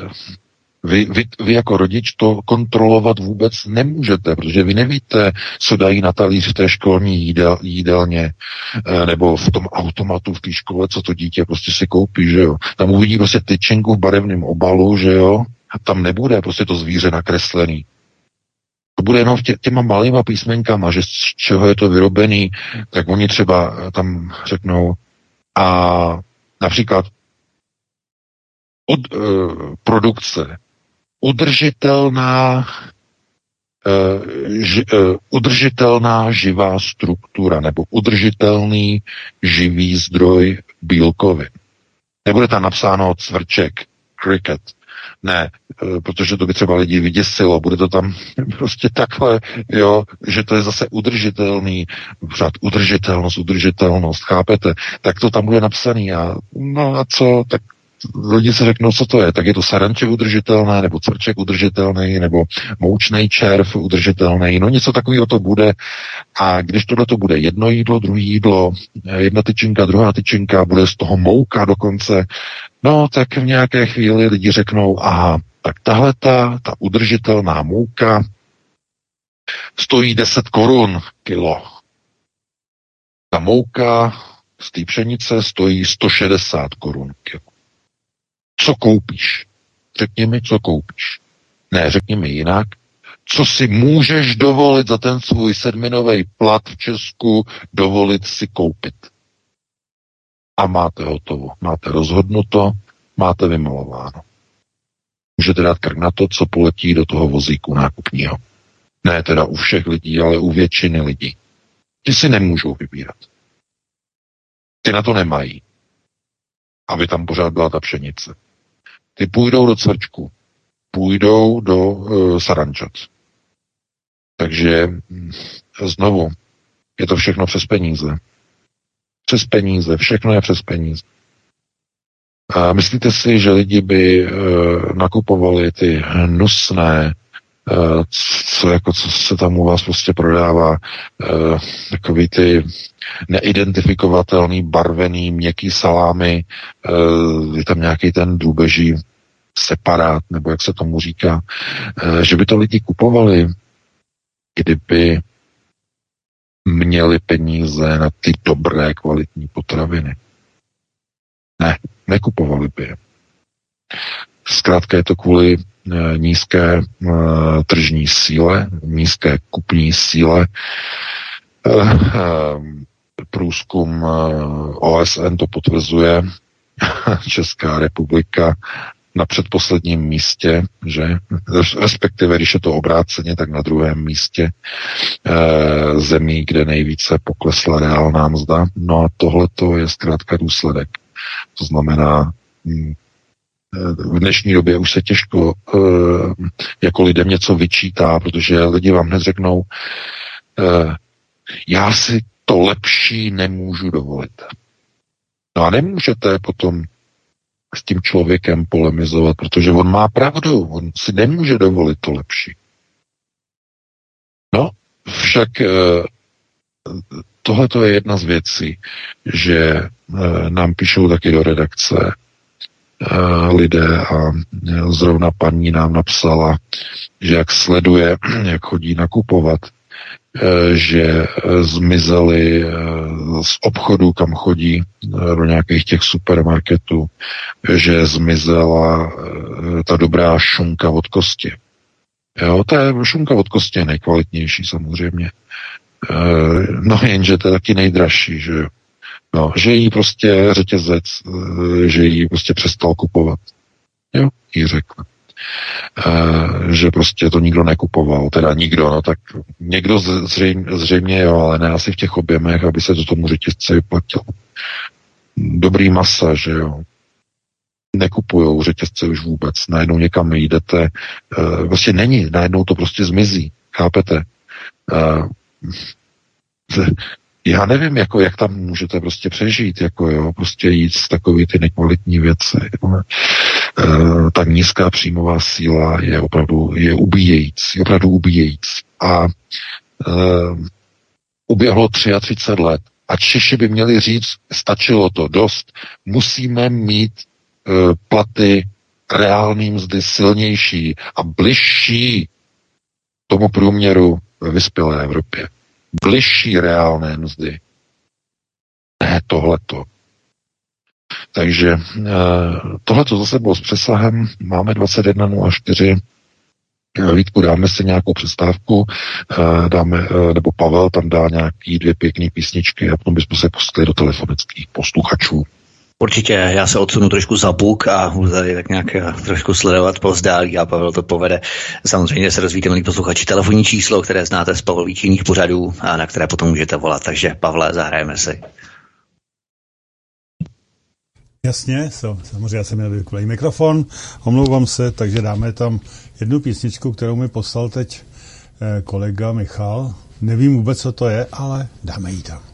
Speaker 3: vy, vy, vy jako rodič to kontrolovat vůbec nemůžete, protože vy nevíte, co dají na talíř v té školní jídel, jídelně eh, nebo v tom automatu v té škole, co to dítě prostě si koupí, že jo. Tam uvidí prostě tyčenku v barevném obalu, že jo. A tam nebude prostě to zvíře nakreslený. To bude jenom tě, těma malýma písmenkama, že z čeho je to vyrobený, tak oni třeba tam řeknou a například od uh, produkce udržitelná ži, uh, udržitelná živá struktura nebo udržitelný živý zdroj bílkovin. Nebude tam napsáno cvrček, cricket, ne, eh, protože to by třeba lidi vyděsilo, bude to tam (laughs) prostě takhle, jo, že to je zase udržitelný, pořád udržitelnost, udržitelnost, chápete, tak to tam bude napsaný a no a co, tak lidi se řeknou, co to je, tak je to saranče udržitelné, nebo crček udržitelný, nebo moučný červ udržitelný, no něco takového to bude. A když tohle to bude jedno jídlo, druhé jídlo, jedna tyčinka, druhá tyčinka, bude z toho mouka dokonce, no tak v nějaké chvíli lidi řeknou, aha, tak tahle ta, ta udržitelná mouka stojí 10 korun kilo. Ta mouka z té pšenice stojí 160 korun kilo. Co koupíš? Řekni mi, co koupíš. Ne, řekni mi jinak. Co si můžeš dovolit za ten svůj sedminový plat v Česku dovolit si koupit? A máte hotovo. Máte rozhodnuto, máte vymalováno. Můžete dát krk na to, co poletí do toho vozíku nákupního. Ne teda u všech lidí, ale u většiny lidí. Ti si nemůžou vybírat. Ty na to nemají, aby tam pořád byla ta pšenice. Ty půjdou do cvrčku, půjdou do uh, sarančat. Takže hm, znovu, je to všechno přes peníze. Přes peníze, všechno je přes peníze. A myslíte si, že lidi by uh, nakupovali ty hnusné co, jako, co se tam u vás prostě prodává, uh, takový ty neidentifikovatelný, barvený, měkký salámy, uh, je tam nějaký ten drůbeží separát, nebo jak se tomu říká, že by to lidi kupovali, kdyby měli peníze na ty dobré kvalitní potraviny. Ne, nekupovali by je. Zkrátka je to kvůli Eh, nízké eh, tržní síle, nízké kupní síle. Eh, průzkum OSN to potvrzuje. (laughs) Česká republika na předposledním místě, že respektive, když je to obráceně, tak na druhém místě e, zemí, kde nejvíce poklesla reálná mzda. No a tohle to je zkrátka důsledek. To znamená, hm, v dnešní době už se těžko uh, jako lidem něco vyčítá, protože lidi vám hned řeknou, uh, já si to lepší nemůžu dovolit. No a nemůžete potom s tím člověkem polemizovat, protože on má pravdu, on si nemůže dovolit to lepší. No, však tohle je jedna z věcí, že nám píšou taky do redakce, Eh, lidé a eh, zrovna paní nám napsala, že jak sleduje, (clears throat) jak chodí nakupovat, eh, že zmizeli z obchodu, kam chodí, do nějakých těch supermarketů, že zmizela ta dobrá šunka od kosti. Jo, ta šunka od kosti je nejkvalitnější samozřejmě. No jenže to je taky nejdražší, že jo. No, že jí prostě řetězec, eh, že jí prostě přestal kupovat. Jo, jí řekl. Uh, že prostě to nikdo nekupoval, teda nikdo, no tak někdo zřejmě, zřejmě jo, ale ne asi v těch objemech, aby se to tomu řetězce vyplatilo. Dobrý masa, že jo. Nekupujou řetězce už vůbec. Najednou někam jdete, uh, prostě není, najednou to prostě zmizí, chápete? Uh, já nevím, jako, jak tam můžete prostě přežít, jako jo, prostě jít z takový ty nekvalitní věci. Jo. E, ta nízká příjmová síla je opravdu, je ubíjející, opravdu ubíjející. A e, uběhlo 33 let a Češi by měli říct, stačilo to dost, musíme mít e, platy reální mzdy silnější a bližší tomu průměru ve vyspělé Evropě bližší reálné mzdy. Ne tohleto. Takže eh, tohleto zase bylo s přesahem. Máme 21.04. Vítku, dáme si nějakou přestávku, eh, dáme, eh, nebo Pavel tam dá nějaký dvě pěkné písničky a potom bychom se pustili do telefonických posluchačů.
Speaker 2: Určitě, já se odsunu trošku za buk a budu tady tak nějak eh, trošku sledovat pozdálí a Pavel to povede. Samozřejmě se rozvíte, milí posluchači, telefonní číslo, které znáte z Pavlovíč jiných pořadů a na které potom můžete volat. Takže Pavle, zahrajeme si.
Speaker 1: Jasně, samozřejmě já jsem měl vykulej mikrofon, omlouvám se, takže dáme tam jednu písničku, kterou mi poslal teď eh, kolega Michal. Nevím vůbec, co to je, ale dáme ji tam.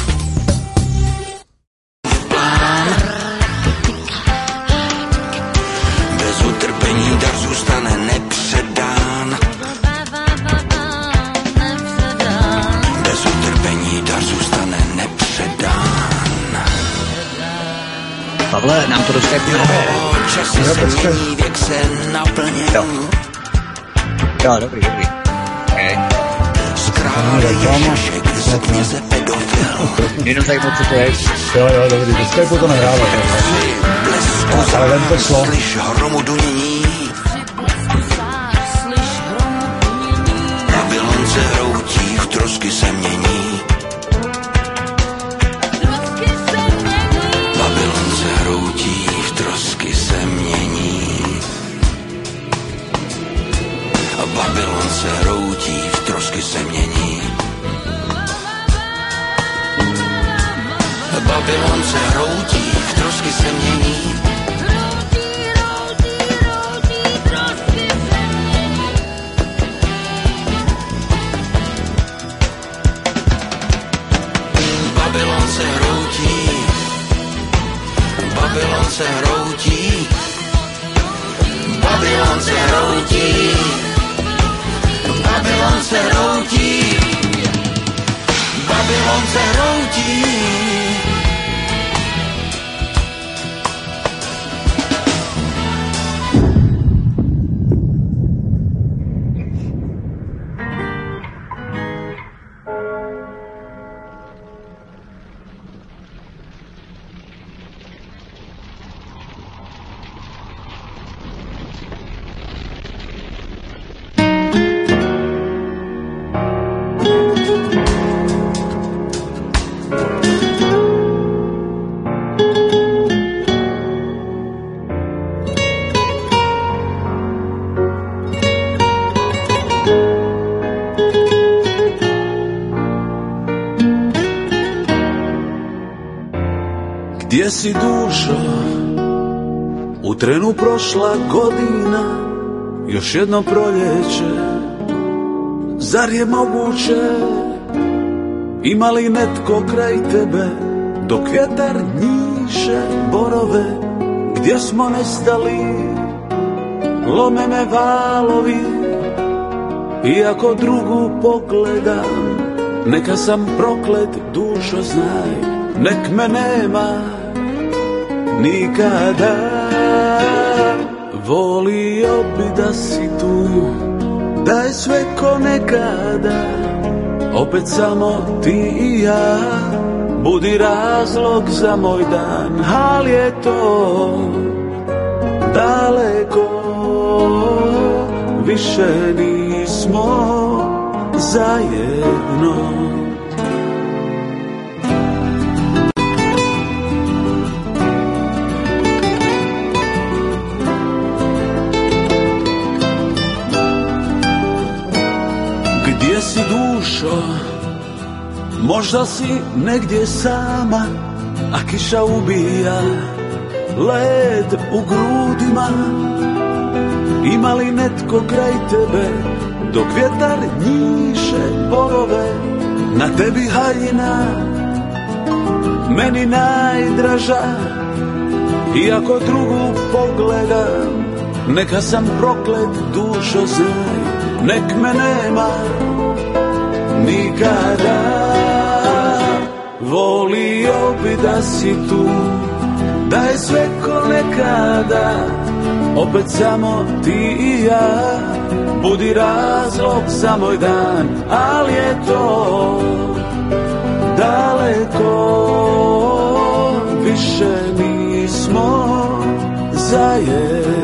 Speaker 2: Pavle, nám to dostaje
Speaker 7: Časy se mění, věk se naplně.
Speaker 2: Jo. Jo, dobrý, dobrý. Okay. Jenom zajímavé, co to je.
Speaker 1: Jo, jo, dobrý, do Skypeu to.
Speaker 7: Blesku
Speaker 1: Ale ven to šlo.
Speaker 7: Slyš hromu dunění. Babylon se hroutí, v trosky se mění. Babylon se hroutí, Babylon se hroutí, Babylon se hroutí, Babylon se hroutí, Babylon se hroutí.
Speaker 4: Si dušo? U trenu prošla godina Još jedno proljeće. Zar je moguće? Ima li netko kraj tebe? Dok vjetar njiše borove Gdje smo nestali? Lome me valovi Iako drugu pogledam Neka sam proklet dušo znaj Nek me nema nikada Volio bi da si tu Da je sve ko nekada. Opet samo ti i ja Budi razlog za moj dan. Al je to daleko? Više nismo zajedno Možda si negdje sama, a kiša ubija led u grudima. Ima li netko kraj tebe, dok vjetar njiše borove, na tebi haljina, meni najdraža. Iako drugu pogledam, neka sam proklet dušo znaj, nek me nema nikada Volio bi da si tu. Da je sve ko nekada Opet samo ti i ja. Budi razlog za moj dan Ali je to daleko Više nismo zajedno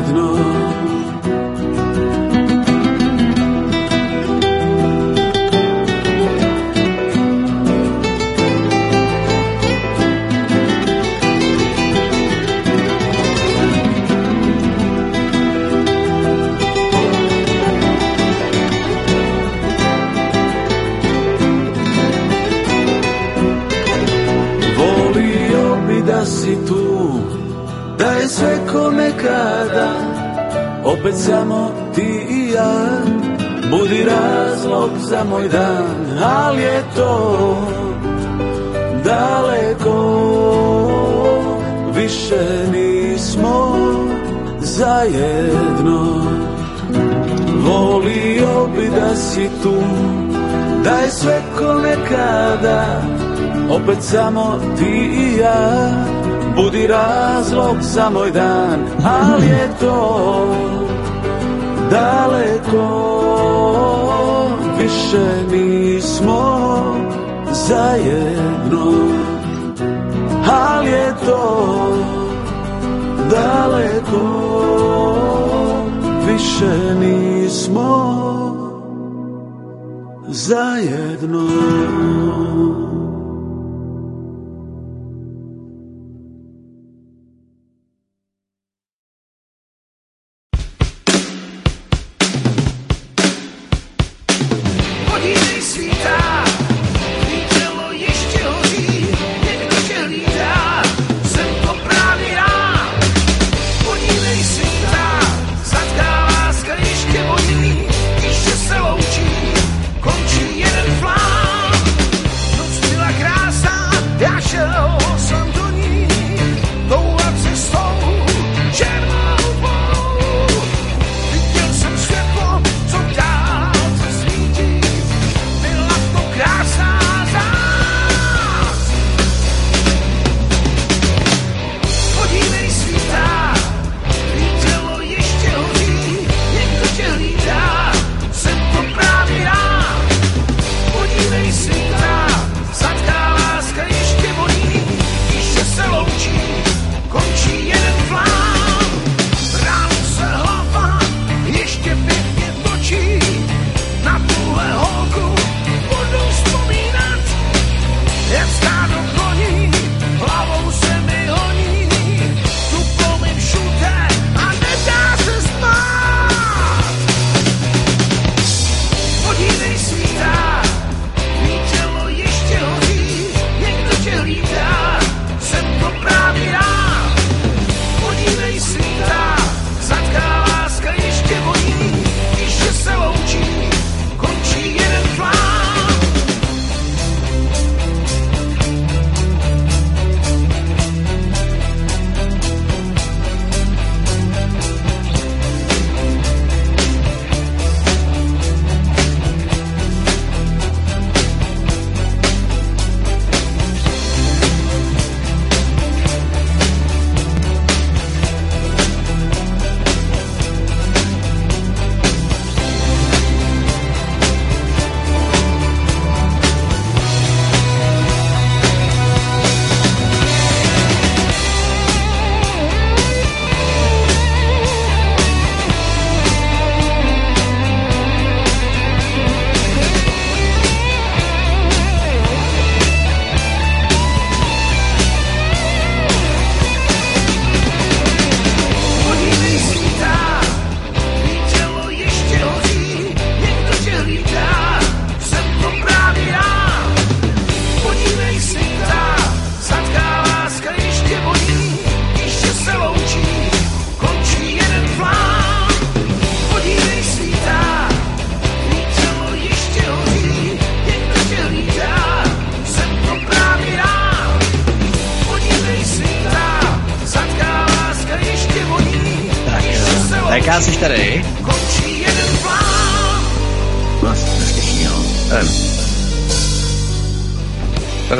Speaker 4: sveko nekada, opet samo ti i ja, budi razlog za moj dan, ali je to daleko, više nismo zajedno. Volio bi da si tu, daj sve ko nekada, opet samo ti i ja, budi razlog za moj dan, ali je to daleko, više nismo zajedno, ali je to daleko, više nismo zajedno.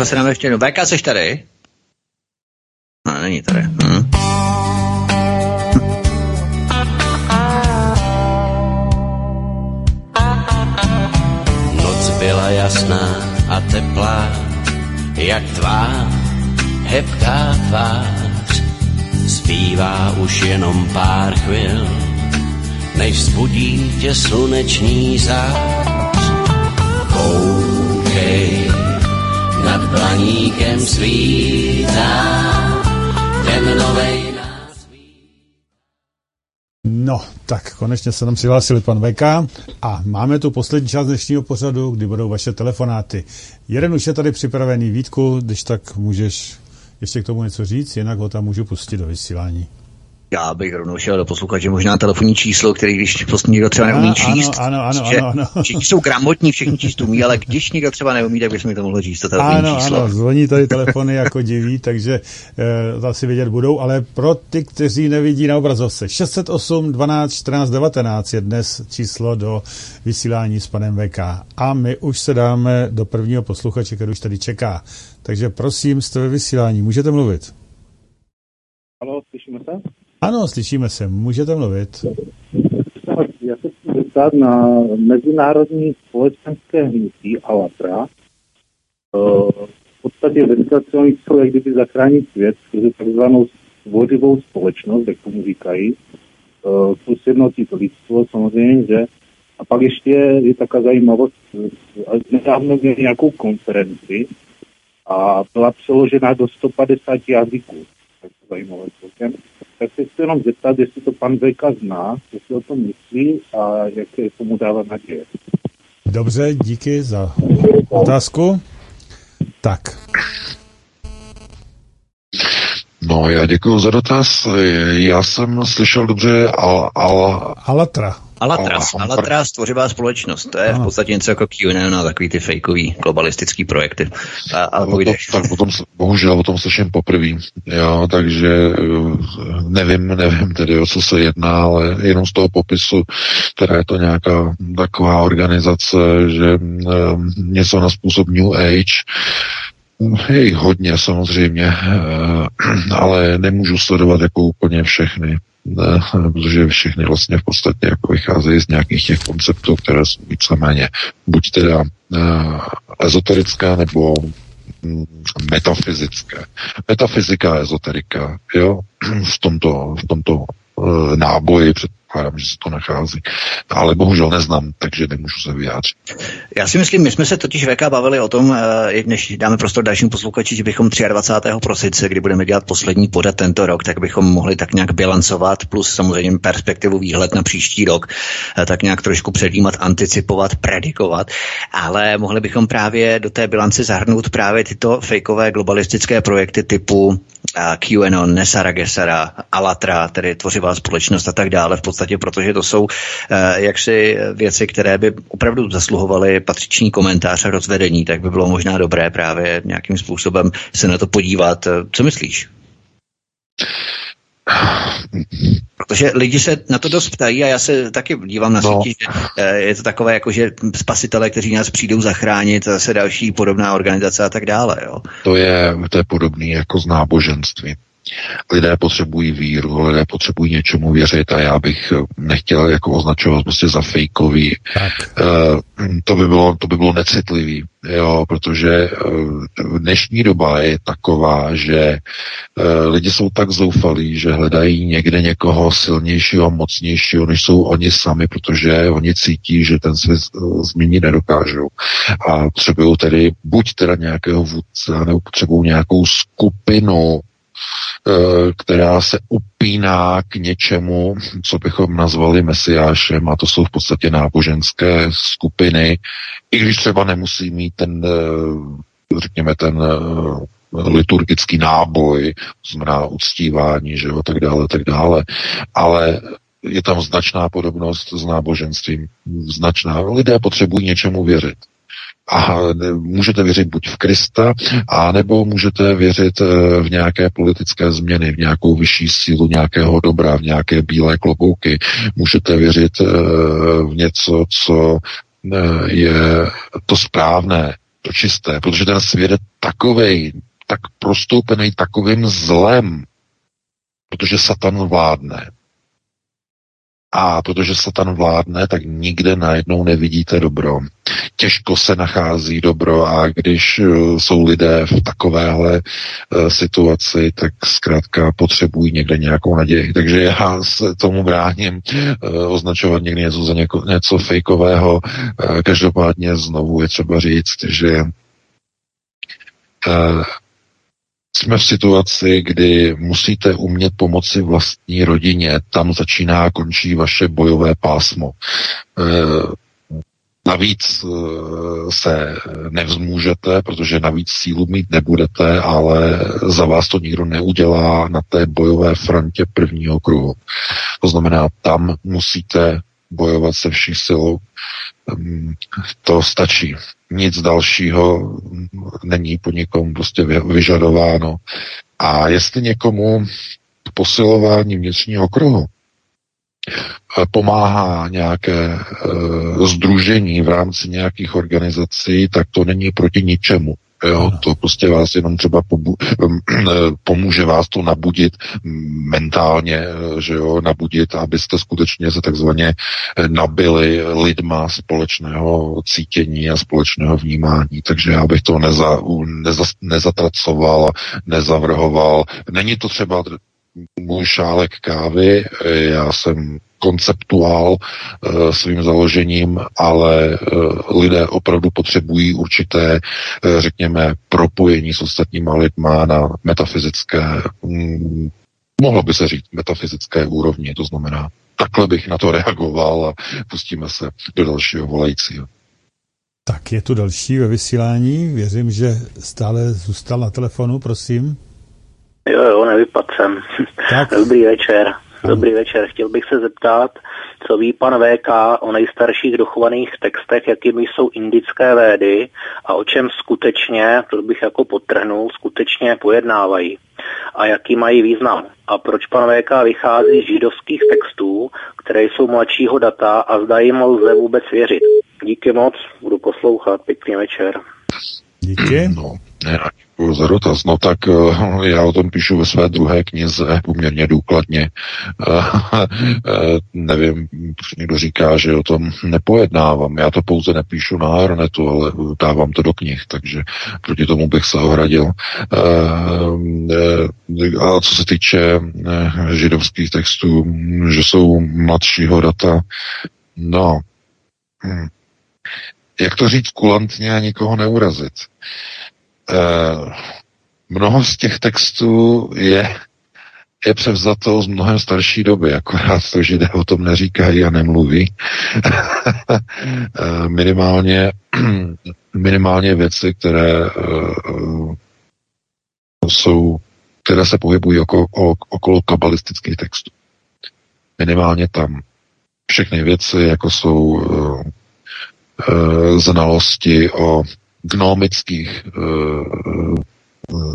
Speaker 7: Se
Speaker 2: nám ještě jednou. VK, jsi tady? No, není tady. Hm.
Speaker 8: Noc byla jasná a teplá, jak tvá hebká tvář. Zbývá už jenom pár chvil, než zbudí tě sluneční zář.
Speaker 1: Konečně se nám přihlásili pan VK a máme tu poslední část dnešního pořadu, kdy budou vaše telefonáty. Jeden už je tady připravený, Vítku, když tak můžeš ještě k tomu něco říct, jinak ho tam můžu pustit do vysílání.
Speaker 2: Já bych rovnou šel do posluchače možná telefonní číslo, který když prostě někdo třeba neumí číst.
Speaker 1: Ano, ano, ano, ano, ano.
Speaker 2: Všichni jsou gramotní, všichni číst umí, ale když někdo třeba neumí, tak bychom mi to mohli číst to telefonní
Speaker 1: ano,
Speaker 2: číslo.
Speaker 1: Ano, zvoní tady telefony jako diví, takže e, to asi vědět budou, ale pro ty, kteří nevidí na obrazovce, 608 12 14 19 je dnes číslo do vysílání s panem VK. A my už se dáme do prvního posluchače, který už tady čeká. Takže prosím, jste ve vysílání, můžete mluvit. Ano, slyšíme se, můžete mluvit.
Speaker 9: Já se chci zeptat na mezinárodní společenské hnutí Alatra. V podstatě oni chcou jak kdyby zachránit svět skrze takzvanou tvořivou společnost, jak tomu říkají, plus jednotit lidstvo samozřejmě, že a pak ještě je taková zajímavost, nedávno měli nějakou konferenci a byla přeložena do 150 jazyků. Tak zajímavé celkem tak se chci jenom zeptat, jestli to pan Vejka zná, jestli o tom myslí a jaké tomu dává naděje.
Speaker 1: Dobře, díky za otázku. Tak.
Speaker 3: No, já děkuji za dotaz. Já jsem slyšel dobře al, al,
Speaker 1: Alatra.
Speaker 2: Alatras,
Speaker 3: Al-
Speaker 2: Alatras, tvořivá společnost, to je v podstatě něco jako QAnon a takový ty fejkový globalistický projekty. A, ale
Speaker 3: O tom, tak o tom, bohužel o tom slyším poprvé, jo, takže eh, nevím, nevím tedy, o co se jedná, ale jenom z toho popisu, teda je to nějaká taková organizace, že eh, něco na způsob New Age, je jich hodně samozřejmě, eh, (clears throat) ale nemůžu sledovat jako úplně všechny. Ne, protože všechny vlastně v podstatě jako vycházejí z nějakých těch konceptů, které jsou víceméně buď teda uh, ezoterická nebo mm, metafyzické. Metafyzika a ezoterika, jo, (clears throat) v tomto, v tomto uh, náboji předpokládám, že se to nachází. Ale bohužel neznám, takže nemůžu se vyjádřit.
Speaker 2: Já si myslím, my jsme se totiž VK bavili o tom, eh, i než dáme prostor dalším posluchači, že bychom 23. prosince, kdy budeme dělat poslední podat tento rok, tak bychom mohli tak nějak bilancovat, plus samozřejmě perspektivu výhled na příští rok, eh, tak nějak trošku předjímat, anticipovat, predikovat, ale mohli bychom právě do té bilance zahrnout právě tyto fejkové globalistické projekty typu eh, QAnon, Nesara Gesara, Alatra, tedy tvořivá společnost a tak dále, v podstatě, protože to jsou eh, jaksi věci, které by opravdu zasluhovaly patřičný komentář a rozvedení, tak by bylo možná dobré právě nějakým způsobem se na to podívat. Co myslíš? Protože lidi se na to dost ptají a já se taky dívám na
Speaker 3: No.
Speaker 2: sítě, že eh, je to takové jako, že spasitele, kteří nás přijdou zachránit, a zase další podobná organizace a tak dále. Jo.
Speaker 3: To je, to je podobný jako z náboženství. Lidé potřebují víru, lidé potřebují něčemu věřit a já bych eh, nechtěl jako označovat prostě za fejkový. Eh, to by bylo, to by bylo necitlivý, jo, protože eh, dnešní doba je taková, že lidi jsou tak zoufalí, že hledají někde někoho silnějšího mocnějšího, než jsou oni sami, protože oni cítí, že ten svět změnit nedokážou. A potřebují tedy buď teda nějakého vůdce, nebo potřebují nějakou skupinu, která se upíná k něčemu, co bychom nazvali mesiášem, a to jsou v podstatě náboženské skupiny, i když třeba nemusí mít ten, eh, řekněme, ten eh, liturgický náboj, znamená uctívání, že jo, tak dále, tak dále, ale je tam značná podobnost s náboženstvím, značná. Lidé potřebují něčemu věřit. A můžete věřit buď v Krista, a nebo můžete věřit eh, v nějaké politické změny, v nějakou vyšší sílu nějakého dobra, v nějaké bílé klobouky. Můžete věřit eh, v něco, co eh, je to správné, to čisté, protože ten svět je takovej, tak prostoupený takovým zlem, protože Satan vládne. A protože Satan vládne, tak nikde najednou nevidíte dobro. Těžko se nachází dobro a když uh, jsou lidé v takovéhle uh, situaci, tak zkrátka potřebují někde nějakou naději. Takže já se tomu bráním uh, označovat někdy něco za něko, něco fejkového. Každopádně znovu je třeba říct, že jsme v situaci, kdy musíte umět pomoci vlastní rodině. Tam začíná a končí vaše bojové pásmo. E, Navíc eh, se nevzmůžete, protože navíc sílu mít nebudete, ale za vás to nikdo neudělá na té bojové frontě prvního kruhu. To znamená, tam musíte bojovat se vší silou. To stačí. Nic dalšího není po někom prostě vyžadováno. A jestli někomu posilování vnitřního kruhu Eh, pomáhá nějaké uh, združení v rámci nějakých organizací, tak to není proti ničemu. Jo, to prostě vás jenom třeba pobu- eh, pomůže vás to nabudit mentálně, že jo, nabudit, abyste skutečně se takzvaně nabili lidma společného cítění a společného vnímání. Takže já bych to neza, neza, nezatracoval, nezavrhoval. Není to třeba můj šálek kávy, já jsem konceptuál e, svým založením, ale e, lidé opravdu potřebují určité, e, řekněme, propojení s ostatníma lidma na metafyzické, mm, mohlo by se říct, metafyzické úrovni, to znamená, takhle bych na to reagoval a pustíme se do dalšího volajícího.
Speaker 1: Tak je tu další ve vysílání. Věřím, že stále zůstal na telefonu, prosím.
Speaker 10: Jo, jo, nevypad jsem. Tak. Dobrý večer. Dobrý večer. Chtěl bych se zeptat, co ví pan VK o nejstarších dochovaných textech, jakými jsou indické védy a o čem skutečně, to bych jako potrhnul, skutečně pojednávají a jaký mají význam. A proč pan VK vychází z židovských textů, které jsou mladšího data a zda jim lze vůbec věřit. Díky moc, budu poslouchat. Pěkný večer.
Speaker 1: Díky.
Speaker 3: No, Děkuji za dotaz. No tak eh, (laughs) já o tom píšu ve své druhé knize poměrně důkladně. Eh, (laughs) eh, nevím, někdo říká, že o tom nepojednávám. Já to pouze nepíšu na Aeronetu, ale dávám to do knih, takže proti tomu bych se ohradil. A co se týče židovských textů, že jsou mladšího data, no, hm, jak to říct kulantně a nikoho neurazit. Eh, mnoho z těch textů je, je převzato z mnohem starší doby, akorát to židé o tom neříkají a nemluví. Eh, minimálně, (clears throat) minimálně věci, které uh, jsou, které se pohybují okolo, okolo kabalistických textů. Minimálně tam všechny věci, jako jsou znalosti o gnomických uh,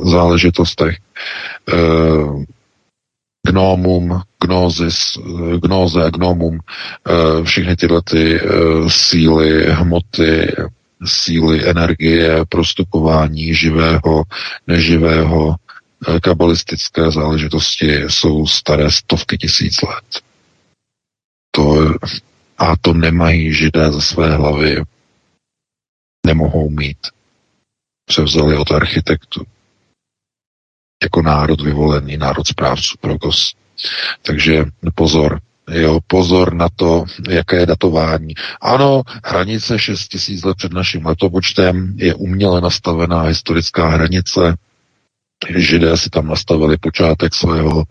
Speaker 3: záležitostech. Uh, gnomum, gnózis, gnóze a gnomum, uh, všechny tyhle ty uh, síly, hmoty, síly energie, prostupování živého, neživého, kabalistické záležitosti jsou staré stovky tisíc let. To, a to nemají židé ze své hlavy nemohou mít. Převzali od architektu jako národ vyvolený, národ správců Progos. Takže pozor, Jo, pozor na to, jaké je datování. Ano, hranice 6000 let před naším letopočtem je uměle nastavená historická hranice. Židé si tam nastavili počátek svého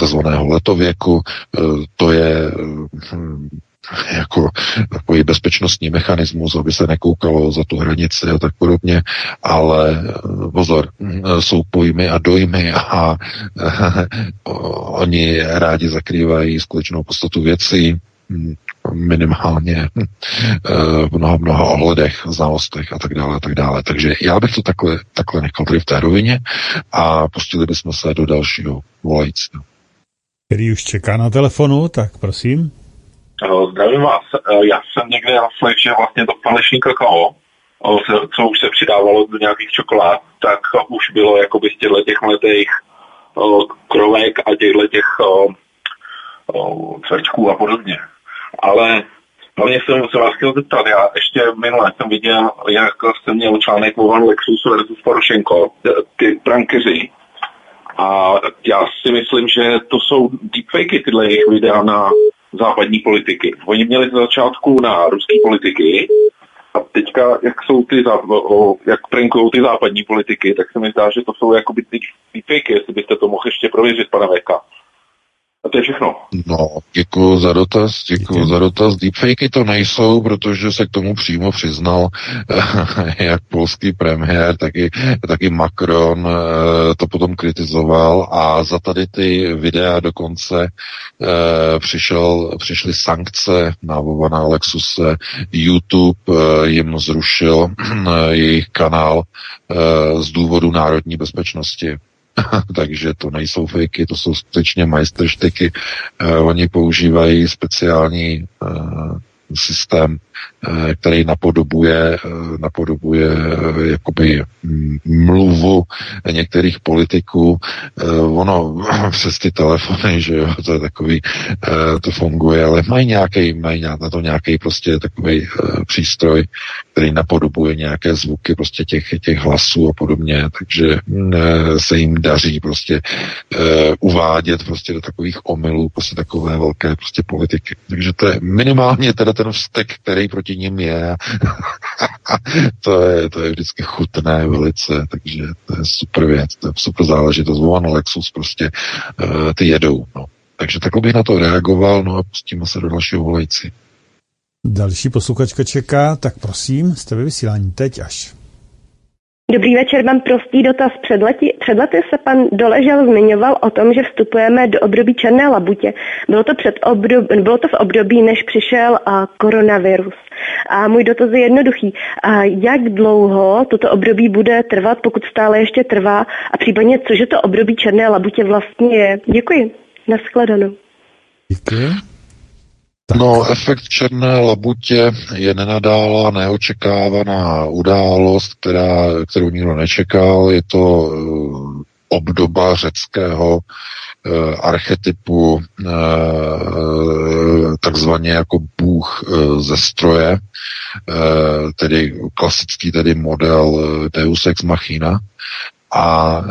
Speaker 3: tzv. letověku. E, to je hm, (laughs) jako takový bezpečnostní mechanismus, aby se nekoukalo za tu hranici a tak podobně, ale eh, pozor, eh, jsou pojmy a dojmy a (laughs) oni rádi zakrývají skutečnou podstatu věcí, hm, minimálně hm, eh, v mnoha, mnoha ohledech, znalostech a tak dále, a tak dále. Takže já bych to takhle, takhle nechal tady v té rovině a pustili bychom se do dalšího volajícího.
Speaker 1: Který už čeká na telefonu, tak prosím.
Speaker 11: Zdravím vás. Eh, já jsem někde naslech, že vlastně to falešný kakao, eh, co už se přidávalo do nějakých čokolád, tak už bylo jakoby z těchto těch mletých eh, krovek a těchto těch cvrčků a podobně. Ale hlavně jsem se vás chtěl zeptat, já ještě minule jsem viděl, jak jsem měl článek o Van Lexus versus Porošenko, ty prankeři. A já si myslím, že to jsou deepfakey tyhle jejich videa na západní politiky. Oni měli z začátku na ruské politiky a teďka, jak jsou ty, jak prankují ty západní politiky, tak se mi zdá, že to jsou jakoby ty deepfakey, jestli byste to mohl ještě prověřit, pana Veka. A to je všechno.
Speaker 3: No, děkuji za dotaz, děkuji za dotaz. Deepfakey to nejsou, protože se k tomu přímo přiznal (laughs) jak polský premiér, taky, taky Macron eh, to potom kritizoval a za tady ty videa dokonce eh, přišel, přišly sankce na Vovana Lexuse. YouTube eh, jim zrušil (clears throat) jejich kanál z důvodu národní bezpečnosti. (laughs) takže to nejsou fejky, to jsou skutečně majsterštyky. Uh, oni používají speciální uh, systém, který napodobuje, uh, napodobuje uh, jakoby mluvu některých politiků. Ono (clears throat) přes ty telefony, že jo, to je takový, to funguje, ale mají nějaký, mají na to nějaký prostě takový přístroj, který napodobuje nějaké zvuky prostě těch, těch hlasů a podobně, takže mm, se jim daří prostě uvádět prostě do takových omylů prostě takové velké prostě politiky. Takže to je minimálně teda ten vztek, který proti ním je. (laughs) to je, to je vždycky chutné velice, takže to je super věc, to je super záležitost. Volan Lexus prostě e, ty jedou, no. Takže takhle bych na to reagoval, no a pustíme se do dalšího volejci.
Speaker 1: Další posluchačka čeká, tak prosím, jste ve vysílání teď až.
Speaker 12: Dobrý večer, mám prostý dotaz. Před lety, před lety se pan Doležel zmiňoval o tom, že vstupujeme do období černé labutě. Bylo to, před období, bylo to v období, než přišel a, koronavirus. A můj dotaz je jednoduchý. A jak dlouho toto období bude trvat, pokud stále ještě trvá? A případně, cože to období černé labutě vlastně je? Děkuji. Naschledanou.
Speaker 1: Děkuji.
Speaker 3: No, efekt černé labutě je nenadála neočekávaná událost, která, kterou nikdo nečekal. Je to uh, obdoba řeckého uh, archetypu uh, takzvaně jako bůh ze stroje, tedy klasický tedy model Deus ex machina, a e,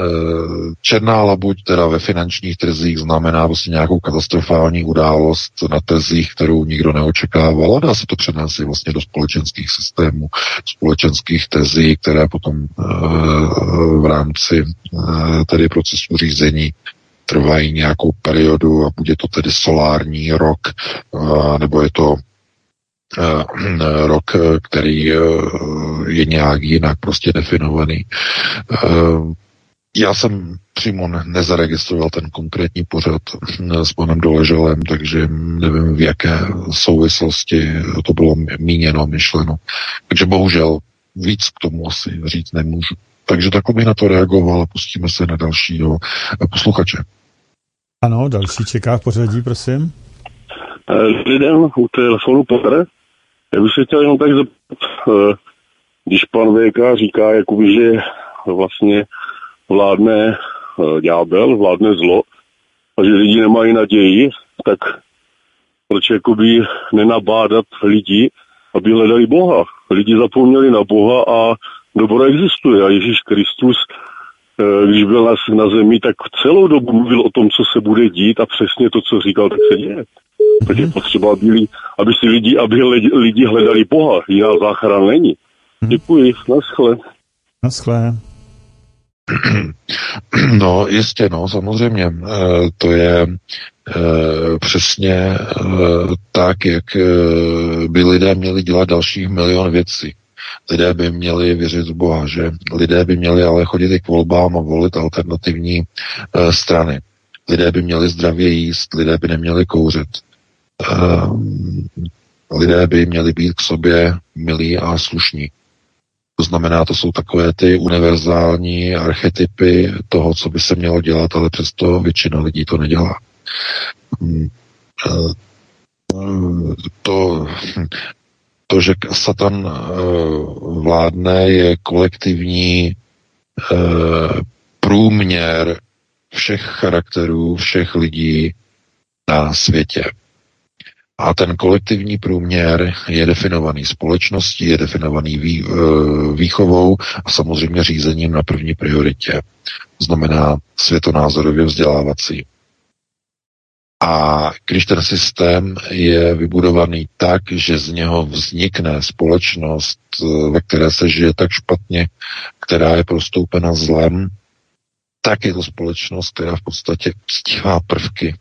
Speaker 3: černá labuť teda ve finančních trzích znamená vlastně nějakou katastrofální událost na trzích, kterou nikdo neočekával. A dá se to přenést vlastně do společenských systémů, společenských tezí, které potom e, v rámci e, tedy procesu řízení trvají nějakou periodu a bude to tedy solární rok, e, nebo je to rok, eh, který eh, je nějak jinak prostě definovaný. Já jsem přímo nezaregistroval ten konkrétní pořad s panem Doleželem, takže nevím, v jaké souvislosti to bylo míněno, myšleno. Takže bohužel víc k tomu asi říct nemůžu. Takže takhle bych na to reagoval a pustíme se na dalšího posluchače.
Speaker 1: Ano, další čeká v pořadí, prosím.
Speaker 13: Lidem u telefonu Petr. Já bych se chtěl jenom tak zeptat, eh, když pan VK říká, jakoby, že vlastně vládne eh, ďábel, vládne zlo a že lidi nemají naději, tak proč jakoby nenabádat lidi, aby hledali Boha. Lidi zapomněli na Boha a dobro existuje a Ježíš Kristus, eh, když byl na, na zemi, tak celou dobu mluvil o tom, co se bude dít a přesně to, co říkal, tak se děje. Tak je potřeba, aby, aby si lidi, aby lidi hledali Boha. Jiná záchrana není. Mhm. Děkuji. Naschle.
Speaker 1: Naschle. (clears throat)
Speaker 3: No, jistě, no, samozřejmě. E, to je e, přesně e, tak, jak e, by lidé měli dělat dalších milion věcí. Lidé by měli věřit v Boha, že? Lidé by měli ale chodit i k volbám a volit alternativní e, strany. Lidé by měli zdravě jíst, lidé by neměli kouřit. Ehm, lidé by měli být k sobě milí a slušní. To znamená, to jsou takové ty univerzální archetypy toho, co by se mělo dělat, ale přesto většina lidí to nedělá. Ehm, to, to že Satan eh, vládne, je kolektivní eh, průměr všech charakterů, všech lidí na světě. A ten kolektivní průměr je definovaný společností, je definovaný vý, e, výchovou a samozřejmě řízením na první prioritě. Znamená světonázorově vzdělávací. A když ten systém je vybudovaný tak, že z něho vznikne společnost, e, ve které se žije tak špatně, která je prostoupena zlem, tak je to společnost, která v podstatě uctívá prvky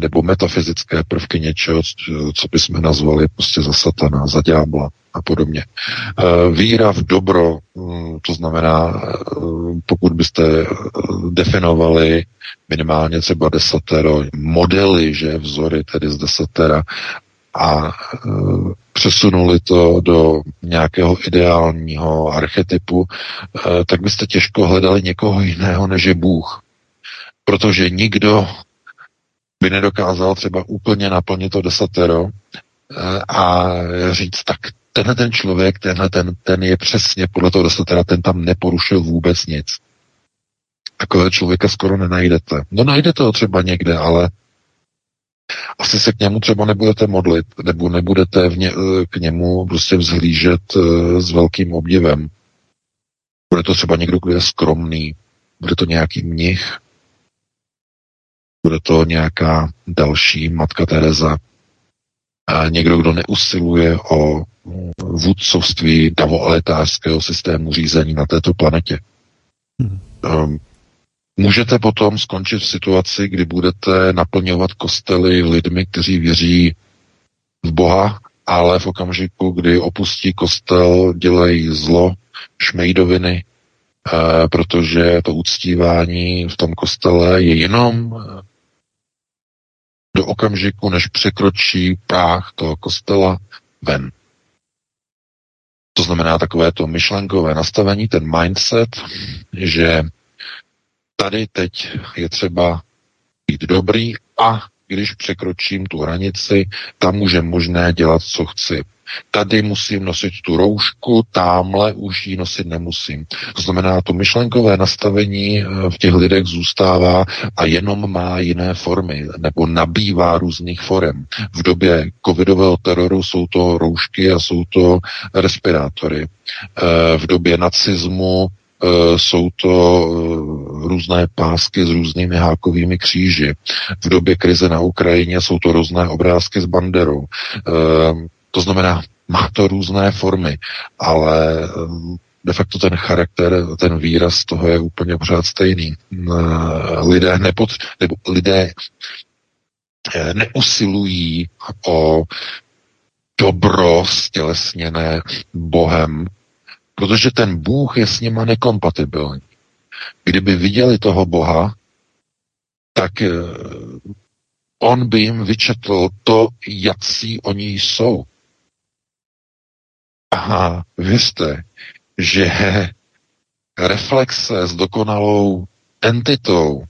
Speaker 3: nebo metafyzické prvky něčeho, co bychom nazvali prostě za satana, za ďábla a podobně. Víra v dobro, mm, to znamená, pokud byste definovali minimálně třeba desatero modely, že vzory tedy z desatera a přesunuli to do nějakého ideálního archetypu, eh, tak byste těžko hledali někoho jiného než je Bůh. Protože nikdo by nedokázal třeba úplně naplnit to desatero eh, a říct, tak tenhle ten člověk, tenhle ten, ten je přesně podle toho desatera, ten tam neporušil vůbec nic. Takové člověka skoro nenajdete. No najdete ho třeba někde, ale asi se k němu třeba nebudete modlit, nebo nebudete v ně, k němu prostě vzhlížet eh, s velkým obdivem. Bude to třeba někdo, kdo je skromný, bude to nějaký mnich, bude to nějaká další matka Teresa, a někdo, kdo neusiluje o vůdcovství davoaletářského systému řízení na této planetě. Hmm. Um, Můžete potom skončit v situaci, kdy budete naplňovat kostely lidmi, kteří věří v Boha, ale v okamžiku, kdy opustí kostel, dělají zlo, šmejdoviny, eh, protože to uctívání v tom kostele je jenom eh, do okamžiku, než překročí práh toho kostela ven. To znamená takové to myšlenkové nastavení, ten mindset, že tady teď je třeba být dobrý a když překročím tu hranici, tam už je možné dělat, co chci. Tady musím nosit tu roušku, tamhle už ji nosit nemusím. To znamená, to myšlenkové nastavení eh, v těch lidech zůstává a jenom má jiné formy, nebo nabývá různých forem. V době covidového teroru jsou to roušky a jsou to respirátory. Eh, v době nacismu Eh, jsou to různé pásky s různými hákovými kříži. V době krize na Ukrajině jsou to různé obrázky s banderou. Eh, to znamená, má to různé formy, ale de facto ten charakter, ten výraz toho je úplně pořád stejný. Lidé, nepod, nebo lidé neusilují o dobro stělesněné Bohem, Protože ten Bůh je s nima nekompatibilní. Kdyby viděli toho Boha, tak eh, on by jim vyčetl to, jakcí oni jsou. A věřte, že (laughs) reflexe s dokonalou entitou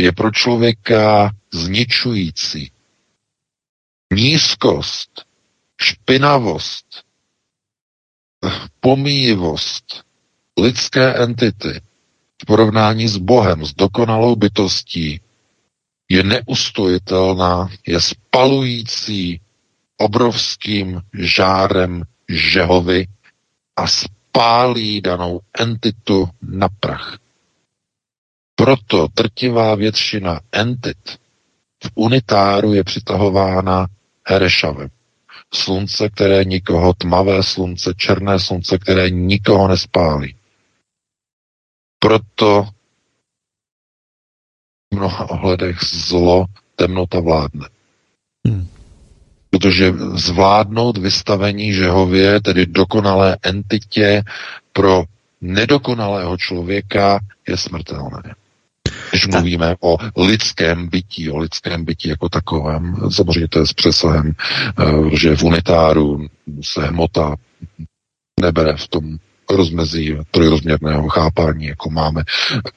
Speaker 3: je pro člověka zničující. Nízkost, špinavost, pomíjivost lidské entity v porovnání s Bohem, s dokonalou bytostí, je neustojitelná, je spalující obrovským žárem žehovy a spálí danou entitu na prach. Proto trtivá většina entit v unitáru je přitahována Herešavem slunce, které nikoho, tmavé slunce, černé slunce, které nikoho nespálí. Proto v mnoha ohledech zlo, temnota vládne. Hmm. Protože zvládnout vystavení Žehově, tedy dokonalé entitě pro nedokonalého člověka, je smrtelné. Když tak. mluvíme o lidském bytí, o lidském bytí jako takovém, samozřejmě to je s přesahem, eh, že v unitáru se hmota nebere v tom rozmezí trojrozměrného chápání, jako máme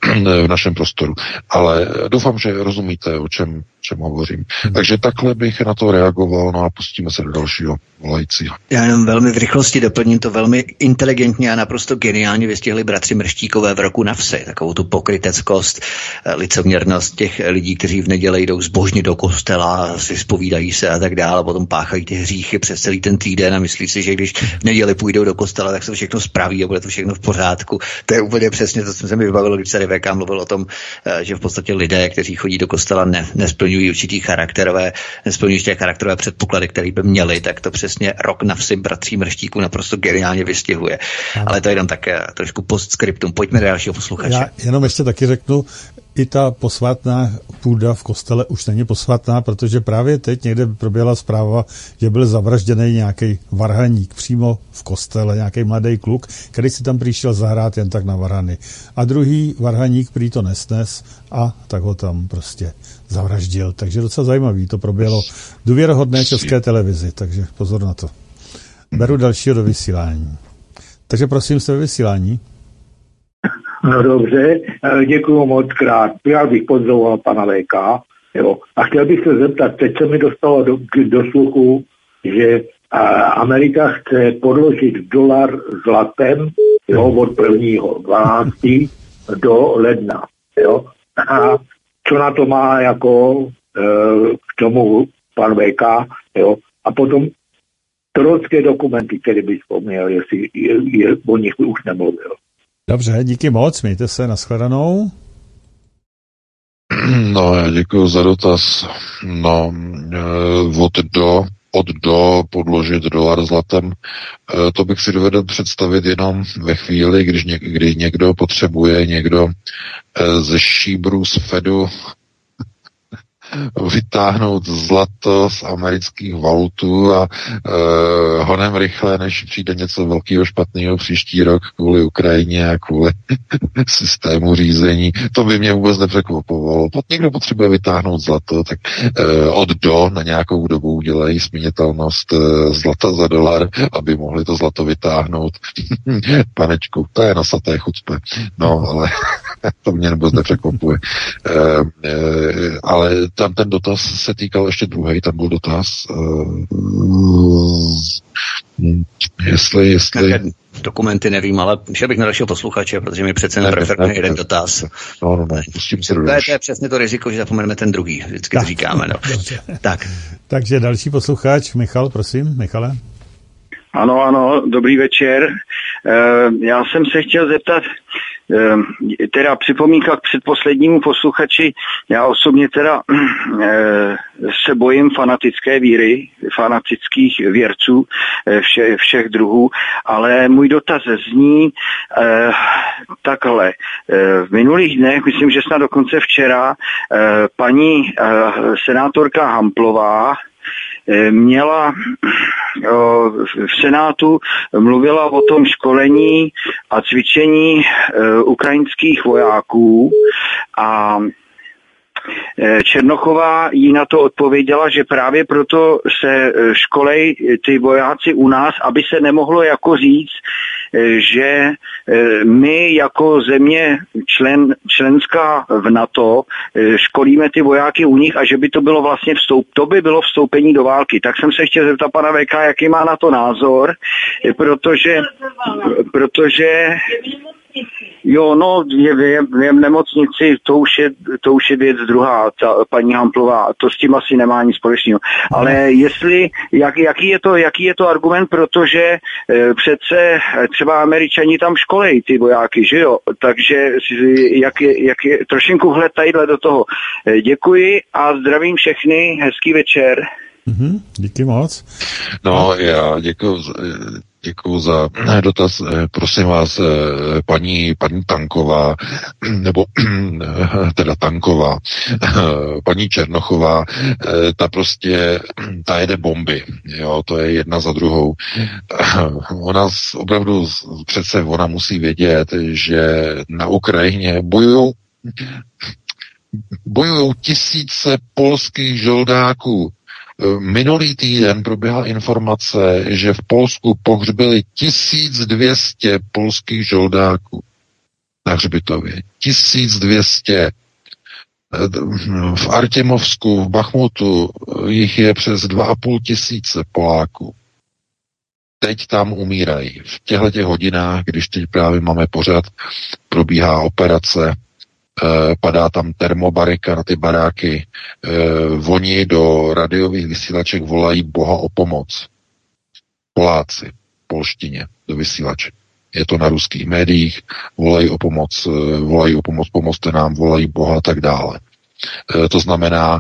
Speaker 3: (clears throat) v našem prostoru. Ale doufám, že rozumíte, o čem, čem hovořím. Hmm. Takže takhle bych na to reagoval, no a pustíme se do dalšího volajícího.
Speaker 2: Já jenom velmi v rychlosti doplním to velmi inteligentně a naprosto geniálně vystihli bratři Mrštíkové v roku na vsi. Takovou tu pokryteckost, eh, licoměrnost těch lidí, kteří v neděli jdou zbožně do kostela, si spovídají se a tak dále, a potom páchají ty hříchy přes celý ten týden a myslí si, že když v neděli půjdou do kostela, tak se všechno spraví a bude to všechno v pořádku. To je úplně přesně to, co se mi vybavilo, když se VK mluvil o tom, eh, že v podstatě lidé, kteří chodí do kostela, ne, nesplňují nesplňují určitý charakterové, nesplňují ty charakterové předpoklady, které by měly, tak to přesně rok na vsim bratří mrštíků naprosto geniálně vystihuje. Ale to je jenom tak trošku postscriptum. Pojďme do dalšího posluchače.
Speaker 1: Já jenom ještě taky řeknu, i ta posvátná půda v kostele už není posvátná, protože právě teď někde proběhla zpráva, že byl zavražděný nějaký varhaník přímo v kostele, nějaký mladý kluk, který si tam přišel zahrát jen tak na varhany. A druhý varhaník prý to nesnes a tak ho tam prostě zavraždil. Takže docela zajímavý, to proběhlo důvěrohodné české televizi, takže pozor na to. Beru dalšího do vysílání. Takže prosím, jste ve vysílání.
Speaker 14: No dobře, eh, děkuji moc krát. Já bych pozdrovoval pana VK. Jo. A chtěl bych se zeptat, teď se mi dostalo do, do sluchu, že a, Amerika chce podložit dolar zlatem jo, od 1. 12. do ledna. Jo. A co na to má jako e, k tomu pan VK, jo. A potom trocké dokumenty, které bych vzpomněl, jestli je, je, o nich už nemluvil.
Speaker 1: Dobře, díky moc, mějte se, nashledanou.
Speaker 3: No, já děkuji za dotaz. No, eh, od do, od do podložit dolar zlatem, eh, to bych si dovedl představit jenom ve chvíli, když něk, kdy někdo potřebuje někdo eh, ze šíbru z Fedu vytáhnout zlato z amerických valutů a uh, honem rychle, než přijde něco velkého špatného příští rok kvůli Ukrajině a kvůli (laughs) systému řízení. To by mě vůbec nepřekvapovalo. Pokud někdo potřebuje vytáhnout zlato, tak uh, od do na nějakou dobu udělají směnitelnost uh, zlata za dolar, aby mohli to zlato vytáhnout. (laughs) Panečku, to je nasaté chucpe. No, ale (laughs) to mě vůbec nepřekvapuje. Uh, uh, ale tam ten dotaz se týkal ještě druhý, tam byl dotaz, uh, jestli, jestli...
Speaker 2: Dokumenty nevím, ale šel bych na dalšího posluchače, protože mi přece nepreferuje jeden dotaz.
Speaker 3: No, no, no, pustím se
Speaker 2: to, je, to je přesně to riziko, že zapomeneme ten druhý, vždycky to říkáme. No. tak.
Speaker 1: Takže další posluchač, Michal, prosím, Michale.
Speaker 15: Ano, ano, dobrý večer. Já jsem se chtěl zeptat, teda připomínka k předposlednímu posluchači, já osobně teda (clears throat) eh, se bojím fanatické víry, fanatických věrců eh, vše, všech druhů, ale můj dotaz zní eh, takhle. V minulých dnech, myslím, že snad dokonce včera, paní senátorka Hamplová Eh, měla v Senátu mluvila o tom školení a cvičení eh, ukrajinských vojáků a eh, Černochová jí na to odpověděla, že právě proto se školej ty vojáci u nás, aby se nemohlo jako říct, že eh, my jako země člen, členská v NATO eh, školíme ty vojáky u nich a že by to bylo vlastně vstoup, to by bylo vstoupení do války. Tak jsem se chtěl zeptat pana VK, jaký má na to názor, eh, protože, protože Jo, no, je, je, je v nemocnici, to už je, to už je věc druhá, ta paní Hamplová, to s tím asi nemá nic společného. Ale jestli, jak, jaký, je to, jaký je to argument, protože e, přece třeba američani tam školejí ty vojáky, že jo? Takže jak je, jak je trošinku vhled tadyhle do toho. E, děkuji a zdravím všechny, hezký večer.
Speaker 1: Mm-hmm, díky moc.
Speaker 3: No, já děkuji Děkuji za eh, dotaz. Eh, prosím vás, eh, paní, paní Tanková, (clears throat) nebo (clears throat) teda Tanková, paní Černochová, ta prostě, (clears throat) ta jede bomby, jo, to je jedna za druhou. Ona opravdu, přece ona musí vědět, že na Ukrajině bojují bojují tisíce polských žoldáků, Minulý týden proběhla informace, že v Polsku pohřbili 1200 polských žoldáků na hřbitově. 1200. V Artěmovsku, v Bachmutu jich je přes 2,5 tisíce Poláků. Teď tam umírají. V těchto těch hodinách, když teď právě máme pořád, probíhá operace Eh, padá tam termobarika na ty baráky, eh, oni do radiových vysílaček volají Boha o pomoc. Poláci, polštině, do vysílače. Je to na ruských médiích, volají o pomoc, eh, volají o pomoc, pomozte nám, volají Boha a tak dále. To znamená,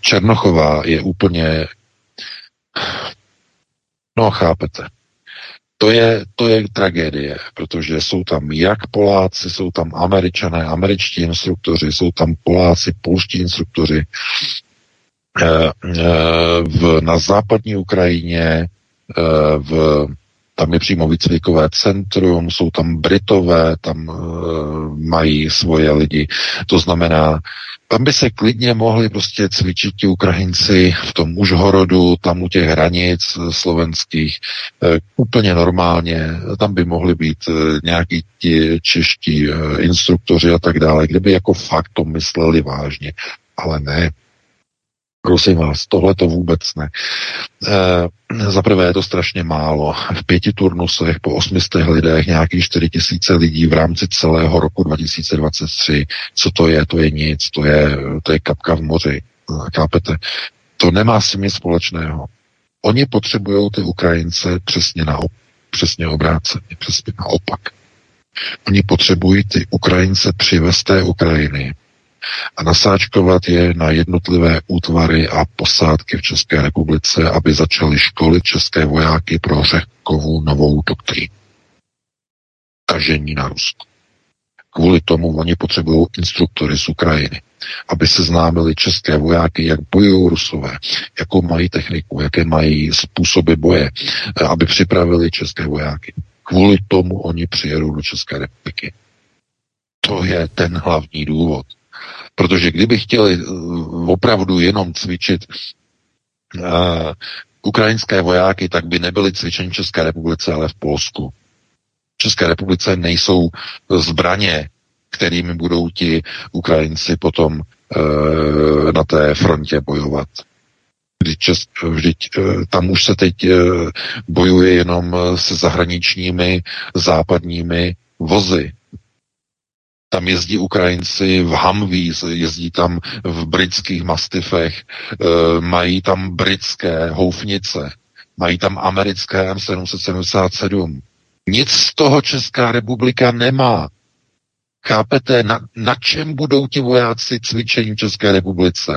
Speaker 3: Černochová je úplně, no chápete, to je, to je tragédie, protože jsou tam jak Poláci, jsou tam američané, američtí instruktoři, jsou tam Poláci, polští instruktoři. Eh, eh, v, na západní Ukrajině eh, v, tam je přímo výcvikové centrum, jsou tam Britové, tam uh, mají svoje lidi. To znamená, tam by se klidně mohli prostě cvičit ti Ukrajinci v tom Užhorodu, tam u těch hranic eh, slovenských, e, úplně normálně. Tam by mohli být e, nějaký ti čeští e, instruktoři a tak dále, kdyby jako fakt to mysleli vážně. Ale ne, Prosím vás, tohle to vůbec ne. E, za prvé je to strašně málo. V pěti turnusech po 800 lidech nějakých 4 tisíce lidí v rámci celého roku 2023. Co to je? To je nic. To je, to je kapka v moři. Kápete? To nemá s tím nic společného. Oni potřebují ty Ukrajince přesně, na, přesně obráceně, přesně naopak. Oni potřebují ty Ukrajince přivez té Ukrajiny a nasáčkovat je na jednotlivé útvary a posádky v České republice, aby začaly školit české vojáky pro řekovou novou doktrínu. Tažení na Rusko. Kvůli tomu oni potřebují instruktory z Ukrajiny, aby se známili české vojáky, jak bojují Rusové, jakou mají techniku, jaké mají způsoby boje, aby připravili české vojáky. Kvůli tomu oni přijedou do České republiky. To je ten hlavní důvod. Protože kdyby chtěli eh, opravdu jenom cvičit uh, ukrajinské vojáky, tak by nebyly cvičeni v České republice, ale v Polsku. V České republice nejsou zbraně, kterými budou ti Ukrajinci potom uh, na té frontě bojovat. Vždyť, vždyť tam už se teď bojuje jenom se zahraničními západními vozy, tam jezdí Ukrajinci v Humvees, jezdí tam v britských mastifech, e, mají tam britské houfnice, mají tam americké M777. Nic z toho Česká republika nemá. Chápete, na, na čem budou ti vojáci cvičení v České republice?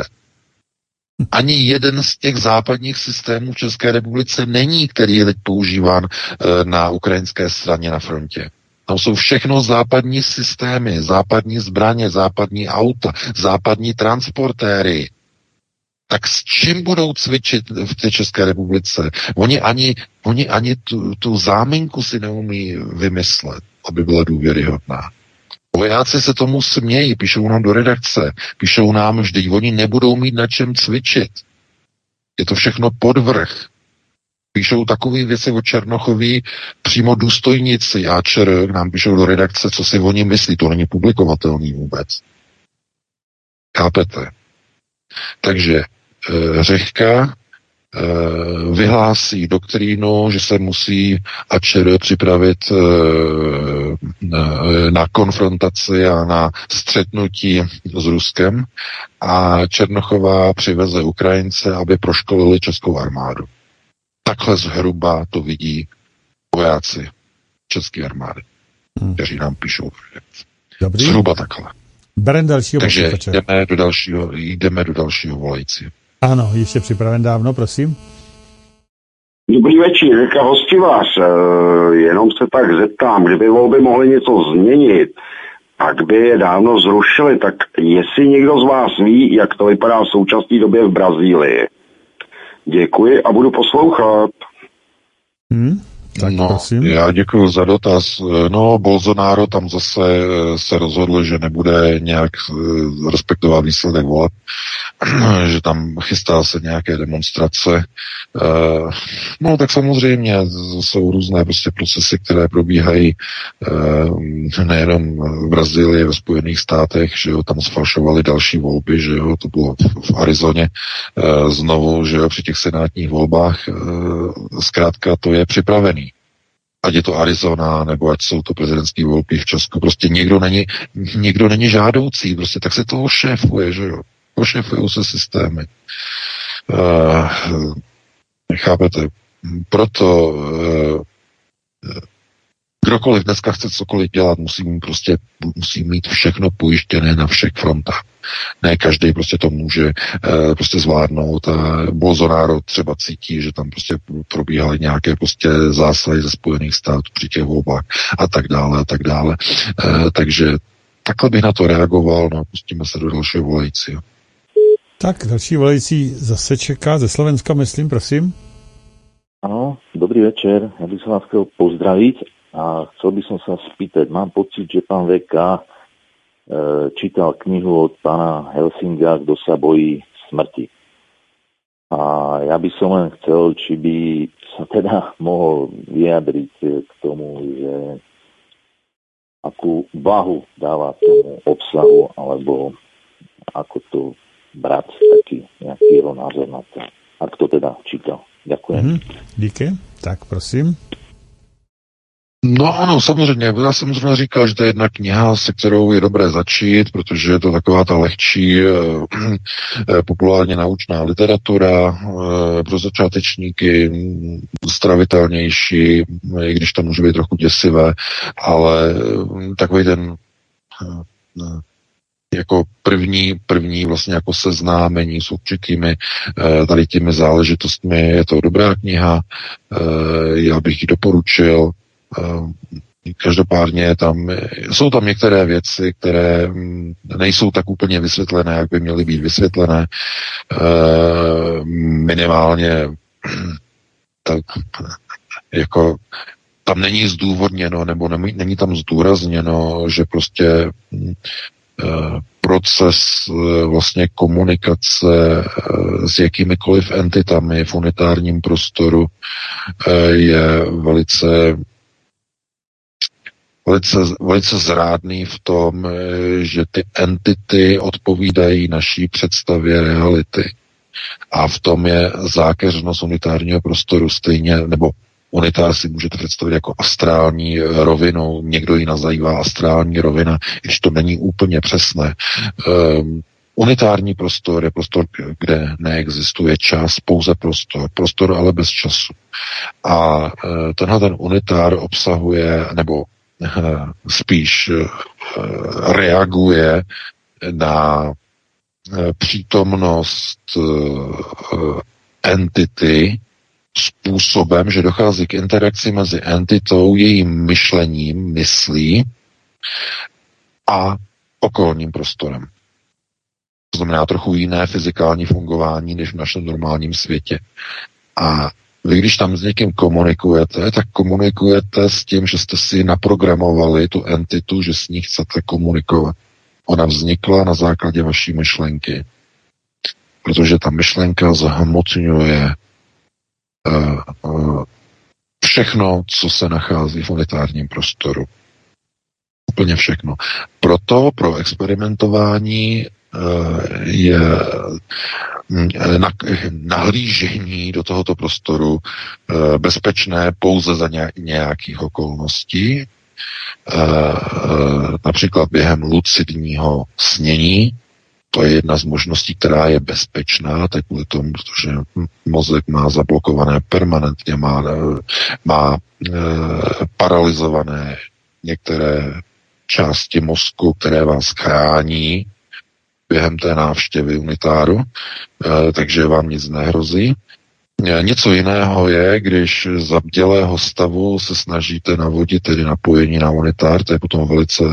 Speaker 3: Ani jeden z těch západních systémů v České republice není, který je teď používán e, na ukrajinské straně na frontě. Tam jsou všechno západní systémy, západní zbraně, západní auta, západní transportéry. Tak s čím budou cvičit v té České republice? Oni ani, oni ani tu, tu záminku si neumí vymyslet, aby byla důvěryhodná. Vojáci se tomu smějí, píšou nám do redakce, píšou nám, že oni nebudou mít na čem cvičit. Je to všechno podvrh. Píšou takové věci o Černochoví přímo důstojníci ČR nám píšou do redakce, co si oni myslí. To není publikovatelný vůbec. Chápete? Takže e, Řehka e, vyhlásí doktrínu, že se musí ČR připravit e, na, na konfrontaci a na střetnutí s Ruskem a Černochová přiveze Ukrajince, aby proškolili českou armádu. Takhle zhruba to vidí vojáci České armády, hmm. kteří nám píšou. Dobrý. Zhruba takhle.
Speaker 1: Berem dalšího
Speaker 3: Takže jdeme do dalšího, jdeme do dalšího volající.
Speaker 1: Ano, ještě připraven dávno, prosím.
Speaker 16: Dobrý večer, Jirka Hostivář. E, jenom se tak zeptám, kdyby volby mohly něco změnit, tak by je dávno zrušili. Tak jestli někdo z vás ví, jak to vypadá v současné době v Brazílii. Děkuji a budu poslouchat.
Speaker 1: Hmm? Tak
Speaker 3: no,
Speaker 1: prosím.
Speaker 3: Já děkuji za dotaz. No, Bolsonaro tam zase eh, se rozhodl, že nebude nějak eh, respektovat výsledek voleb, (clears throat) že tam chystá se nějaké demonstrace. Eh, no, tak samozřejmě jsou různé prostě procesy, které probíhají nejenom v Brazílii, ve Spojených státech, že jo, tam sfalšovali další volby, že jo, to bylo v Arizoně znovu, že jo, při těch senátních volbách. Zkrátka to je připravený ať je to Arizona, nebo ať jsou to prezidentské volby v Česku, prostě někdo není, někdo není žádoucí, prostě tak se to ošéfuje, že jo. Ošéfují se systémy. Uh, chápete? Proto uh, kdokoliv dneska chce cokoliv dělat, musí mít prostě musí mít všechno pojištěné na všech frontách. Ne každý prostě to může uh, prostě zvládnout a Bolsonaro třeba cítí, že tam prostě probíhaly nějaké prostě zásahy ze Spojených států při těch volbách a tak dále a tak dále. Uh, takže takhle bych na to reagoval, no a pustíme se do dalšího volajícího.
Speaker 1: Tak, další volající zase čeká ze Slovenska, myslím, prosím.
Speaker 17: Áno, dobrý večer. Ja by som vás chcel pozdraviť a chcel by som sa spýtať. Mám pocit, že pán VK čítal knihu od pána Helsinga Kto sa bojí smrti. A ja by som len chcel, či by sa teda (laughs) mohol vyjadriť k tomu, že akú váhu dáva tomu obsahu, alebo ako to brať taký nejaký názor na to, ak to teda čítal. Děkuji. Mm,
Speaker 1: díky. Tak prosím.
Speaker 3: No ano, samozřejmě. Já jsem zrovna říkal, že to je jedna kniha, se kterou je dobré začít, protože je to taková ta lehčí, eh, eh populárně naučná literatura eh, pro začátečníky, stravitelnější, i když to může být trochu děsivé, ale eh, takový ten eh, jako první, první vlastně jako seznámení s určitými eh, tady těmi záležitostmi. Je to dobrá kniha, eh, já bych ji doporučil. Eh, každopádně tam, jsou tam některé věci, které mm, nejsou tak úplně vysvětlené, jak by měly být vysvětlené. Minimálně (clears throat) tak jako tam není zdůvodněno, nebo není tam zdůrazněno, že prostě mm, Eh, proces eh, vlastně komunikace eh, s jakýmikoliv entitami v unitárním prostoru je velice velice, velice zrádný v tom, že ty entity odpovídají naší představě reality. A v tom je zákeřnost unitárního prostoru stejně, nebo Unitár si můžete představit jako astrální rovinu, někdo ji nazývá astrální rovina, když to není úplně přesné. Um, Unitární prostor je prostor, kde neexistuje čas, pouze prostor. Prostor ale bez času. A e, tenhle ten unitár obsahuje, nebo spíš e, reaguje na přítomnost entity, způsobem, že dochází k interakci mezi entitou, jejím myšlením, myslí a okolním prostorem. To znamená trochu jiné fyzikální fungování než v našem normálním světě. A vy, když tam s někým komunikujete, tak komunikujete s tím, že jste si naprogramovali tu entitu, že s ní chcete komunikovat. Ona vznikla na základě vaší myšlenky. Protože ta myšlenka zhmotňuje Eh, eh, všechno, co se nachází v unitárním prostoru. Úplně všechno. Proto pro experimentování je mm, nahlížení do tohoto prostoru bezpečné pouze za nějakých okolností, například během lucidního snění, to je jedna z možností, která je bezpečná, tak kvůli tomu, protože mozek má zablokované permanentně, má, má e, paralizované některé části mozku, které vás chrání během té návštěvy unitáru, e, takže vám nic nehrozí. E, něco jiného je, když za bdělého stavu se snažíte navodit tedy napojení na unitár, to je potom velice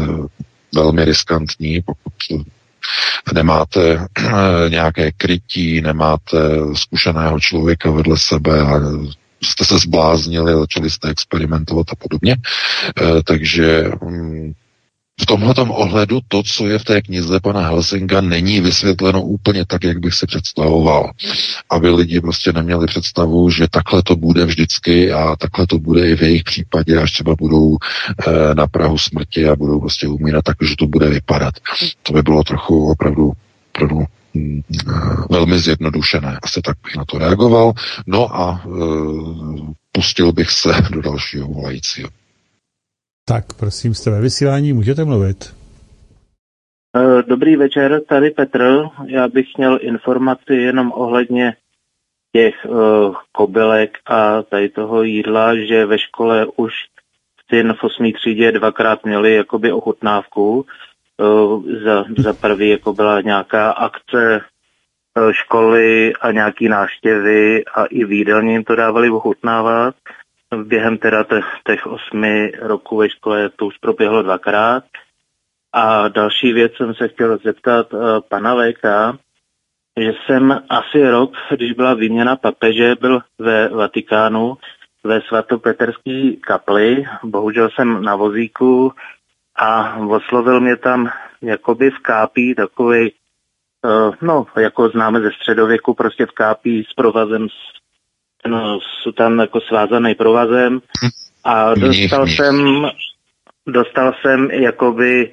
Speaker 3: velmi riskantní, pokud nemáte eh, nějaké krytí, nemáte zkušeného člověka vedle sebe a jste se zbláznili, začali jste experimentovat a podobně. Eh, takže mm, v tomhle ohledu to, co je v té knize pana Helsinga, není vysvětleno úplně tak, jak bych si představoval. Aby lidi prostě neměli představu, že takhle to bude vždycky a takhle to bude i v jejich případě, až třeba budou e, na Prahu smrti a budou prostě umírat, takže to bude vypadat. To by bylo trochu opravdu, opravdu mm, eh, velmi zjednodušené. Asi tak bych na to reagoval. No a e, pustil bych se (laughs) do dalšího volajícího.
Speaker 1: Tak, prosím, jste ve vysílání, můžete mluvit.
Speaker 18: Eh, dobrý večer, tady Petr. Já bych měl informaci jenom ohledně těch uh, kobylek a tady toho jídla, že ve škole už syn v osmý třídě dvakrát měli jakoby ochutnávku. Za, za prvý jako byla nějaká akce školy a nějaký návštěvy a i výdelně jim to dávali ochutnávat. Během teda těch osmi roků ve škole to už proběhlo dvakrát. A další věc jsem se chtěl zeptat uh, pana VK, že jsem asi rok, když byla výměna papeže, byl ve Vatikánu ve svatopeterský kapli. Bohužel jsem na vozíku a oslovil mě tam jakoby v kápí takový, uh, no, jako známe ze středověku, prostě v kápí s provazem, no, jsou tam jako svázaný provazem a dostal jsem, dostal jsem jakoby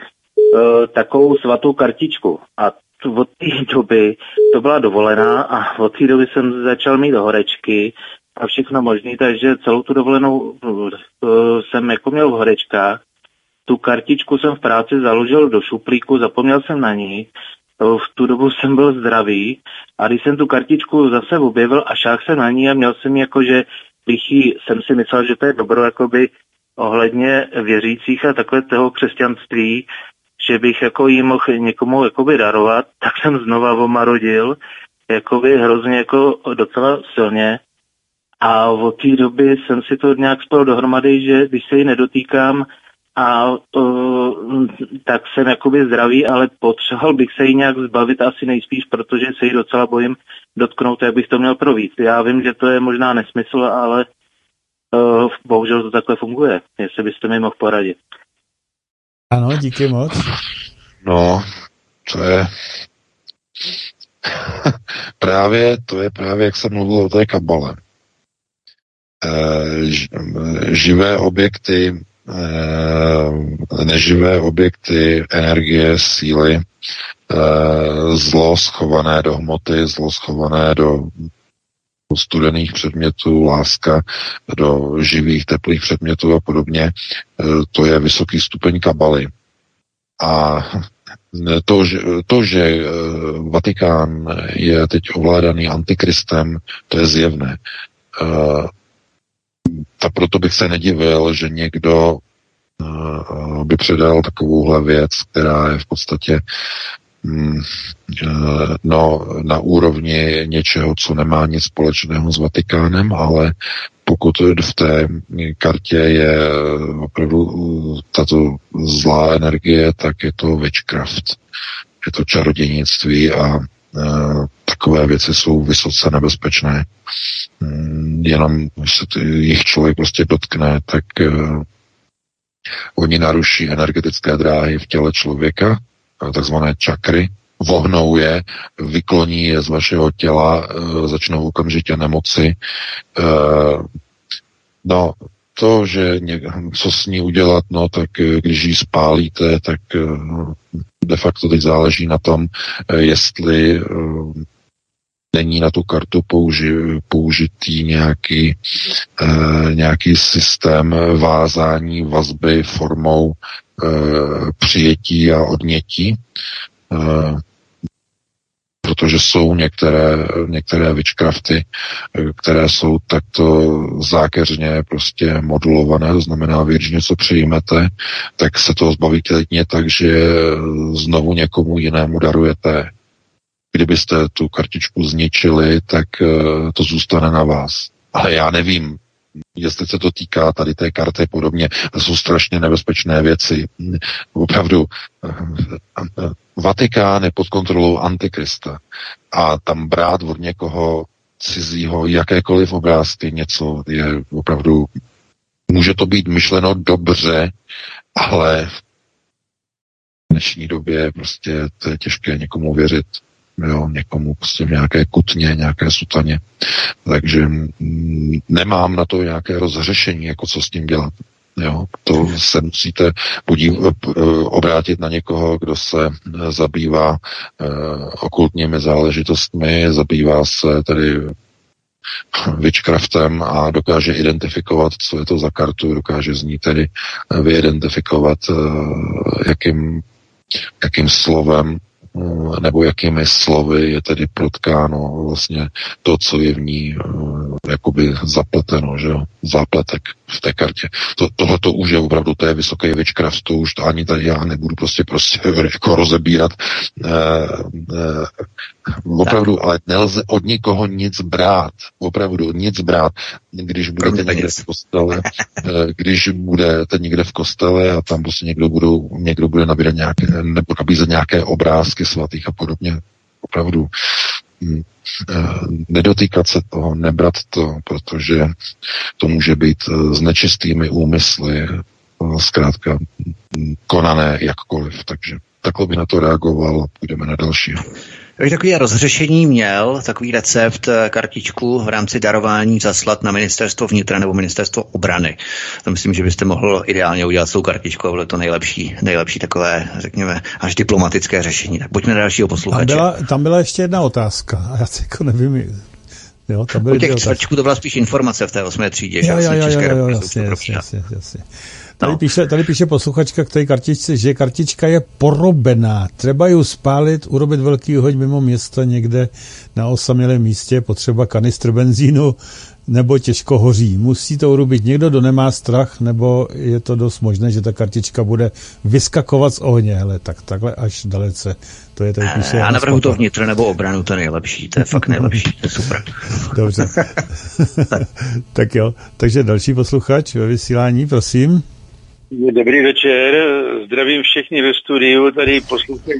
Speaker 18: uh, takovou svatou kartičku a od té doby to byla dovolená a od té doby jsem začal mít horečky a všechno možné, takže celou tu dovolenou uh, jsem jako měl v horečkách. Tu kartičku jsem v práci založil do šuplíku, zapomněl jsem na ní. V tu dobu jsem byl zdravý a když jsem tu kartičku zase objevil a šách jsem na ní a měl jsem jako, že lichý, jsem si myslel, že to je dobro jakoby ohledně věřících a takhle toho křesťanství, že bych jako jí mohl někomu jakoby darovat, (laughs) tak jsem znova omarodil, jakoby hrozně jako docela silně. A od té doby jsem si to nějak spal dohromady, že když se jí nedotýkám, a uh, tak jsem jakoby zdravý, ale potřeboval bych se jí nějak zbavit asi nejspíš, protože se jí docela bojím dotknout, jak bych to měl provít. Já vím, že to je možná nesmysl, ale uh, bohužel to takhle funguje, jestli byste mi mohl poradit.
Speaker 1: Ano, díky moc.
Speaker 3: No, to je (laughs) právě, to je právě, jak jsem mluvil o té kabale. E, živé objekty, e, neživé objekty, energie, síly, e, zlo schované do hmoty, zlo schované do studených předmětů, láska do živých, teplých předmětů a podobně, e, to je vysoký stupeň kabaly. A to, že, to, že Vatikán je teď ovládaný antikristem, to je zjevné. A proto bych se nedivil, že někdo e, by předal takovouhle věc, která je v podstatě Mm, eh, no, na úrovni něčeho, co nemá nic společného s Vatikánem, ale pokud v té kartě je opravdu tato zlá energie, tak je to witchcraft. Je to čarodějnictví a takové věci jsou vysoce nebezpečné. Mm, jenom, když se jich člověk prostě dotkne, tak e, oni naruší energetické dráhy v těle člověka takzvané čakry, vohnou je, vykloní je z vašeho těla, e, začnou okamžitě nemoci. No, to, že ně, co s ní udělat, no tak když ji spálíte, tak de facto teď záleží na tom, jestli není na tu kartu použi, použitý nějaký, e, nějaký systém vázání vazby formou e, přijetí a odnětí, e, protože jsou některé, některé witchcrafty, které jsou takto zákeřně prostě modulované, to znamená, vy, když něco přijmete, tak se toho zbavíte jedně tak, že znovu někomu jinému darujete Kdybyste tu kartičku zničili, tak eh, to zůstane na vás. Ale já nevím, jestli se to týká tady té karty podobně, to jsou strašně nebezpečné věci. Opravdu, eh, Vatikán je pod kontrolou Antikrista a tam brát od někoho cizího jakékoliv obrázky, něco je opravdu, může to být myšleno dobře, ale v dnešní době prostě to je těžké někomu věřit jo, někomu prostě v nějaké kutně, nějaké sutaně. Takže mm, nemám na to nějaké rozřešení, jako co s tím dělat. Jo, to se musíte podív, eh, obrátit na někoho, kdo se eh, zabývá uh, okultními záležitostmi, zabývá se tedy witchcraftem a dokáže identifikovat, co je to za kartu, dokáže z ní tedy vyidentifikovat, jakým, jakým slovem nebo jakými slovy je tedy protkáno vlastně to, co je v ní jakoby zapleteno, že jo, zápletek v té kartě. To, tohle to už je opravdu, to je vysoký witchcraft, to už to ani tady já nebudu prostě prostě (laughs) jako rozebírat. E, e, opravdu, tak. ale nelze od nikoho nic brát. Opravdu nic brát. Když budete někde v kostele, e, když budete někde v kostele a tam prostě někdo, budou, někdo bude nabírat nějaké, nebo nabízet nějaké obrázky svatých a podobně, opravdu nedotýkat se toho, nebrat to, protože to může být s nečistými úmysly, zkrátka konané jakkoliv. Takže takhle by na to reagoval půjdeme na další.
Speaker 2: Kdybych takový rozřešení měl, takový recept, eh, kartičku v rámci darování zaslat na ministerstvo vnitra nebo ministerstvo obrany. To myslím, že byste mohl ideálně udělat s tou kartičkou, bylo to nejlepší, nejlepší takové, řekněme, až diplomatické řešení. Tak pojďme na dalšího posluchače.
Speaker 1: Tam byla, tam byla ještě jedna otázka já si jako nevím, Jo, tam
Speaker 2: byly U těch to byla spíš informace v té osmé třídě. Jo,
Speaker 1: jo, jo, jo, jo, jasně, jasně, jasně, jasně. Tady, no. píše, tady píše posluchačka k té kartičce, že kartička je porobená. Třeba ji spálit, urobit velký hoď mimo města někde na osamělém místě, potřeba kanistr benzínu nebo těžko hoří. Musí to urobit někdo, kdo nemá strach, nebo je to dost možné, že ta kartička bude vyskakovat z ohně. Hele, tak takhle až dalece. To je tady
Speaker 2: píše. Já navrhu to vnitro nebo obranu, to je nejlepší. To je fakt nejlepší. To je super. (laughs)
Speaker 1: Dobře. tak. (laughs) tak jo. Takže další posluchač ve vysílání, prosím.
Speaker 19: Dobrý večer, zdravím všechny ve studiu, tady posluchač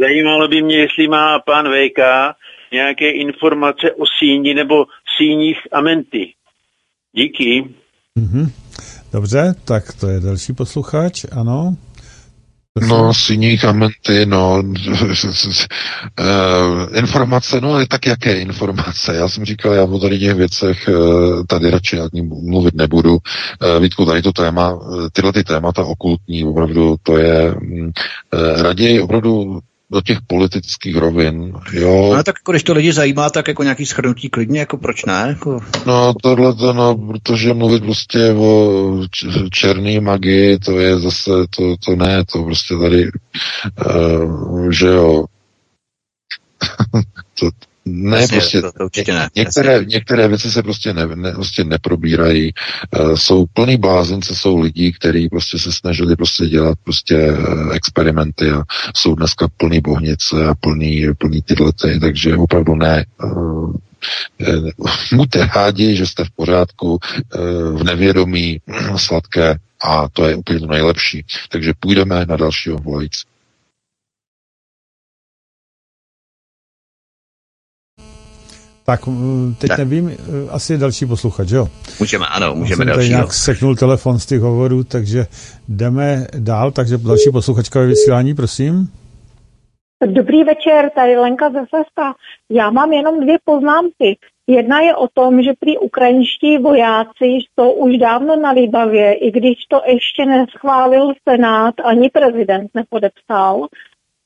Speaker 19: Zajímalo by mě, jestli má pan VK nějaké informace o síni nebo síních amenty. Díky.
Speaker 1: Mm-hmm. Dobře, tak to je další posluchač, ano.
Speaker 3: No, síní kamenty, no, uh, (laughs) informace, no, tak jaké informace? Já jsem říkal, já o tady těch věcech uh, tady radši ani mluvit nebudu. Uh, Vítku, tady to téma, tyhle ty témata okultní, opravdu, to je uh, raději opravdu do těch politických rovin, jo.
Speaker 2: No tak jako, když to lidi zajímá, tak jako nějaký schrnutí klidně, jako proč ne? Jako...
Speaker 3: No tohle to, no, protože mluvit prostě o černý magii, to je zase, to, to ne, to prostě tady, uh, že jo, (laughs) to, ne, Jasně, prostě, to, to určitě ne. Některé, některé věci se prostě, ne, ne, prostě neprobírají. Uh, jsou plný blázince, jsou lidi, kteří prostě se snažili prostě dělat prostě uh, experimenty a jsou dneska plný bohnice a plný, plný tyhle, takže opravdu ne. Uh, buďte rádi, že jste v pořádku, v nevědomí, (clears throat) sladké a to je úplně to nejlepší. Takže půjdeme na dalšího volající.
Speaker 1: Tak teď tak. nevím, eh, asi další posluchač, jo?
Speaker 2: Můžeme, ano, můžeme další.
Speaker 1: nějak seknul telefon z těch hovorů, takže jdeme dál, takže další posluchačka ve vysílání, prosím.
Speaker 20: Dobrý večer, tady Lenka ze Sesta. Já mám jenom dvě poznámky. Jedna je o tom, že prý ukrajinští vojáci jsou už dávno na Libavě, i když to ještě neschválil Senát, ani prezident nepodepsal.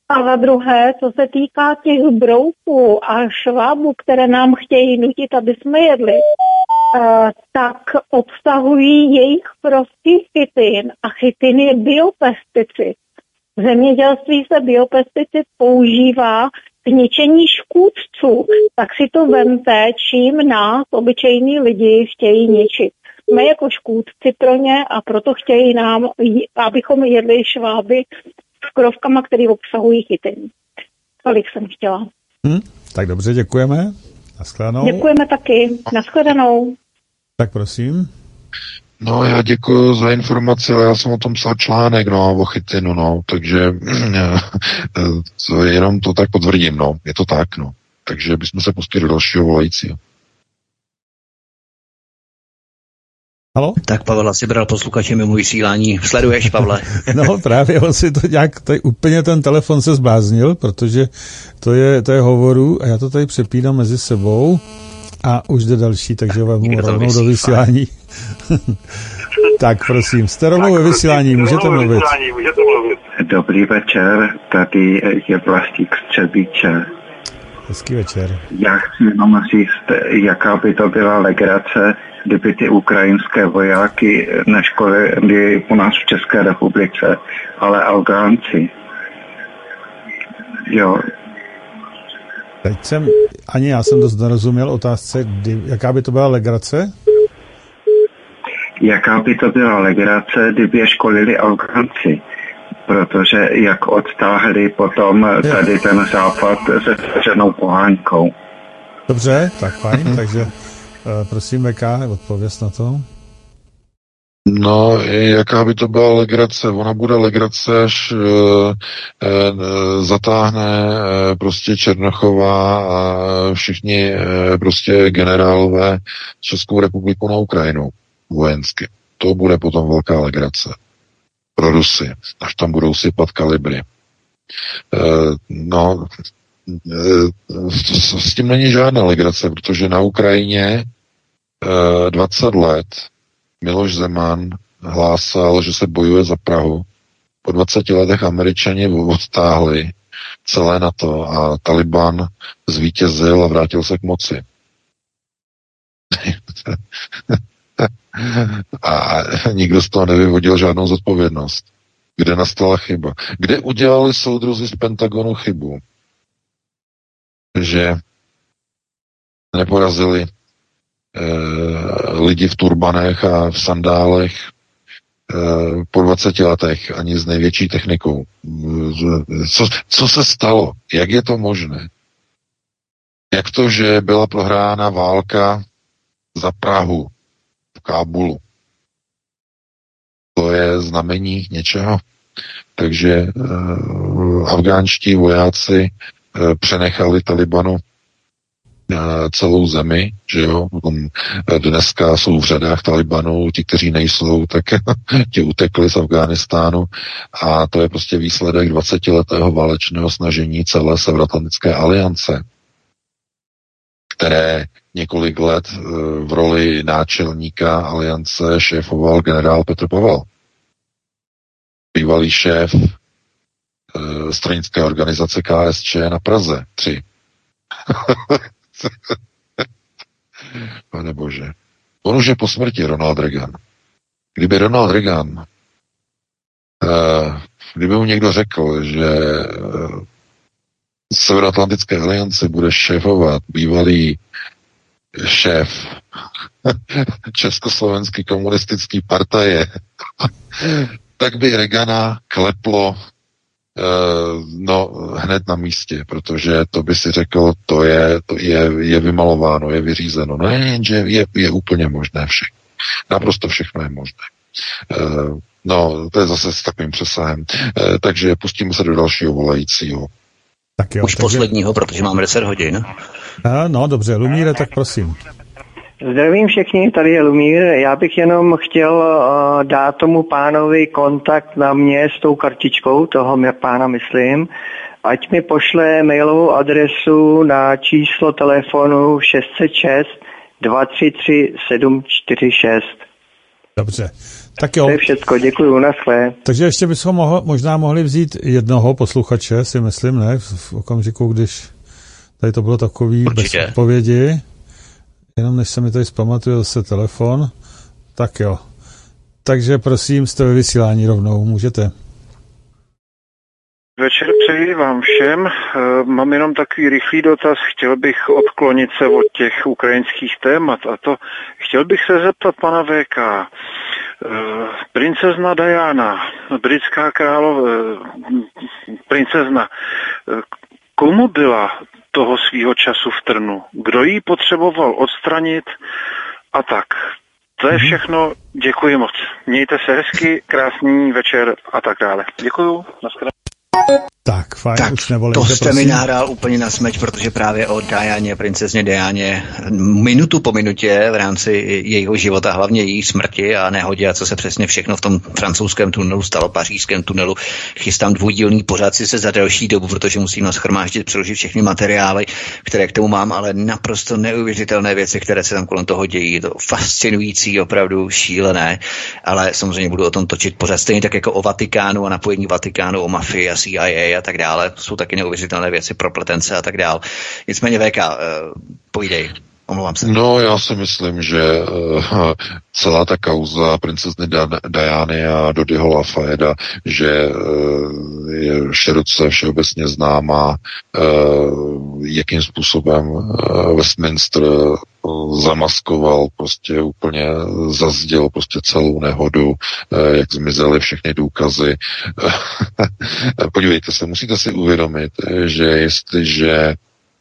Speaker 20: A za druhé, co se týká těch brouků a švábů, které nám chtějí nutit, aby jsme jedli, uh, tak obsahují jejich prostý chytin a chytin je biopesticid. V zemědělství se biopesticid používá k ničení škůdců, tak si to vemte, čím nás, obyčejní lidi, chtějí ničit. Jsme jako škůdci pro ně a proto chtějí nám, abychom jedli šváby s krovkama, které obsahují chytení. Tolik jsem chtěla.
Speaker 1: Hmm, tak dobře, děkujeme. Naschledanou.
Speaker 20: Děkujeme taky. Naschledanou.
Speaker 1: Tak prosím.
Speaker 3: No, já děkuji za informaci, ale já jsem o tom psal článek, no, o chytinu, no, takže (clears throat) to jenom to tak potvrdím, no, je to tak, no. Takže bychom se pustili do dalšího volajícího.
Speaker 1: Halo?
Speaker 2: Tak Pavel asi bral posluchače mimo vysílání. Sleduješ, Pavle? (laughs)
Speaker 1: no právě, on si to nějak, tady úplně ten telefon se zbláznil, protože to je, to je hovoru a já to tady přepínám mezi sebou a už jde další, takže vám mu rovnou do vysílání. (laughs) tak prosím, jste rovnou ve vysílání, můžete mluvit.
Speaker 21: Dobrý večer, tady je vlastník Střebíče.
Speaker 1: Hezký večer.
Speaker 21: Já chci jenom říct, jaká by to byla legrace, kdyby ty ukrajinské vojáky neškolili u nás v České republice, ale Afgánci. Jo.
Speaker 1: Teď jsem, ani já jsem dost nerozuměl otázce, kdy, jaká by to byla legrace?
Speaker 21: Jaká by to byla legrace, kdyby je školili Afganci? Protože jak odtáhli potom tady ten západ se střenou pohánkou.
Speaker 1: Dobře, tak fajn, takže uh, prosím VK, odpověz na to.
Speaker 3: No, jaká by to byla legrace? Ona bude legrace, až e, e, zatáhne e, prostě Černochová a všichni e, prostě generálové Českou republiku na Ukrajinu vojensky. To bude potom velká legrace pro Rusy, až tam budou sypat kalibry. E, no, e, s tím není žádná legrace, protože na Ukrajině e, 20 let Miloš Zeman hlásal, že se bojuje za Prahu. Po 20 letech američani odtáhli celé na to a Taliban zvítězil a vrátil se k moci. (laughs) a nikdo z toho nevyvodil žádnou zodpovědnost. Kde nastala chyba? Kde udělali soudruzi z Pentagonu chybu? Že neporazili Eh, lidi v turbanech a v sandálech eh, po 20 letech, ani s největší technikou. Co, co se stalo? Jak je to možné? Jak to, že byla prohrána válka za Prahu Kábulu? To je znamení něčeho. Takže uh, afgánští vojáci uh, přenechali Talibanu celou zemi, že jo, dneska jsou v řadách Talibanu, ti, kteří nejsou, tak (laughs) ti utekli z Afghánistánu a to je prostě výsledek 20-letého válečného snažení celé Severoatlantické aliance, které několik let e, v roli náčelníka aliance šéfoval generál Petr Pavel. Bývalý šéf e, stranické organizace KSČ na Praze 3. (laughs) Pane bože. On už je po smrti, Ronald Reagan. Kdyby Ronald Reagan, uh, kdyby mu někdo řekl, že Severoatlantické aliance bude šéfovat bývalý šéf (laughs) Československý komunistický partaje, (laughs) tak by Regana kleplo Eh, no, hned na místě, protože to by si řekl, to je, to je, je vymalováno, je vyřízeno. No jenže je, je úplně možné všechno. Naprosto všechno je možné. Uh, no, to je zase s takovým přesahem. Uh, takže pustíme se do dalšího volajícího.
Speaker 2: Tak jo, Už takže... posledního, protože máme 10 hodin.
Speaker 1: Uh, no, dobře, Lumíre, tak prosím.
Speaker 22: Zdravím všichni, tady je Lumír. Já bych jenom chtěl uh, dát tomu pánovi kontakt na mě s tou kartičkou, toho mě pána myslím, ať mi pošle mailovou adresu na číslo telefonu 606 233 746.
Speaker 1: Dobře. Tak jo.
Speaker 22: To je všecko, děkuji, naschle.
Speaker 1: Takže ještě bychom moho, možná mohli vzít jednoho posluchače, si myslím, ne? V okamžiku, když tady to bylo takový Určitě. bez odpovědi. Jenom než se mi tady zpamatuje zase telefon. Tak jo. Takže prosím, jste ve vysílání rovnou, můžete.
Speaker 23: Večer přeji vám všem. Eh, mám jenom takový rychlý dotaz. Chtěl bych odklonit se od těch ukrajinských témat a to chtěl bych se zeptat pana VK. Eh, princezna Diana, britská královna, eh, princezna, komu byla toho svýho času v Trnu. Kdo ji potřeboval odstranit a tak. To je mhm. všechno. Děkuji moc. Mějte se hezky, krásný večer a tak dále. Děkuju. Naschledanou.
Speaker 1: Tak, fajn,
Speaker 2: tak už nevolejte, to jste prosím. mi nahrál úplně na smeč, protože právě o Dianě, princezně Dianě, minutu po minutě v rámci jejího života, hlavně její smrti a nehodě a co se přesně všechno v tom francouzském tunelu stalo, pařížském tunelu, chystám dvoudílný pořád si se za další dobu, protože musím naschromáždit, přeložit všechny materiály, které k tomu mám, ale naprosto neuvěřitelné věci, které se tam kolem toho dějí. Je to fascinující, opravdu šílené, ale samozřejmě budu o tom točit pořád stejně tak jako o Vatikánu a napojení Vatikánu, o mafii a CIA a tak dále. Jsou taky neuvěřitelné věci, propletence a tak dále. Nicméně VK, uh, pojdej. Omlouvám se.
Speaker 3: No, já si myslím, že uh, celá ta kauza princezny Diany a Dodyho Lafayeda, že uh, je široce všeobecně známá, uh, jakým způsobem uh, Zamaskoval, prostě úplně zazděl prostě celou nehodu, jak zmizely všechny důkazy. (laughs) Podívejte se, musíte si uvědomit, že jestliže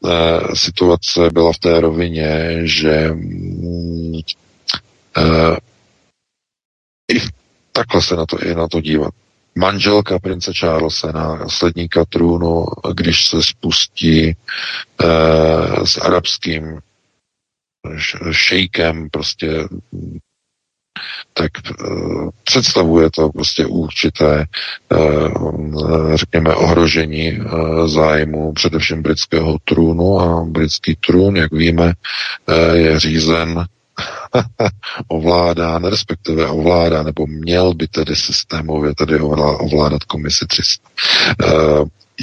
Speaker 3: Eh, situace byla v té rovině, že eh, i takhle se na to, i na to dívat. Manželka prince Charlesa, následníka trůnu, když se spustí e, s arabským šejkem, prostě tak uh, představuje to prostě určité, uh, řekněme, ohrožení uh, zájmu především britského trůnu a britský trůn, jak víme, je řízen (laughs) ovládá, respektive ovládá, nebo měl by tedy systémově tedy ovládat komisi 300.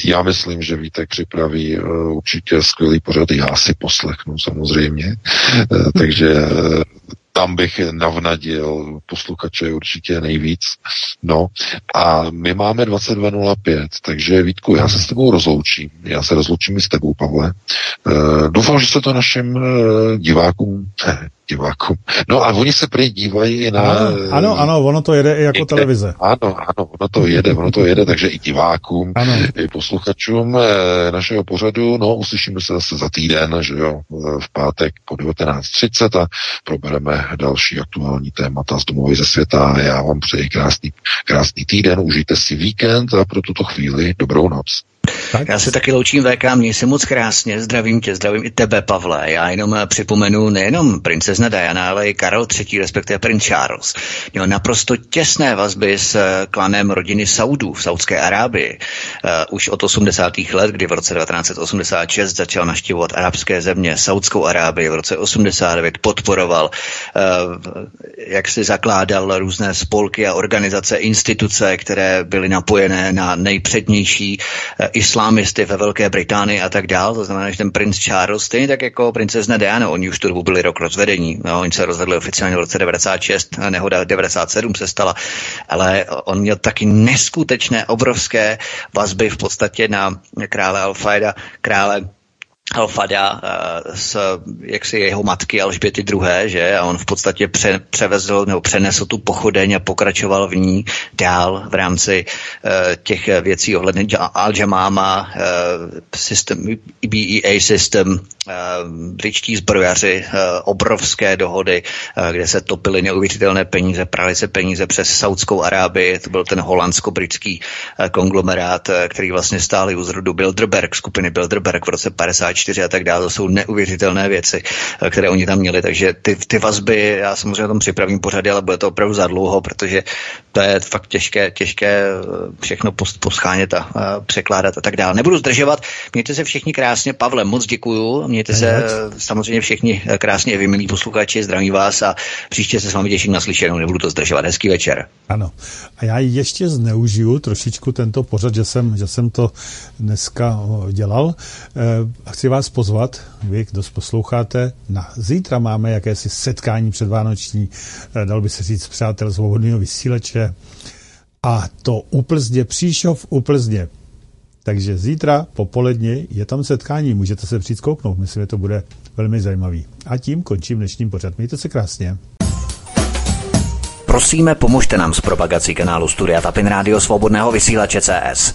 Speaker 3: Já myslím, že Vítek připraví uh, určitě skvělý pořad, já si poslechnu samozřejmě, uh, takže uh, tam bych navnadil posluchače určitě nejvíc. No a my máme 22.05, takže Vítku, já se s tebou rozloučím. Já se rozloučím i s tebou, Pavle. Uh, doufám, že se to našim uh, divákům, ne, divákům. No a oni se prý dívají na...
Speaker 1: Ano, ano, ono to jede i jako někde, televize.
Speaker 3: Ano, ano, ono to jede, ono to jede, takže i divákům, ano. i posluchačům eh, našeho pořadu, no uslyšíme se zase za týden, že jo, v pátek po 19.30 a probereme další aktuální témata z domovy ze světa. Já vám přeji krásný, krásný týden, užijte si víkend a pro tuto chvíli dobrou noc.
Speaker 2: Tak. Já se taky loučím VK, měj se moc krásně, zdravím tě, zdravím i tebe, Pavle. Já jenom eh, připomenu nejenom princezna Diana, ale i Karol III, respektive princ Charles. Měl naprosto těsné vazby s eh, klanem rodiny Saudů v Saudské Arábii. Uh, už od 80. let, kdy v roce 1986 začal naštěvovat arabské země, Saudskou Arábii, v roce 89 podporoval, uh, jak si zakládal různé spolky a organizace, instituce, které byly napojené na nejpřednější islámisty ve Velké Británii a tak dál. To znamená, že ten princ Charles, stejně tak jako princezna Diana, oni už tu dobu byli rok rozvedení. No, oni se rozvedli oficiálně v roce 96, a nehoda 97 se stala, ale on měl taky neskutečné, obrovské vazby v podstatě na krále Alfaida, krále Alfada eh, s jaksi jeho matky Alžběty II., že? A on v podstatě pře, převezl nebo přenesl tu pochodeň a pokračoval v ní dál v rámci uh, těch věcí ohledně Al-Jamama, uh, systém, BEA systém, uh, britští zbrojaři, uh, obrovské dohody, uh, kde se topily neuvěřitelné peníze, prali se peníze přes Saudskou Arábii, to byl ten holandsko-britský uh, konglomerát, uh, který vlastně stáli u zrodu Bilderberg, skupiny Bilderberg v roce 54 4 a tak dále. To jsou neuvěřitelné věci, eh, které oni tam měli. Takže ty, ty vazby, já samozřejmě o tom připravím pořady, ale bude to opravdu za dlouho, protože to je fakt těžké, těžké eh, všechno poschánět a, a překládat a tak dále. Nebudu zdržovat, mějte se všichni krásně. Pavle, moc děkuju. Mějte se eh, samozřejmě všichni krásně, vy milí posluchači, zdravím vás a příště se s vámi těším na slyšenou, nebudu to zdržovat. Hezký večer.
Speaker 1: Ano. A já ještě zneužiju trošičku tento pořad, že jsem, že jsem to dneska dělal. Chci vás pozvat, vy, kdo posloucháte, na zítra máme jakési setkání předvánoční, eh, dal by se říct přátel svobodného vysílače a to u Plzně, Příšov u Plzně. Takže zítra popoledně je tam setkání, můžete se přijít kouknout, myslím, že to bude velmi zajímavý. A tím končím dnešním pořad. Mějte se krásně.
Speaker 2: Prosíme, pomožte nám s propagací kanálu Studia Tapin Rádio Svobodného vysílače CS.